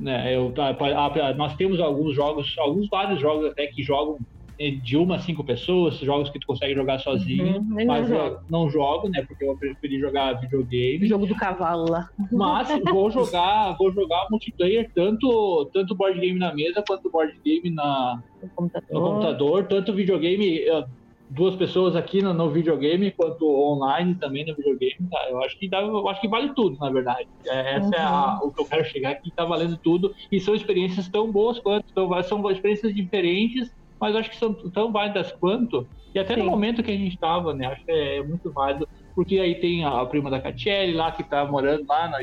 Né? Eu, a- a- nós temos alguns jogos, alguns vários jogos até que jogam eh, de uma a cinco pessoas, jogos que tu consegue jogar sozinho, Uhum, eu não mas eu jogo. não jogo, né? Porque eu preferi jogar videogame. Jogo do cavalo lá. Mas vou jogar, vou jogar multiplayer, tanto, tanto board game na mesa quanto board game na, No computador. no computador, tanto videogame, eh, duas pessoas aqui no, no videogame, quanto online também no videogame, tá? Eu acho que dá, eu acho que vale tudo, na verdade. É, essa é a- o que eu quero chegar aqui, tá valendo tudo, e são experiências tão boas quanto, são experiências diferentes, mas eu acho que são tão válidas quanto, e até no Sim. momento que a gente tava, né, acho que é muito válido, porque aí tem a, a prima da Catiele lá, que tá morando lá no,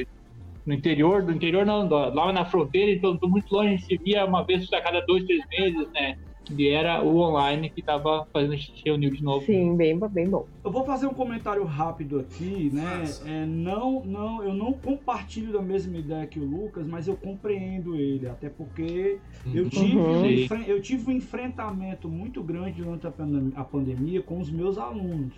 no interior, do interior não, lá na fronteira, então muito longe, a gente se via uma vez a cada dois, três meses, né, e era o online que tava fazendo a gente reunir de novo. Sim, bem, bem bom. Eu vou fazer um comentário rápido aqui, né? É, não, não, eu não compartilho da mesma ideia que o Lucas, mas eu compreendo ele, até porque eu tive, Uhum. um, eu tive um enfrentamento muito grande durante a pandem- a pandemia com os meus alunos.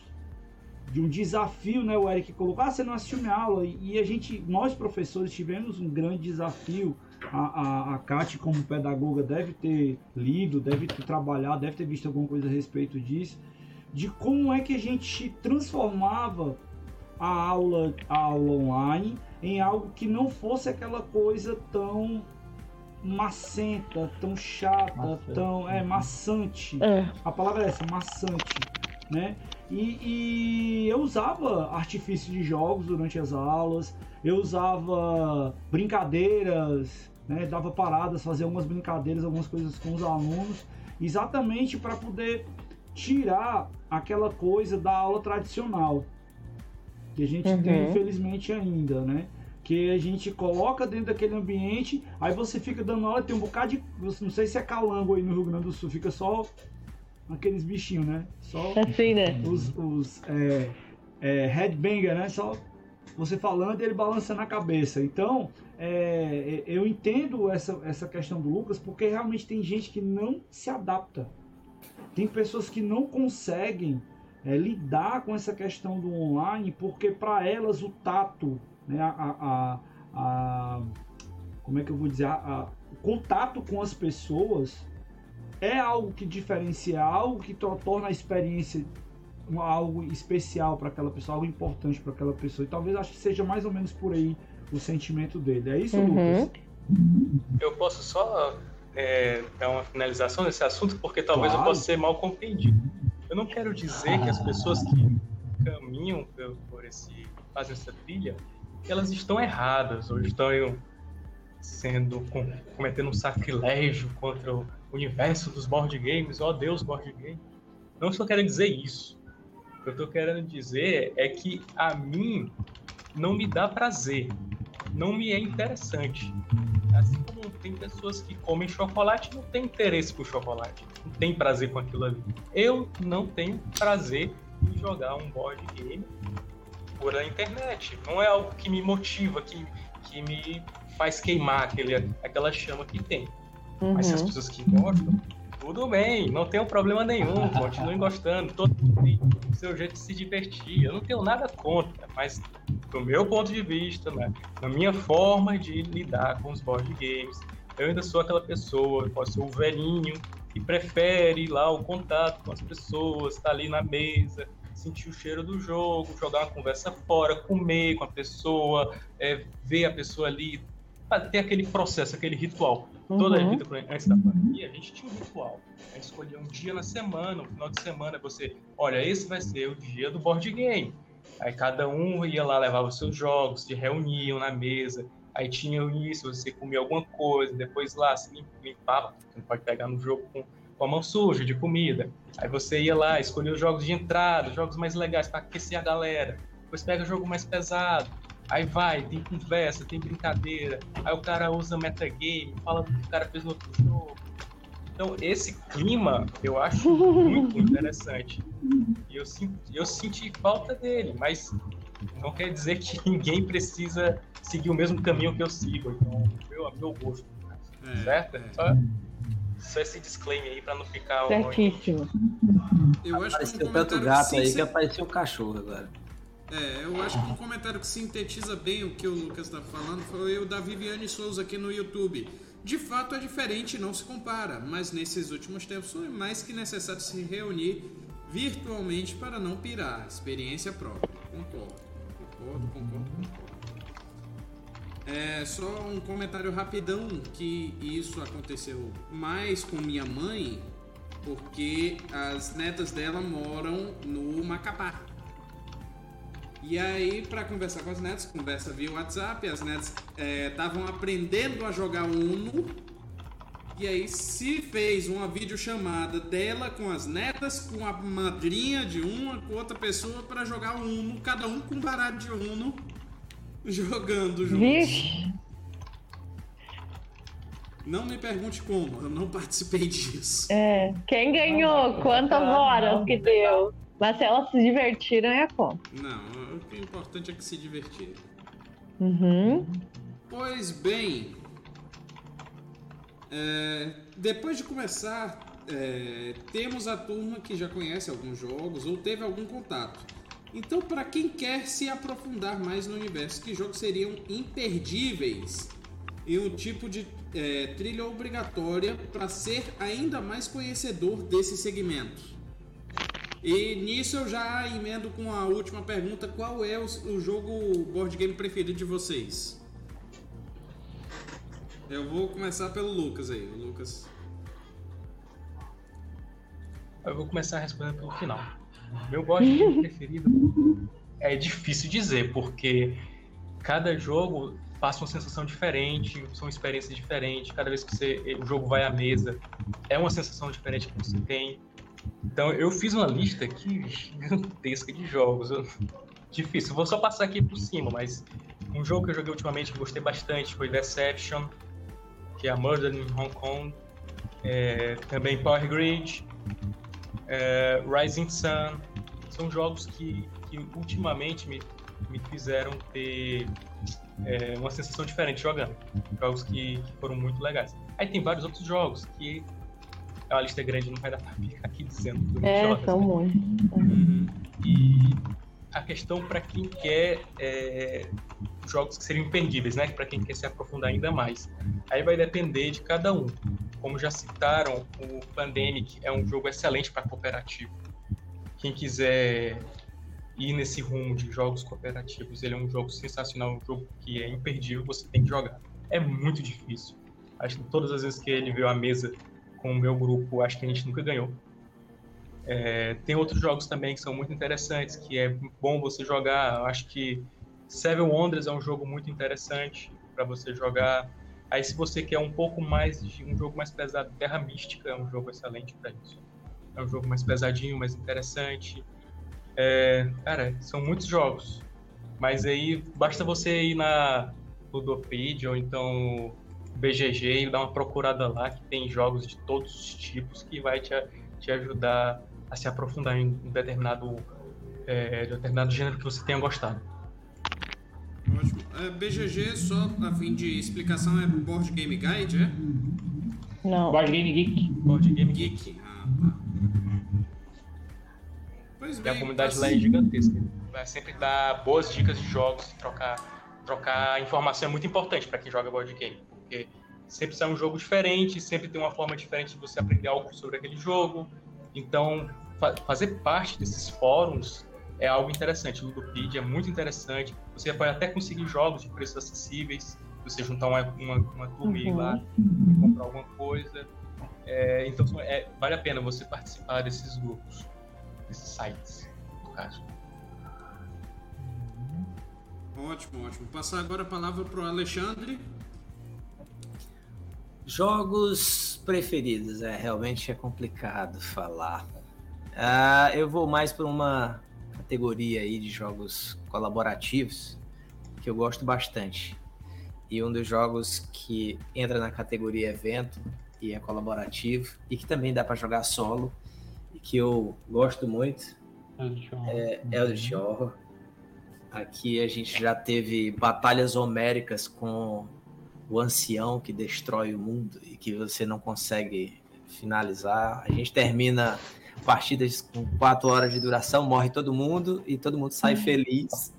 De um desafio, né? O Eric colocou, ah, você não assistiu minha aula. E e a gente, nós professores, tivemos um grande desafio. A, a, a Kate, como pedagoga, deve ter lido, deve ter trabalhado, deve ter visto alguma coisa a respeito disso de como é que a gente transformava a aula, a aula online em algo que não fosse aquela coisa tão macenta, tão chata, Maçante. tão é maçante. É. A palavra é essa, maçante, né? E, e eu usava artifício de jogos durante as aulas, eu usava brincadeiras, né? Dava paradas, fazia algumas brincadeiras, algumas coisas com os alunos, exatamente para poder tirar aquela coisa da aula tradicional que a gente Uhum. tem infelizmente ainda, né? Que a gente coloca dentro daquele ambiente, aí você fica dando aula, tem um bocado de. Não sei se é calango aí no Rio Grande do Sul, fica só aqueles bichinhos, né? Só Assim, né? os, os é, é, headbanger, né? Só você falando e ele balançando a cabeça. Então, é, eu entendo essa, essa questão do Lucas, porque realmente tem gente que não se adapta. Tem pessoas que não conseguem é, lidar com essa questão do online, porque para elas o tato, né, a, a- a- como é que eu vou dizer, a- o contato com as pessoas é algo que diferencia, algo que to- torna a experiência algo especial para aquela pessoa, algo importante para aquela pessoa. E talvez acho que seja mais ou menos por aí o sentimento dele. É isso, Uhum. Lucas? Eu posso só é, dar uma finalização nesse assunto, porque talvez Claro. eu possa ser mal compreendido. Eu não quero dizer que as pessoas que caminham por, esse, fazem essa trilha, elas estão erradas ou estão sendo com- cometendo um sacrilégio contra o universo dos board games, ó Deus board game. Não estou querendo dizer isso. O que eu estou querendo dizer é que a mim não me dá prazer, não me é interessante. Assim como tem pessoas que comem chocolate e não tem interesse por chocolate, não tem prazer com aquilo ali. Eu não tenho prazer em jogar um board game por a internet. Não é algo que me motiva, que, que me faz queimar aquele, aquela chama que tem. Mas se as Uhum. pessoas que gostam, tudo bem, não tenho problema nenhum, continuem gostando, todo mundo tem o seu jeito de se divertir, eu não tenho nada contra, mas do meu ponto de vista, né, na minha forma de lidar com os board games, eu ainda sou aquela pessoa, eu posso ser o velhinho e prefere lá o contato com as pessoas, estar tá ali na mesa, sentir o cheiro do jogo, jogar uma conversa fora, comer com a pessoa, é, ver a pessoa ali, ter aquele processo, aquele ritual. Uhum. Toda a vida, antes da pandemia, a gente tinha um ritual. A gente escolhia um dia na semana, um final de semana, você, olha, esse vai ser o dia do board game. Aí cada um ia lá, levava os seus jogos, se reuniam na mesa, aí tinha isso, você comia alguma coisa, depois lá se limpava, você não pode pegar no jogo com, com a mão suja de comida. Aí você ia lá, escolhia os jogos de entrada, jogos mais legais para aquecer a galera. Depois pega o jogo mais pesado. Aí vai, tem conversa, tem brincadeira. Aí o cara usa metagame, fala do que o cara fez no outro jogo. Então, esse clima eu acho muito interessante. E eu, eu senti falta dele, mas não quer dizer que ninguém precisa seguir o mesmo caminho que eu sigo. Então, meu, meu gosto. É, certo? É. Só, só, esse disclaimer aí pra não ficar. Certíssimo. Eu acho apareceu que um tanto gato aí que apareceu um cachorro agora. É, eu acho que um comentário que sintetiza bem o que o Lucas está falando foi o da Viviane Souza aqui no YouTube. De fato é diferente, não se compara, mas nesses últimos tempos foi mais que necessário se reunir virtualmente para não pirar. Experiência própria. Concordo. Concordo, concordo, concordo. É só um comentário rapidão que isso aconteceu mais com minha mãe, porque as netas dela moram no Macapá. E aí, para conversar com as netas, conversa via WhatsApp, as netas estavam é, aprendendo a jogar Uno. E aí se fez uma videochamada dela com as netas, com a madrinha de uma, com outra pessoa para jogar Uno, cada um com um baralho de Uno jogando juntos. Vixe. Não me pergunte como, eu não participei disso. É, quem ganhou? Quantas horas que deu? Mas se elas se divertiram, é como? Não, o que é importante é que se divertiram. Uhum. Pois bem, é, depois de começar, é, temos a turma que já conhece alguns jogos ou teve algum contato. Então, para quem quer se aprofundar mais no universo, que jogos seriam imperdíveis e um tipo de é, trilha obrigatória para ser ainda mais conhecedor desse segmento? E nisso eu já emendo com a última pergunta: qual é o, o jogo board game preferido de vocês? Eu vou começar pelo Lucas aí, o Lucas. Eu vou começar respondendo pelo final. Meu board game preferido é difícil dizer, porque cada jogo passa uma sensação diferente, são experiências diferentes. Cada vez que você, o jogo vai à mesa, é uma sensação diferente que você tem. Então eu fiz uma lista aqui gigantesca de jogos. Difícil, vou só passar aqui por cima, mas um jogo que eu joguei ultimamente que gostei bastante foi Deception, que é a Murder in Hong Kong. É, também Power Grid, é, Rising Sun. São jogos que, que ultimamente me, me fizeram ter é, uma sensação diferente jogando. Jogos que, que foram muito legais. Aí tem vários outros jogos que a lista é grande, não vai dar pra ficar aqui dizendo tudo. É, jogos, são né? muitos. Uhum. E a questão para quem quer é, jogos que seriam imperdíveis, né? Para quem quer se aprofundar ainda mais. Aí vai depender de cada um. Como já citaram, o Pandemic é um jogo excelente para cooperativo. Quem quiser ir nesse rumo de jogos cooperativos, ele é um jogo sensacional, um jogo que é imperdível, você tem que jogar. É muito difícil. Acho que todas as vezes que ele veio à mesa com o meu grupo, acho que a gente nunca ganhou. É, tem outros jogos também que são muito interessantes, que é bom você jogar. Acho que Seven Wonders é um jogo muito interessante para você jogar. Aí, se você quer um pouco mais de um jogo mais pesado, Terra Mística é um jogo excelente para isso. É um jogo mais pesadinho, mais interessante. É, cara, são muitos jogos. Mas aí basta você ir na Ludopedia ou então BGG e dar uma procurada lá que tem jogos de todos os tipos que vai te, te ajudar a se aprofundar em um determinado, é, determinado gênero que você tenha gostado. Ótimo. É, BGG, só a fim de explicação, é Board Game Guide, é? Não. Board Game Geek. Board Game Geek. Ah, tá. Pois bem, e a comunidade lá é gigantesca. Vai sempre dar boas dicas de jogos, trocar, trocar informação é muito importante para quem joga board game, porque sempre sai um jogo diferente, sempre tem uma forma diferente de você aprender algo sobre aquele jogo. Então, fa fazer parte desses fóruns é algo interessante. O Ludopedia é muito interessante. Você pode até conseguir jogos de preços acessíveis, você juntar uma, uma, uma turma e ir lá e comprar alguma coisa. É, então, é, vale a pena você participar desses grupos, desses sites, no caso. Ótimo, ótimo. Passar agora a palavra para o Alexandre. Jogos preferidos, é realmente é complicado falar. Ah, eu vou mais para uma categoria aí de jogos colaborativos que eu gosto bastante. E um dos jogos que entra na categoria evento e é colaborativo e que também dá para jogar solo e que eu gosto muito é Eldritch Horror. Aqui a gente já teve batalhas homéricas com o ancião que destrói o mundo e que você não consegue finalizar. A gente termina partidas com quatro horas de duração, morre todo mundo e todo mundo sai feliz,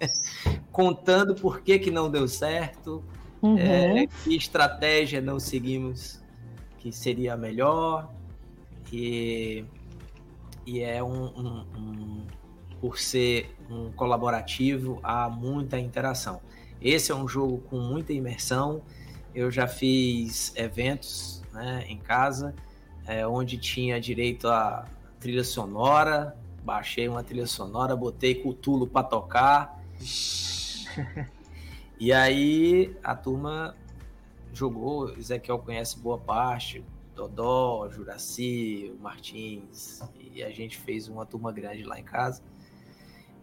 contando por que, que não deu certo, uhum. é, que estratégia não seguimos que seria melhor. E, e é um, um, um por ser um colaborativo, há muita interação. Esse é um jogo com muita imersão. Eu já fiz eventos né, em casa, é, onde tinha direito a trilha sonora. Baixei uma trilha sonora, botei Cutulo para tocar. e aí a turma jogou. Ezequiel conhece boa parte. Dodó, Juraci, Martins. E a gente fez uma turma grande lá em casa.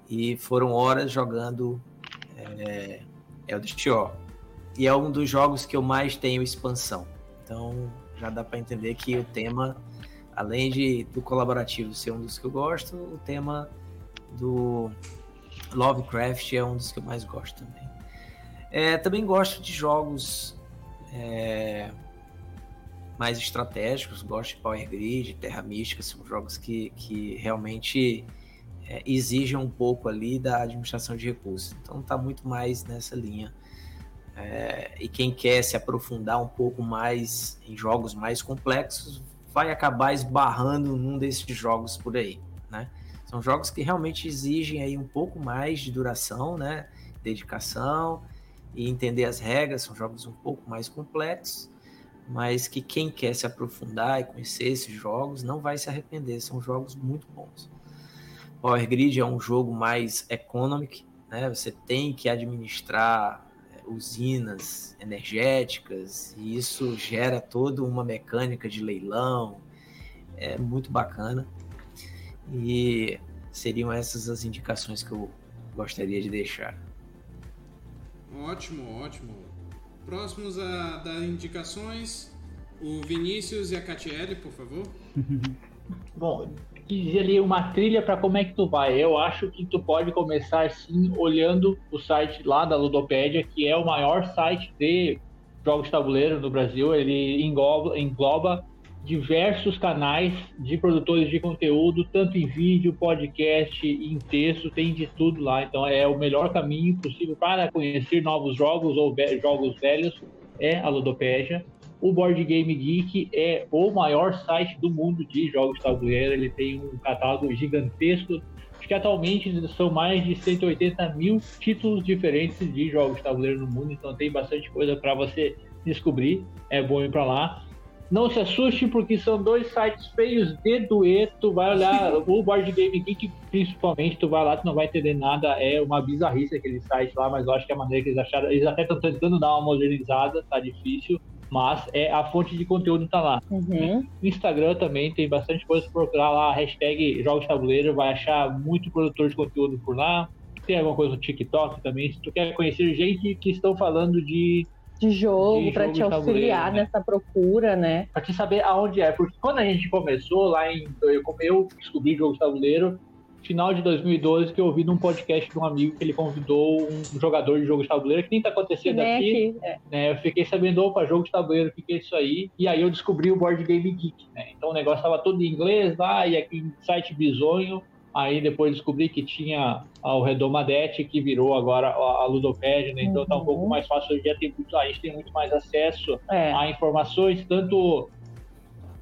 E foram horas jogando é, Eldritch Horror. E é um dos jogos que eu mais tenho expansão. Então já dá para entender que o tema, além de do colaborativo ser um dos que eu gosto, o tema do Lovecraft é um dos que eu mais gosto também. É, também gosto de jogos é, mais estratégicos, gosto de Power Grid, Terra Mística, são jogos que, que realmente é, exigem um pouco ali da administração de recursos. Então está muito mais nessa linha. É, e quem quer se aprofundar um pouco mais em jogos mais complexos vai acabar esbarrando num desses jogos por aí, né? São jogos que realmente exigem aí um pouco mais de duração, né? Dedicação e entender as regras. São jogos um pouco mais complexos, mas que quem quer se aprofundar e conhecer esses jogos não vai se arrepender. São jogos muito bons. Power Grid é um jogo mais economic, né? Você tem que administrar é, usinas energéticas e isso gera toda uma mecânica de leilão. É muito bacana. E seriam essas as indicações que eu gostaria de deixar. Ótimo, ótimo. Próximos a dar indicações, o Vinícius e a Catiele, por favor. Bom, dizer ali uma trilha para como é que tu vai. Eu acho que tu pode começar assim olhando o site lá da Ludopédia, que é o maior site de jogos de tabuleiro no Brasil. Ele engloba, engloba diversos canais de produtores de conteúdo, tanto em vídeo, podcast, em texto, tem de tudo lá. Então é o melhor caminho possível para conhecer novos jogos ou jogos velhos é a Ludopédia. O Board Game Geek é o maior site do mundo de jogos de tabuleiro. Ele tem um catálogo gigantesco. Acho que atualmente são mais de 180 mil títulos diferentes de jogos de tabuleiro no mundo. Então tem bastante coisa para você descobrir. É bom ir para lá. Não se assuste, porque são dois sites feios de dueto. Vai olhar o Board Game Geek, principalmente, tu vai lá, tu não vai entender nada. É uma bizarrice aquele site lá, mas eu acho que é a maneira que eles acharam. Eles até estão tentando dar uma modernizada, tá difícil mas é a fonte de conteúdo tá lá. Uhum. Instagram também tem bastante coisa para procurar lá, hashtag Jogos Tabuleiro, vai achar muito produtor de conteúdo por lá. Tem alguma coisa no TikTok também, se tu quer conhecer gente que estão falando de de jogo, para te auxiliar né? nessa procura, né? Para te saber aonde é, porque quando a gente começou lá em eu, eu descobri jogos de tabuleiro final de 2012 que eu ouvi num podcast de um amigo que ele convidou um jogador de jogo de tabuleiro, que nem tá acontecendo é aqui. É. Né? Eu fiquei sabendo, opa, jogo de tabuleiro, o que, que é isso aí? E aí eu descobri o Board Game Geek, né? Então o negócio tava todo em inglês lá, e aqui em site bizonho. Aí depois descobri que tinha o Redomadete, que virou agora a Ludopédia, né? Então uhum. tá um pouco uhum. mais fácil. Hoje tem muito, a gente tem muito mais acesso é. a informações, tanto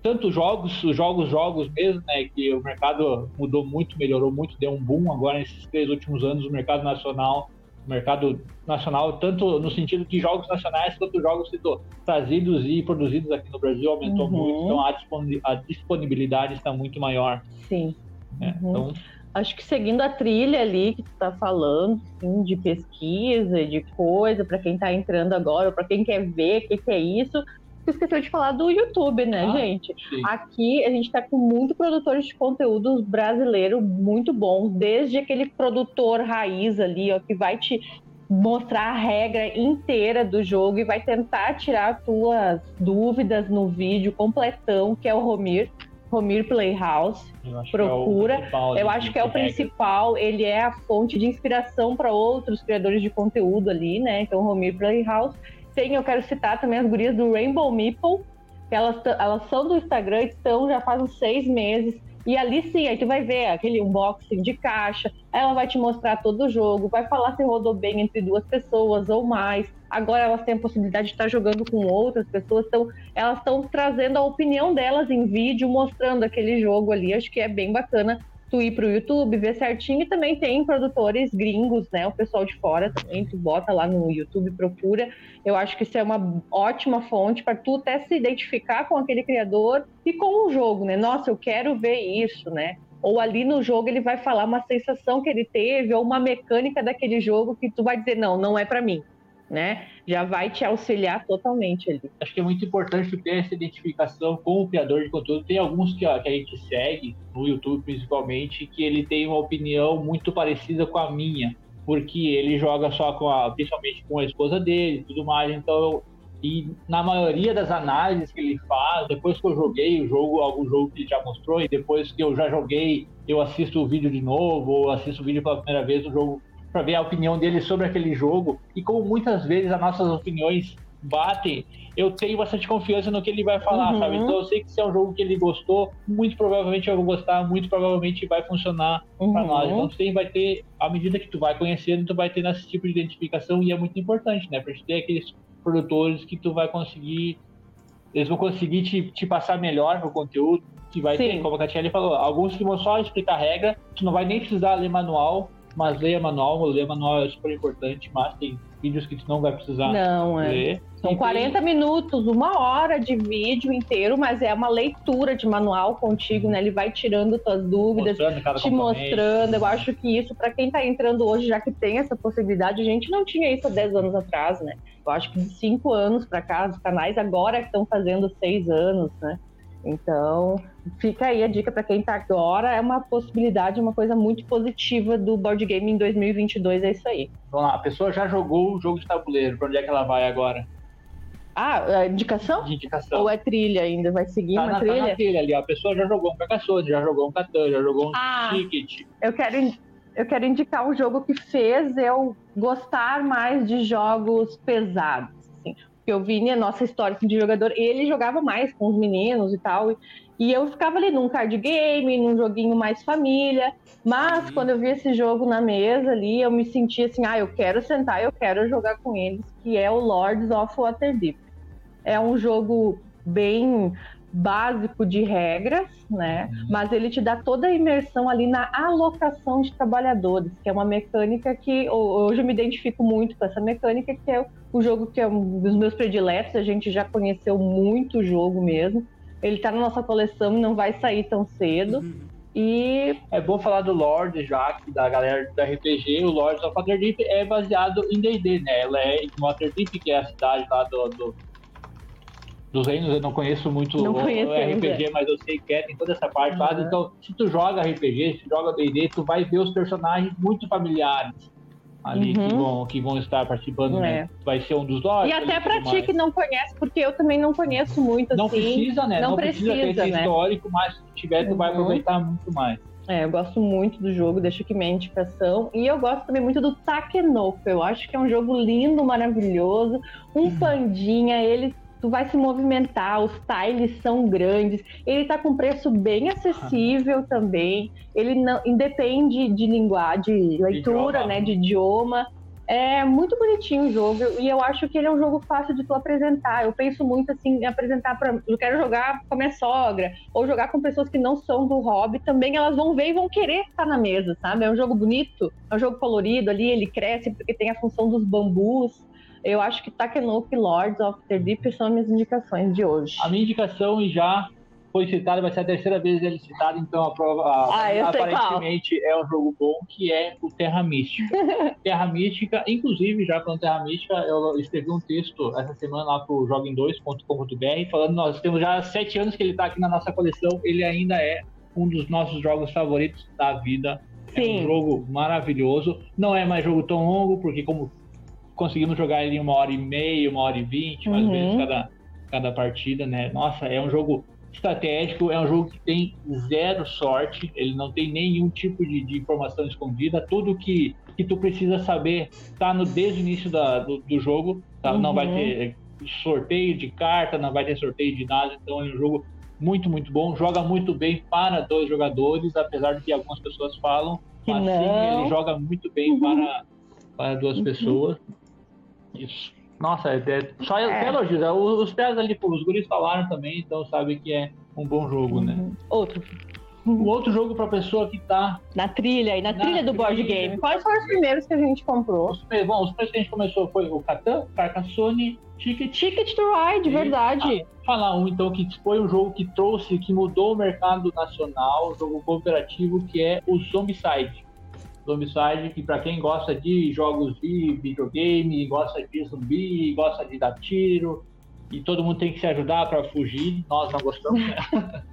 tanto jogos, jogos, jogos mesmo, né? Que o mercado mudou muito, melhorou muito, deu um boom agora nesses três últimos anos, o mercado nacional, o mercado nacional, tanto no sentido de jogos nacionais quanto jogos sendo trazidos e produzidos aqui no Brasil aumentou uhum. muito, então a disponibilidade está muito maior. Sim. É, uhum. Então, acho que seguindo a trilha ali que tu tá falando, assim, de pesquisa, de coisa, para quem tá entrando agora, para quem quer ver o que, que é isso, esqueceu de falar do YouTube, né, ah, gente? Sim. Aqui a gente tá com muito produtores de conteúdo brasileiro muito bom, desde aquele produtor raiz ali, ó, que vai te mostrar a regra inteira do jogo e vai tentar tirar tuas dúvidas no vídeo completão, que é o Romir. Romir Playhouse. Procura. É eu acho que é o principal. Ele é a fonte de inspiração para outros criadores de conteúdo ali, né? Então, Romir Playhouse. Tem, eu quero citar também as gurias do Rainbow Meeple. Elas, elas são do Instagram, estão já faz uns seis meses. E ali sim, aí tu vai ver aquele unboxing de caixa, ela vai te mostrar todo o jogo, vai falar se rodou bem entre duas pessoas ou mais. Agora elas têm a possibilidade de estar jogando com outras pessoas, então elas estão trazendo a opinião delas em vídeo, mostrando aquele jogo ali. Acho que é bem bacana tu ir pro YouTube, ver certinho, e também tem produtores gringos, né? O pessoal de fora também, tu bota lá no YouTube, procura. Eu acho que isso é uma ótima fonte para tu até se identificar com aquele criador e com o jogo, né? Nossa, eu quero ver isso, né? Ou ali no jogo ele vai falar uma sensação que ele teve ou uma mecânica daquele jogo que tu vai dizer, não, não é para mim né? Já vai te auxiliar totalmente ali. Acho que é muito importante ter essa identificação com o criador de conteúdo. Tem alguns que, ó, que a gente segue, no YouTube principalmente, que ele tem uma opinião muito parecida com a minha, porque ele joga só com a, principalmente com a esposa dele tudo mais. Então, e na maioria das análises que ele faz, depois que eu joguei o jogo, algum jogo que ele já mostrou, e depois que eu já joguei, eu assisto o vídeo de novo, ou assisto o vídeo pela primeira vez, o jogo para ver a opinião dele sobre aquele jogo. E como muitas vezes as nossas opiniões batem, eu tenho bastante confiança no que ele vai falar, uhum. sabe? Então eu sei que se é um jogo que ele gostou, muito provavelmente eu vou gostar, muito provavelmente vai funcionar uhum. para nós. Então tu tem, vai ter, à medida que tu vai conhecendo, tu vai tendo esse tipo de identificação e é muito importante, né? Pra gente ter aqueles produtores que tu vai conseguir, eles vão conseguir te, te passar melhor no conteúdo, que vai Sim. ter, como a Catiele falou, alguns que vão só explicar a regra, tu não vai nem precisar ler manual, mas leia manual, ler manual é super importante, mas tem vídeos que tu não vai precisar não, é. ler. São 40 tem... minutos, uma hora de vídeo inteiro, mas é uma leitura de manual contigo, né? Ele vai tirando tuas dúvidas, mostrando te mostrando. Eu acho que isso, para quem tá entrando hoje, já que tem essa possibilidade, a gente não tinha isso há 10 anos atrás, né? Eu acho que de 5 anos para cá, os canais agora estão fazendo 6 anos, né? Então, fica aí a dica para quem está agora. É uma possibilidade, uma coisa muito positiva do board game em 2022. É isso aí. Vamos lá, a pessoa já jogou o jogo de tabuleiro. Para onde é que ela vai agora? Ah, é indicação? De indicação. Ou é trilha ainda? Vai seguir tá uma na, trilha? Tá na trilha ali. A pessoa já jogou um Carcassonne, já jogou um Catan, já jogou um ah, Ticket. Eu quero, eu quero indicar um jogo que fez eu gostar mais de jogos pesados eu vi a nossa história assim, de jogador, ele jogava mais com os meninos e tal, e eu ficava ali num card game, num joguinho mais família, mas uhum. quando eu vi esse jogo na mesa ali, eu me senti assim, ah, eu quero sentar, eu quero jogar com eles, que é o Lords of Waterdeep. É um jogo bem básico de regras, né? Uhum. Mas ele te dá toda a imersão ali na alocação de trabalhadores, que é uma mecânica que hoje eu me identifico muito com essa mecânica, que é o jogo que é um dos meus prediletos, a gente já conheceu muito o jogo mesmo. Ele tá na nossa coleção e não vai sair tão cedo. Uhum. E é bom falar do Lord já, que da galera do RPG, o Lords of Waterdeep é baseado em D&D, né? Ela é em Waterdeep, que é a cidade lá do, do dos reinos, eu não conheço muito não o, RPG, mas eu sei que é, tem toda essa parte uhum. lá. Então, se tu joga RPG, se joga D&D, tu vai ver os personagens muito familiares ali uhum. que, vão, que vão estar participando, né? é. né? Vai ser um dos dois. E até pra ti que não conhece, porque eu também não conheço muito, Não assim. precisa, né? Não, não precisa, precisa ter né? histórico, mas se tiver, tu uhum. vai aproveitar muito mais. É, eu gosto muito do jogo, deixa aqui minha indicação. E eu gosto também muito do Takenoko. Eu acho que é um jogo lindo, maravilhoso. Um uhum. pandinha, ele tu vai se movimentar, os tiles são grandes, ele tá com preço bem acessível também, ele não independe de linguagem, de leitura, idioma. né, de idioma. É muito bonitinho o jogo e eu acho que ele é um jogo fácil de tu apresentar. Eu penso muito assim em apresentar para, eu quero jogar com a minha sogra ou jogar com pessoas que não são do hobby, também elas vão ver e vão querer estar na mesa, sabe? É um jogo bonito, é um jogo colorido ali, ele cresce porque tem a função dos bambus. Eu acho que Takenouki Lords of the Deep são minhas indicações de hoje. A minha indicação já foi citada, vai ser a terceira vez ele citado, então a prova ah, aparentemente é um jogo bom, que é o Terra Mística. Terra Mística, inclusive, já falando Terra Mística, eu escrevi um texto essa semana lá pro joguem2.com.br falando nós temos já sete anos que ele está aqui na nossa coleção, ele ainda é um dos nossos jogos favoritos da vida. Sim. É um jogo maravilhoso. Não é mais jogo tão longo, porque como conseguimos jogar ele em uma hora e meia, uma hora e vinte, mais ou menos, uhum. cada, cada partida, né? Nossa, é um jogo estratégico, é um jogo que tem zero sorte, ele não tem nenhum tipo de, de informação escondida, tudo que, que tu precisa saber tá no, desde o início da, do, do jogo, tá? uhum. não vai uhum. ter sorteio de carta, não vai ter sorteio de nada, então é um jogo muito, muito bom, joga muito bem para dois jogadores, apesar de que algumas pessoas falam, que mas não. sim, ele joga muito bem uhum. para, para duas uhum. pessoas. Isso. Nossa, é, é só é. elogios. É, os pés ali, os guris falaram também, então sabe que é um bom jogo, né? uhum. né? Outro. O outro jogo para pessoa que tá. Na trilha, e na, na trilha do trilha. board game. Quais foram os primeiros que a gente comprou? Os, bom, os primeiros que a gente começou foi o Catan, Carcassonne, Ticket. Ticket to Ride, verdade. Ah, falar um então que foi um jogo que trouxe, que mudou o mercado nacional, um jogo cooperativo, que é o Zombicide. Zombicide, que para quem gosta de jogos de videogame, gosta de zumbi, gosta de dar tiro, e todo mundo tem que se ajudar para fugir, nós não gostamos. Né?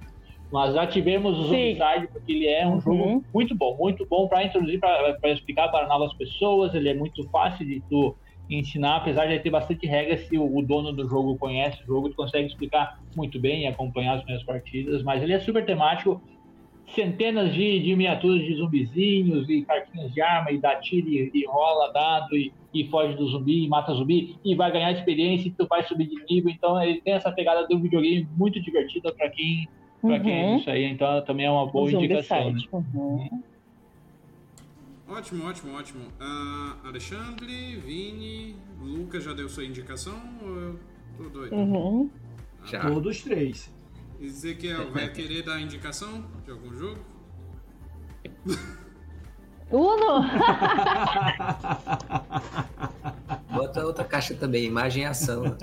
Mas já tivemos o Zombicide, porque ele é um uhum. jogo muito bom, muito bom para introduzir, para explicar para novas pessoas, ele é muito fácil de tu ensinar, apesar de ter bastante regras, se o, dono do jogo conhece o jogo, tu consegue explicar muito bem e acompanhar as minhas partidas, mas ele é super temático, centenas de, de miniaturas de zumbizinhos e cartinhas de arma e dá tiro e, e rola dado e, e, foge do zumbi e mata zumbi e vai ganhar experiência e tu vai subir de nível. Então ele tem essa pegada do videogame muito divertida para quem para uhum. quem é isso aí. Então também é uma boa indicação. Né? Uhum. Ótimo, ótimo, ótimo. Uh, Alexandre, Vini, Lucas já deu sua indicação ou eu tô doido? Uhum. Já. Todos três. Ezequiel, vai querer dar indicação de algum jogo? Uno! Bota outra caixa também, imagem e ação.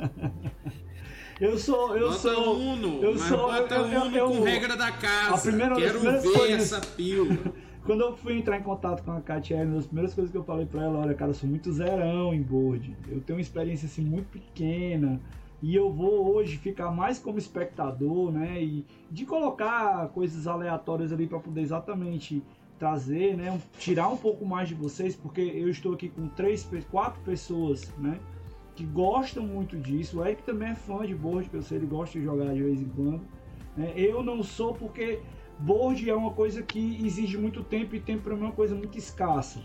Eu sou, eu bota sou. Uno, eu mas sou, bota eu, Uno eu, eu, com regra da casa. A primeira, Quero ver coisas, essa pílula. Quando eu fui entrar em contato com a Katia, uma das primeiras coisas que eu falei pra ela, olha, cara, eu sou muito zerão em board. Eu tenho uma experiência assim muito pequena e eu vou hoje ficar mais como espectador, né? E de colocar coisas aleatórias ali para poder exatamente trazer, né? Tirar um pouco mais de vocês, porque eu estou aqui com três, quatro pessoas, né? Que gostam muito disso. O Eric também é fã de board, que eu sei ele gosta de jogar de vez em quando. Né? Eu não sou porque board é uma coisa que exige muito tempo e tempo para mim é uma coisa muito escassa.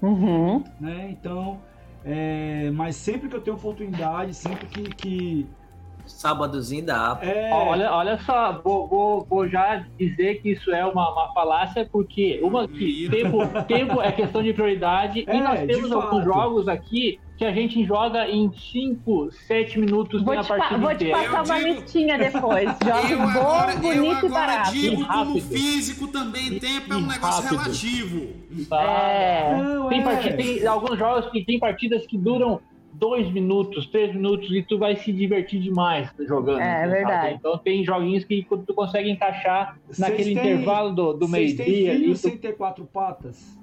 Uhum. Né? Então é, mas sempre que eu tenho oportunidade, sempre que. que... Sábadozinho dá. É... Olha, olha só, vou, vou, vou, já dizer que isso é uma, uma falácia, porque uma que tempo, tempo é questão de prioridade é, e nós temos alguns jogos aqui que a gente joga em 5, 7 minutos vou a partida Vou te passar uma digo... listinha depois. Joga bom, agora, bonito e barato. digo e como físico também tempo é um negócio rápido. relativo. É. Não, tem, é. Partida, tem alguns jogos que tem partidas que duram 2 minutos, 3 minutos e tu vai se divertir demais jogando. É, verdade. Então tem joguinhos que tu consegue encaixar Cês naquele tem, intervalo do, do meio-dia. ali. Tu... sem ter quatro patas?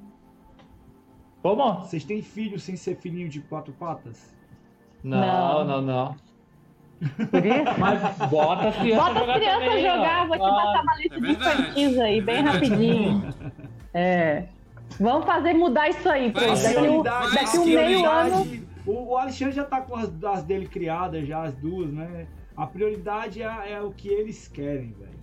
Como? Vocês têm filho sem ser filhinho de quatro patas? Não, não, não. não. Por isso? Mas bota as crianças Bota as crianças jogar, vou te passar uma lista é de infantis aí, bem rapidinho. É. Vamos fazer mudar isso aí, Fred. Daqui, um, daqui um meio ano. O, Alexandre já tá com as, as, dele criadas, já as duas, né? A prioridade é, é o que eles querem, velho.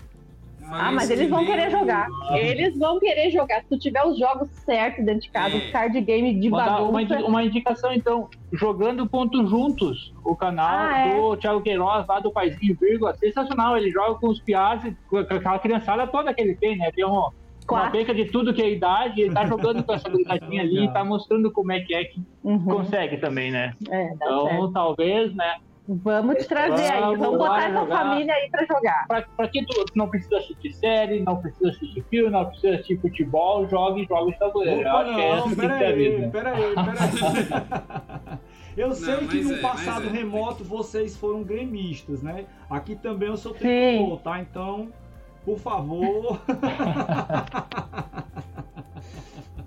Ah, mas eles vão querer jogar. Eles vão querer jogar. Se tu tiver os jogos certos dentro de casa, é. os card game de bagunça... Uma, uma indicação, então. Jogando ponto juntos. O canal ah, é. do Thiago Queiroz, lá do Paizinho Vírgula. Sensacional. Ele joga com os piás, com aquela criançada toda que ele tem, né? Tem um, uma peca de tudo que é idade. Ele tá jogando com essa gurizadinha ali e tá mostrando como é que é que uhum. consegue também, né? É, então, certo. talvez, né? Vamos te trazer aí, vamos botar essa jogar. família aí pra jogar. Pra, pra quem tu não precisa assistir série, não precisa assistir filme, não precisa assistir futebol, jogue jogos tabuleiro. Opa, não, é essa peraí, peraí, peraí. Eu sei não, que no é, passado é, remoto vocês foram gremistas, né? Aqui também eu sou tricolor, tá? Então, por favor.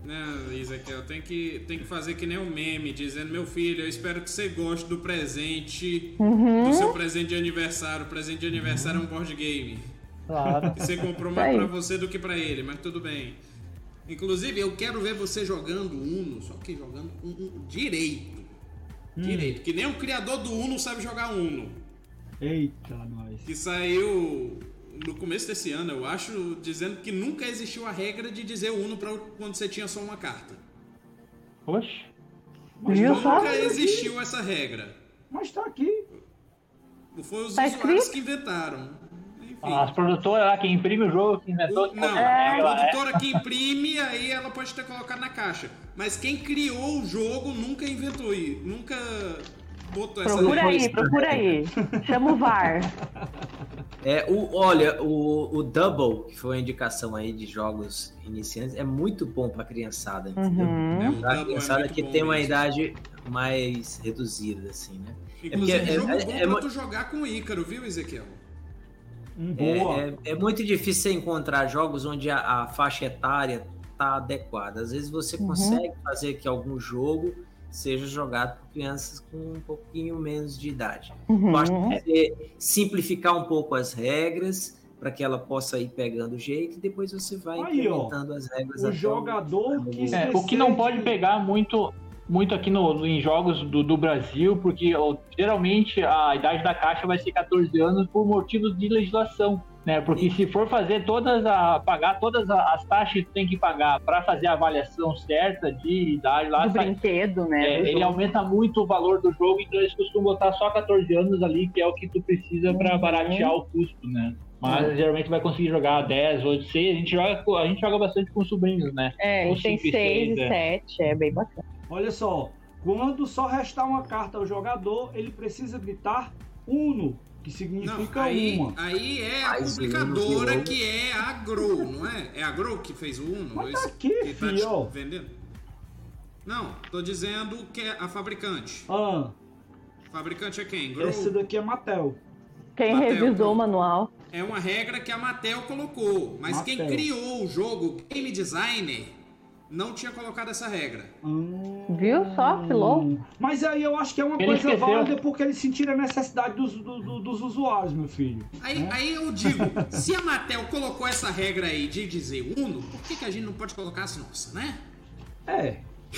Não, Ezequiel, tem que, tem que fazer que nem um meme, dizendo, meu filho, eu espero que você goste do presente, uhum. do seu presente de aniversário. O presente de aniversário é um board game. Claro. Que você comprou mais pra você do que pra ele, mas tudo bem. Inclusive, eu quero ver você jogando Uno, só que jogando um, um, direito. Hum. Direito. Que nem o criador do Uno sabe jogar Uno. Eita, nós. Que saiu no começo desse ano, eu acho, dizendo que nunca existiu a regra de dizer Uno para quando você tinha só uma carta. Oxe. Mas nunca existiu essa regra. Mas tá aqui. Foi os tá usuários escrito? que inventaram. Ah, as produtoras lá que imprime o jogo, que inventou. O, não, é, a produtora é. que imprime, aí ela pode ter colocado na caixa. Mas quem criou o jogo nunca inventou, nunca botou essa Procura aí, procura aí. Chama o VAR. É, o, olha, o, o Double, que foi a indicação aí de jogos iniciantes, é muito bom pra criançada, entendeu? Uhum. É, pra é criançada é que tem uma mesmo. idade mais reduzida, assim, né? Inclusive, é, é jogo é, bom é, pra tu jogar com o Ícaro, viu, Ezequiel? É, é, muito difícil encontrar jogos onde a, a, faixa etária tá adequada. Às vezes você uhum. consegue fazer que algum jogo seja jogado por crianças com um pouquinho menos de idade. Uhum. Eu acho que simplificar um pouco as regras para que ela possa ir pegando o jeito e depois você vai Aí, implementando ó, as regras. O jogador que é, o que não pode pegar muito muito aqui no, em jogos do, do Brasil, porque ó, geralmente a idade da caixa vai ser 14 anos por motivos de legislação né? Porque se for fazer todas a pagar todas as taxas que tem que pagar para fazer a avaliação certa de idade lá, do brinquedo, né? É, ele aumenta muito o valor do jogo, então eles costumam botar só 14 anos ali, que é o que tu precisa para uhum. baratear o custo, né? Mas uhum. geralmente vai conseguir jogar 10, 8, 6. A gente joga, a gente joga bastante com sobrinhos, né? É, com tem 6 e 7, é. é bem bacana. Olha só, quando só restar uma carta ao jogador, ele precisa gritar Uno que significa não, aí, uma. Aí é a publicadora que é a Grow, não é? É a Grow que fez o Uno? Mas tá aqui, que tá filho. vendendo? Não, tô dizendo que é a fabricante. Ah. Fabricante é quem? Grow? Esse daqui é Mattel. Quem Mattel, revisou o manual. É uma regra que a Mattel colocou, mas Mattel. quem criou o jogo, game designer, não tinha colocado essa regra. Hum, Viu só, filou? Mas aí eu acho que é uma ele coisa esqueceu. válida porque eles sentiram a necessidade dos, do, do, dos usuários, meu filho. Aí, né? aí eu digo, se a Mattel colocou essa regra aí de dizer Uno, por que, que a gente não pode colocar as nossas, né? É.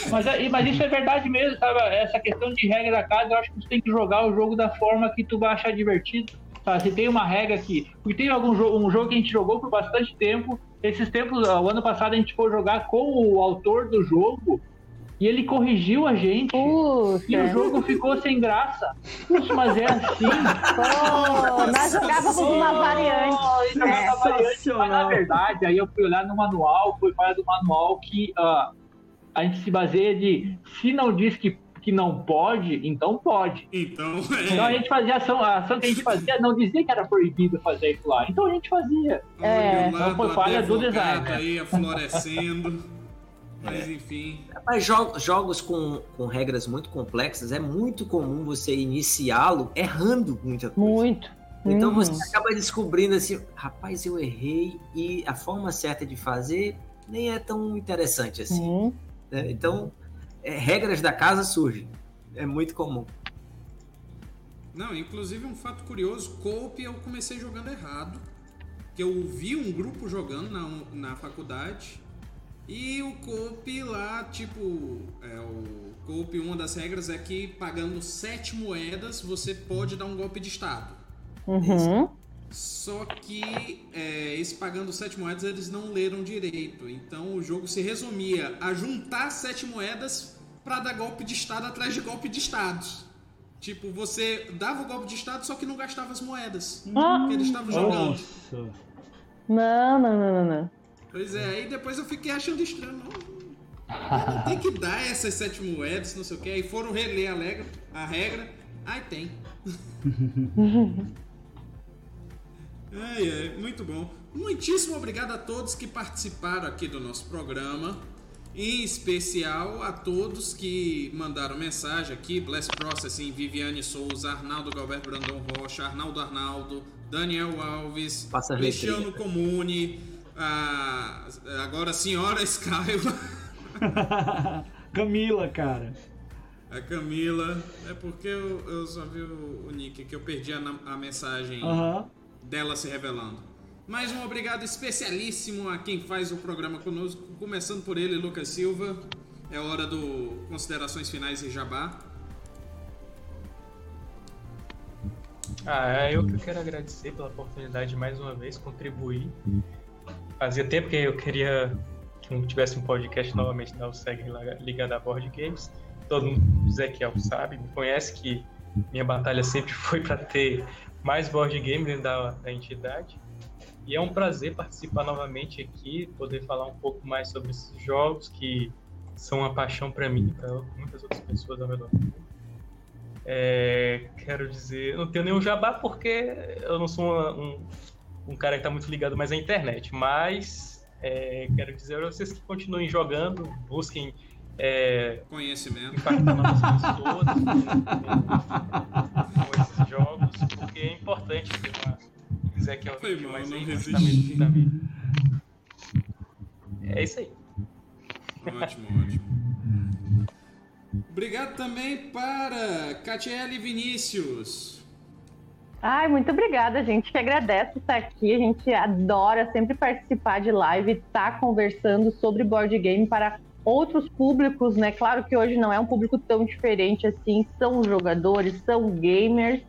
Mas, mas isso é verdade mesmo, sabe? Essa questão de regra da casa, eu acho que você tem que jogar o jogo da forma que tu vai achar divertido. Tá? Se tem uma regra aqui. Porque tem algum jogo, um jogo que a gente jogou por bastante tempo esses tempos, o ano passado a gente foi jogar com o autor do jogo e ele corrigiu a gente Puxa. e o jogo ficou sem graça. Puxa, mas é assim. Nós jogávamos uma variante. Oh, é. variante mas na verdade, aí eu fui olhar no manual, foi para do manual que uh, a gente se baseia de se não diz que que não pode, então pode. Então, é. então a gente fazia ação, a ação que a gente fazia não dizia que era proibido fazer isso lá. Então a gente fazia. É. Então foi falha do design. aí florescendo. Mas enfim. Mas jogos, jogos com, com regras muito complexas, é muito comum você iniciá-lo errando muita coisa. Muito. Então uhum. você acaba descobrindo assim, rapaz, eu errei e a forma certa de fazer nem é tão interessante assim. Uhum. Né? Então, é, regras da casa surgem. É muito comum. Não, inclusive um fato curioso, Coop eu comecei jogando errado. Que eu vi um grupo jogando na, na faculdade e o Coop lá, tipo, é, o Coop, uma das regras é que pagando sete moedas você pode dar um golpe de Estado. Uhum. Só que é, esse pagando sete moedas eles não leram direito. Então o jogo se resumia a juntar sete moedas para dar golpe de estado atrás de golpe de estados. Tipo, você dava o golpe de estado, só que não gastava as moedas ah. que eles estavam jogando. Nossa. Não, não, não, não, não. Pois é, aí depois eu fiquei achando estranho. Não, tem que dar essas sete moedas, não sei o que. Aí foram reler a regra. A regra. Ai, tem. Ai, ai, muito bom. Muitíssimo obrigado a todos que participaram aqui do nosso programa. Em especial a todos que mandaram mensagem aqui: Bless Processing, Viviane Souza, Arnaldo Galberto Brandão Rocha, Arnaldo Arnaldo, Daniel Alves, Cristiano Comune, a, agora a senhora Skyla. Camila, cara. A Camila. É porque eu, eu só vi o, o nick que eu perdi a, a mensagem. Uhum dela se revelando. Mais um obrigado especialíssimo a quem faz o programa conosco, começando por ele, Lucas Silva. É hora do considerações finais e jabá. Ah, é eu que quero agradecer pela oportunidade de mais uma vez contribuir. Fazia tempo que eu queria que tivesse um podcast novamente da USEG ligado a board games. Todo mundo, Ezequiel sabe, me conhece que minha batalha sempre foi para ter mais board game dentro da, da entidade. E é um prazer participar novamente aqui, poder falar um pouco mais sobre esses jogos que são uma paixão para mim e para muitas outras pessoas ao redor do mundo. É, quero dizer, não tenho nenhum jabá porque eu não sou uma, um, um cara que está muito ligado mais à internet, mas é, quero dizer a vocês que continuem jogando, busquem é, conhecimento, impactar nossas todas com esses jogos porque é importante ter uma. Quiser que Foi mal, mais não resisti. Também. É isso aí. Ótimo, ótimo. Obrigado também para Catiele Vinícius. Ai, muito obrigada, a gente que agradece estar aqui. A gente adora sempre participar de live, estar tá conversando sobre board game para outros públicos, né? Claro que hoje não é um público tão diferente assim, são jogadores, são gamers,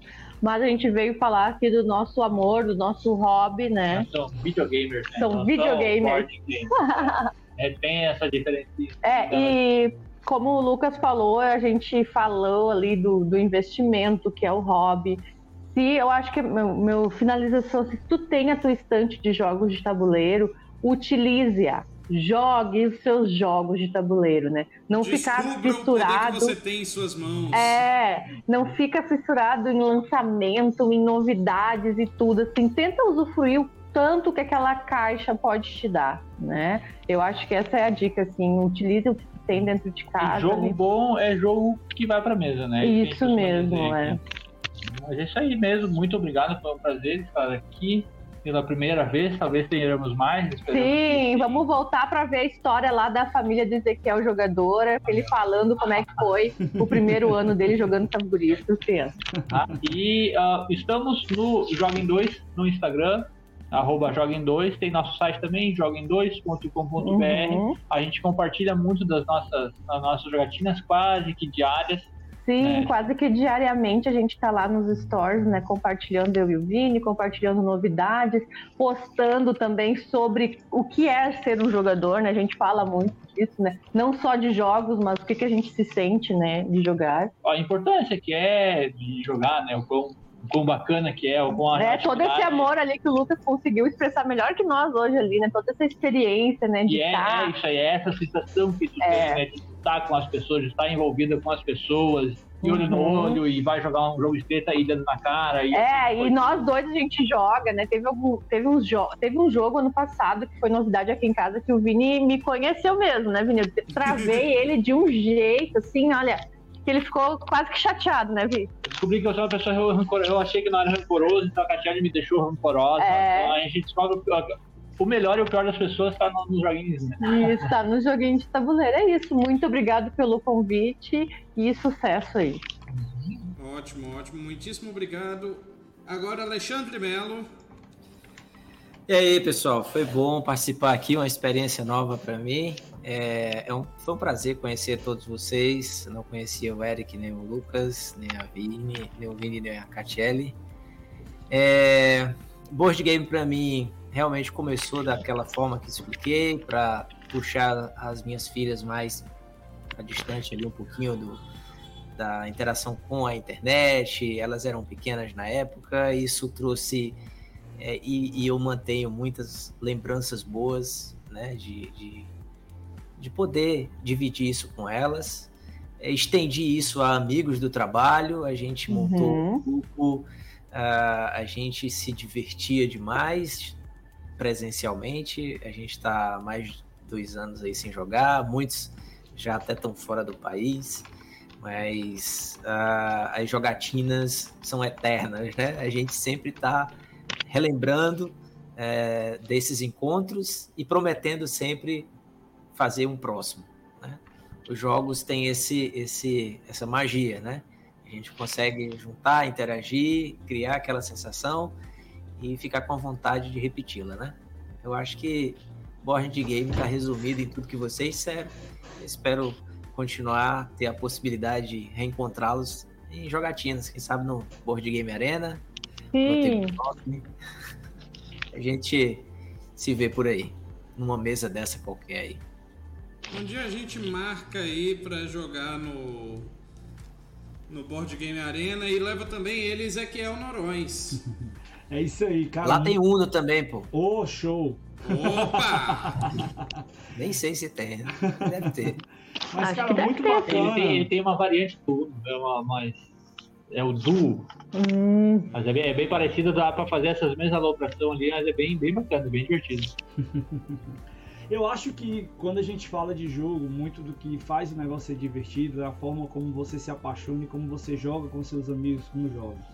mas a gente veio falar aqui do nosso amor, do nosso hobby, né? São videogamers, né? São Nós videogamers. é, tem essa diferença. É, e como o Lucas falou, a gente falou ali do, do investimento, que é o hobby. Se eu acho que meu, meu finalização, se tu tem a tua estante de jogos de tabuleiro, utilize-a jogue os seus jogos de tabuleiro, né? Não Descubra ficar fissurado. O que você tem em suas mãos. É, não fica fissurado em lançamento, em novidades e tudo. Assim, tenta usufruir o tanto que aquela caixa pode te dar, né? Eu acho que essa é a dica, assim, utilize o que tem dentro de casa. E jogo ali. bom é jogo que vai para mesa, né? Isso mesmo, é. Mas é isso aí mesmo. Muito obrigado, foi um prazer estar aqui pela primeira vez, talvez tenhamos mais. Sim, vamos voltar para ver a história lá da família do Ezequiel jogadora, ele falando como é que foi o primeiro ano dele jogando tamborista, ah, E uh, estamos no Joguem 2 no Instagram, arroba Joguem 2, tem nosso site também, joguem2.com.br. Uhum. A gente compartilha muito das nossas, das nossas jogatinas quase que diárias. Sim, é. quase que diariamente a gente está lá nos stores, né, compartilhando eu e o Vini, compartilhando novidades, postando também sobre o que é ser um jogador, né? A gente fala muito disso, né? Não só de jogos, mas o que, que a gente se sente, né, de jogar. A importância que é de jogar, né? O quão quão bacana que é, o quão É, todo esse amor ali que o Lucas conseguiu expressar melhor que nós hoje ali, né? Toda essa experiência, né? De e é, é isso aí, é essa sensação que tu é. tem, né? De estar com as pessoas, de estar envolvida com as pessoas, de olho no uhum. olho, e vai jogar um jogo escrito aí dando na cara. E é, e nós dois a gente joga, né? Teve, algum, teve, um jo teve um jogo ano passado que foi novidade aqui em casa que o Vini me conheceu mesmo, né, Vini? Eu travei ele de um jeito, assim, olha que ele ficou quase que chateado, né, Vi? Descobri que eu sou uma pessoa rancorosa. Eu achei que não era rancoroso, então a Catiane me deixou rancorosa. É... Então a gente descobre o melhor e o pior das pessoas está nos joguinhos, né? Isso, tá no joguinho de tabuleiro. É isso. Muito obrigado pelo convite e sucesso aí. Ótimo, ótimo. Muitíssimo obrigado. Agora, Alexandre Melo. E aí, pessoal, foi bom participar aqui, uma experiência nova para mim. É, é um, foi um prazer conhecer todos vocês. não conhecia o Eric, nem o Lucas, nem a Vini, nem o Vini, nem a Catiele. É, board game para mim realmente começou daquela forma que expliquei, para puxar as minhas filhas mais distante ali um pouquinho do, da interação com a internet. Elas eram pequenas na época, isso trouxe é, e, e, eu mantenho muitas lembranças boas, né, de, de, de poder dividir isso com elas. É, estendi isso a amigos do trabalho, a gente montou uhum. um grupo, uh, a gente se divertia demais, presencialmente. A gente está mais de dois anos aí sem jogar, muitos já até estão fora do país, mas uh, as jogatinas são eternas, né? A gente sempre está relembrando é, desses encontros e prometendo sempre fazer um próximo. Né? Os jogos têm esse, esse, essa magia, né? A gente consegue juntar, interagir, criar aquela sensação e ficar com vontade de repeti-la, né? Eu acho que board game está resumido em tudo que vocês disseram. Espero continuar ter a possibilidade de reencontrá-los em jogatinas, quem sabe no Board Game Arena. Sim. A gente se vê por aí, numa mesa dessa qualquer aí. Um dia a gente marca aí para jogar no no Board Game Arena e leva também ele Ezequiel Norões. É isso aí, cara. Lá tem Uno também, pô. Ô, oh, show! Opa! Nem sei se tem, né? deve ter. Mas, Acho cara, muito bacana. Ele tem, ele tem, uma variante do é uma, mais. É o duo. Hum. Mas é bem, é bem parecido, dá pra fazer essas mesmas alocações ali, mas é bem, bem bacana, bem divertido. Eu acho que quando a gente fala de jogo, muito do que faz o negócio ser divertido é a forma como você se apaixona e como você joga com seus amigos com os jogos.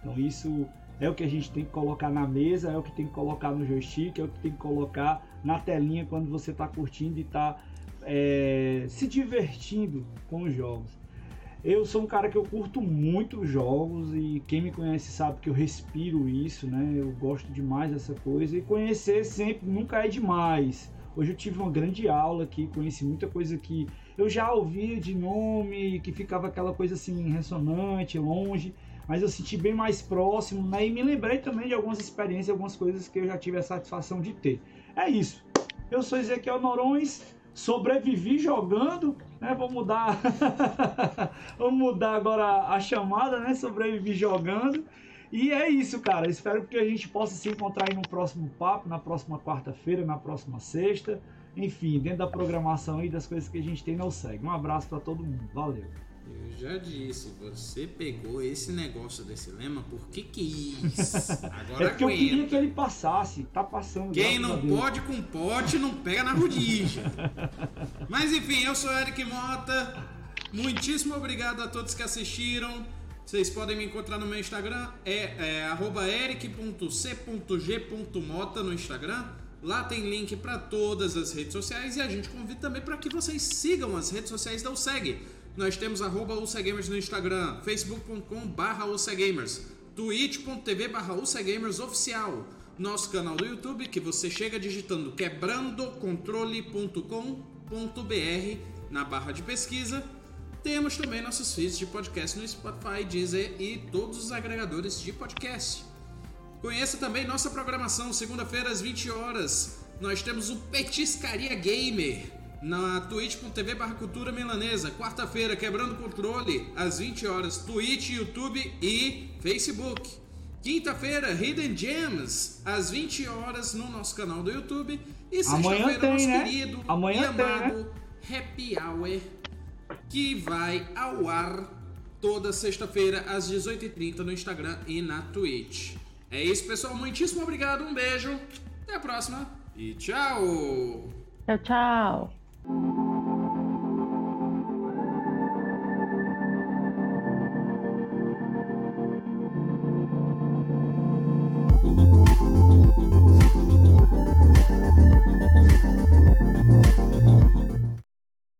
Então isso é o que a gente tem que colocar na mesa, é o que tem que colocar no joystick, é o que tem que colocar na telinha quando você está curtindo e está é, se divertindo com os jogos. Eu sou um cara que eu curto muito jogos e quem me conhece sabe que eu respiro isso, né? Eu gosto demais dessa coisa e conhecer sempre nunca é demais. Hoje eu tive uma grande aula aqui, conheci muita coisa que eu já ouvia de nome, que ficava aquela coisa assim ressonante, longe mas eu senti bem mais próximo, né? E me lembrei também de algumas experiências, algumas coisas que eu já tive a satisfação de ter. É isso. Eu sou Ezequiel Norões, sobrevivi jogando, né? Vou mudar, vou mudar agora a chamada, né? Sobrevivi jogando. E é isso, cara. Espero que a gente possa se encontrar aí no próximo papo, na próxima quarta-feira, na próxima sexta. Enfim, dentro da programação e das coisas que a gente tem, não segue. Um abraço para todo mundo. Valeu. Eu já disse, você pegou esse negócio desse lema porque quis. Agora é porque aguenta. eu queria que ele passasse, tá passando. Quem não pode com pote não pega na rodinha. Mas enfim, eu sou Eric Mota. Muitíssimo obrigado a todos que assistiram. Vocês podem me encontrar no meu Instagram, é, é eric.c.g.mota no Instagram. Lá tem link para todas as redes sociais e a gente convida também para que vocês sigam as redes sociais da USEG. Nós temos arroba UCGamers no Instagram, facebook.com barra UCGamers, twitch.tv barra UCGamers oficial, nosso canal do YouTube que você chega digitando quebrandocontrole.com.br na barra de pesquisa. Temos também nossos feeds de podcast no Spotify, Deezer e todos os agregadores de podcast. Conheça também nossa programação, segunda-feira às 20 horas. Nós temos o Petiscaria Gamer na twitch.tv barra cultura milanesa, quarta-feira, quebrando controle, às 20 horas, Twitch, YouTube e Facebook. Quinta-feira, Hidden Gems, às 20 horas no nosso canal do YouTube. E sexta-feira, nosso né? querido Amanhã e amado tem, né? Happy Hour, que vai ao ar toda sexta-feira às 18h30 no Instagram e na Twitch. É isso, pessoal. Muitíssimo obrigado, um beijo, até a próxima e tchau! Tchau, tchau!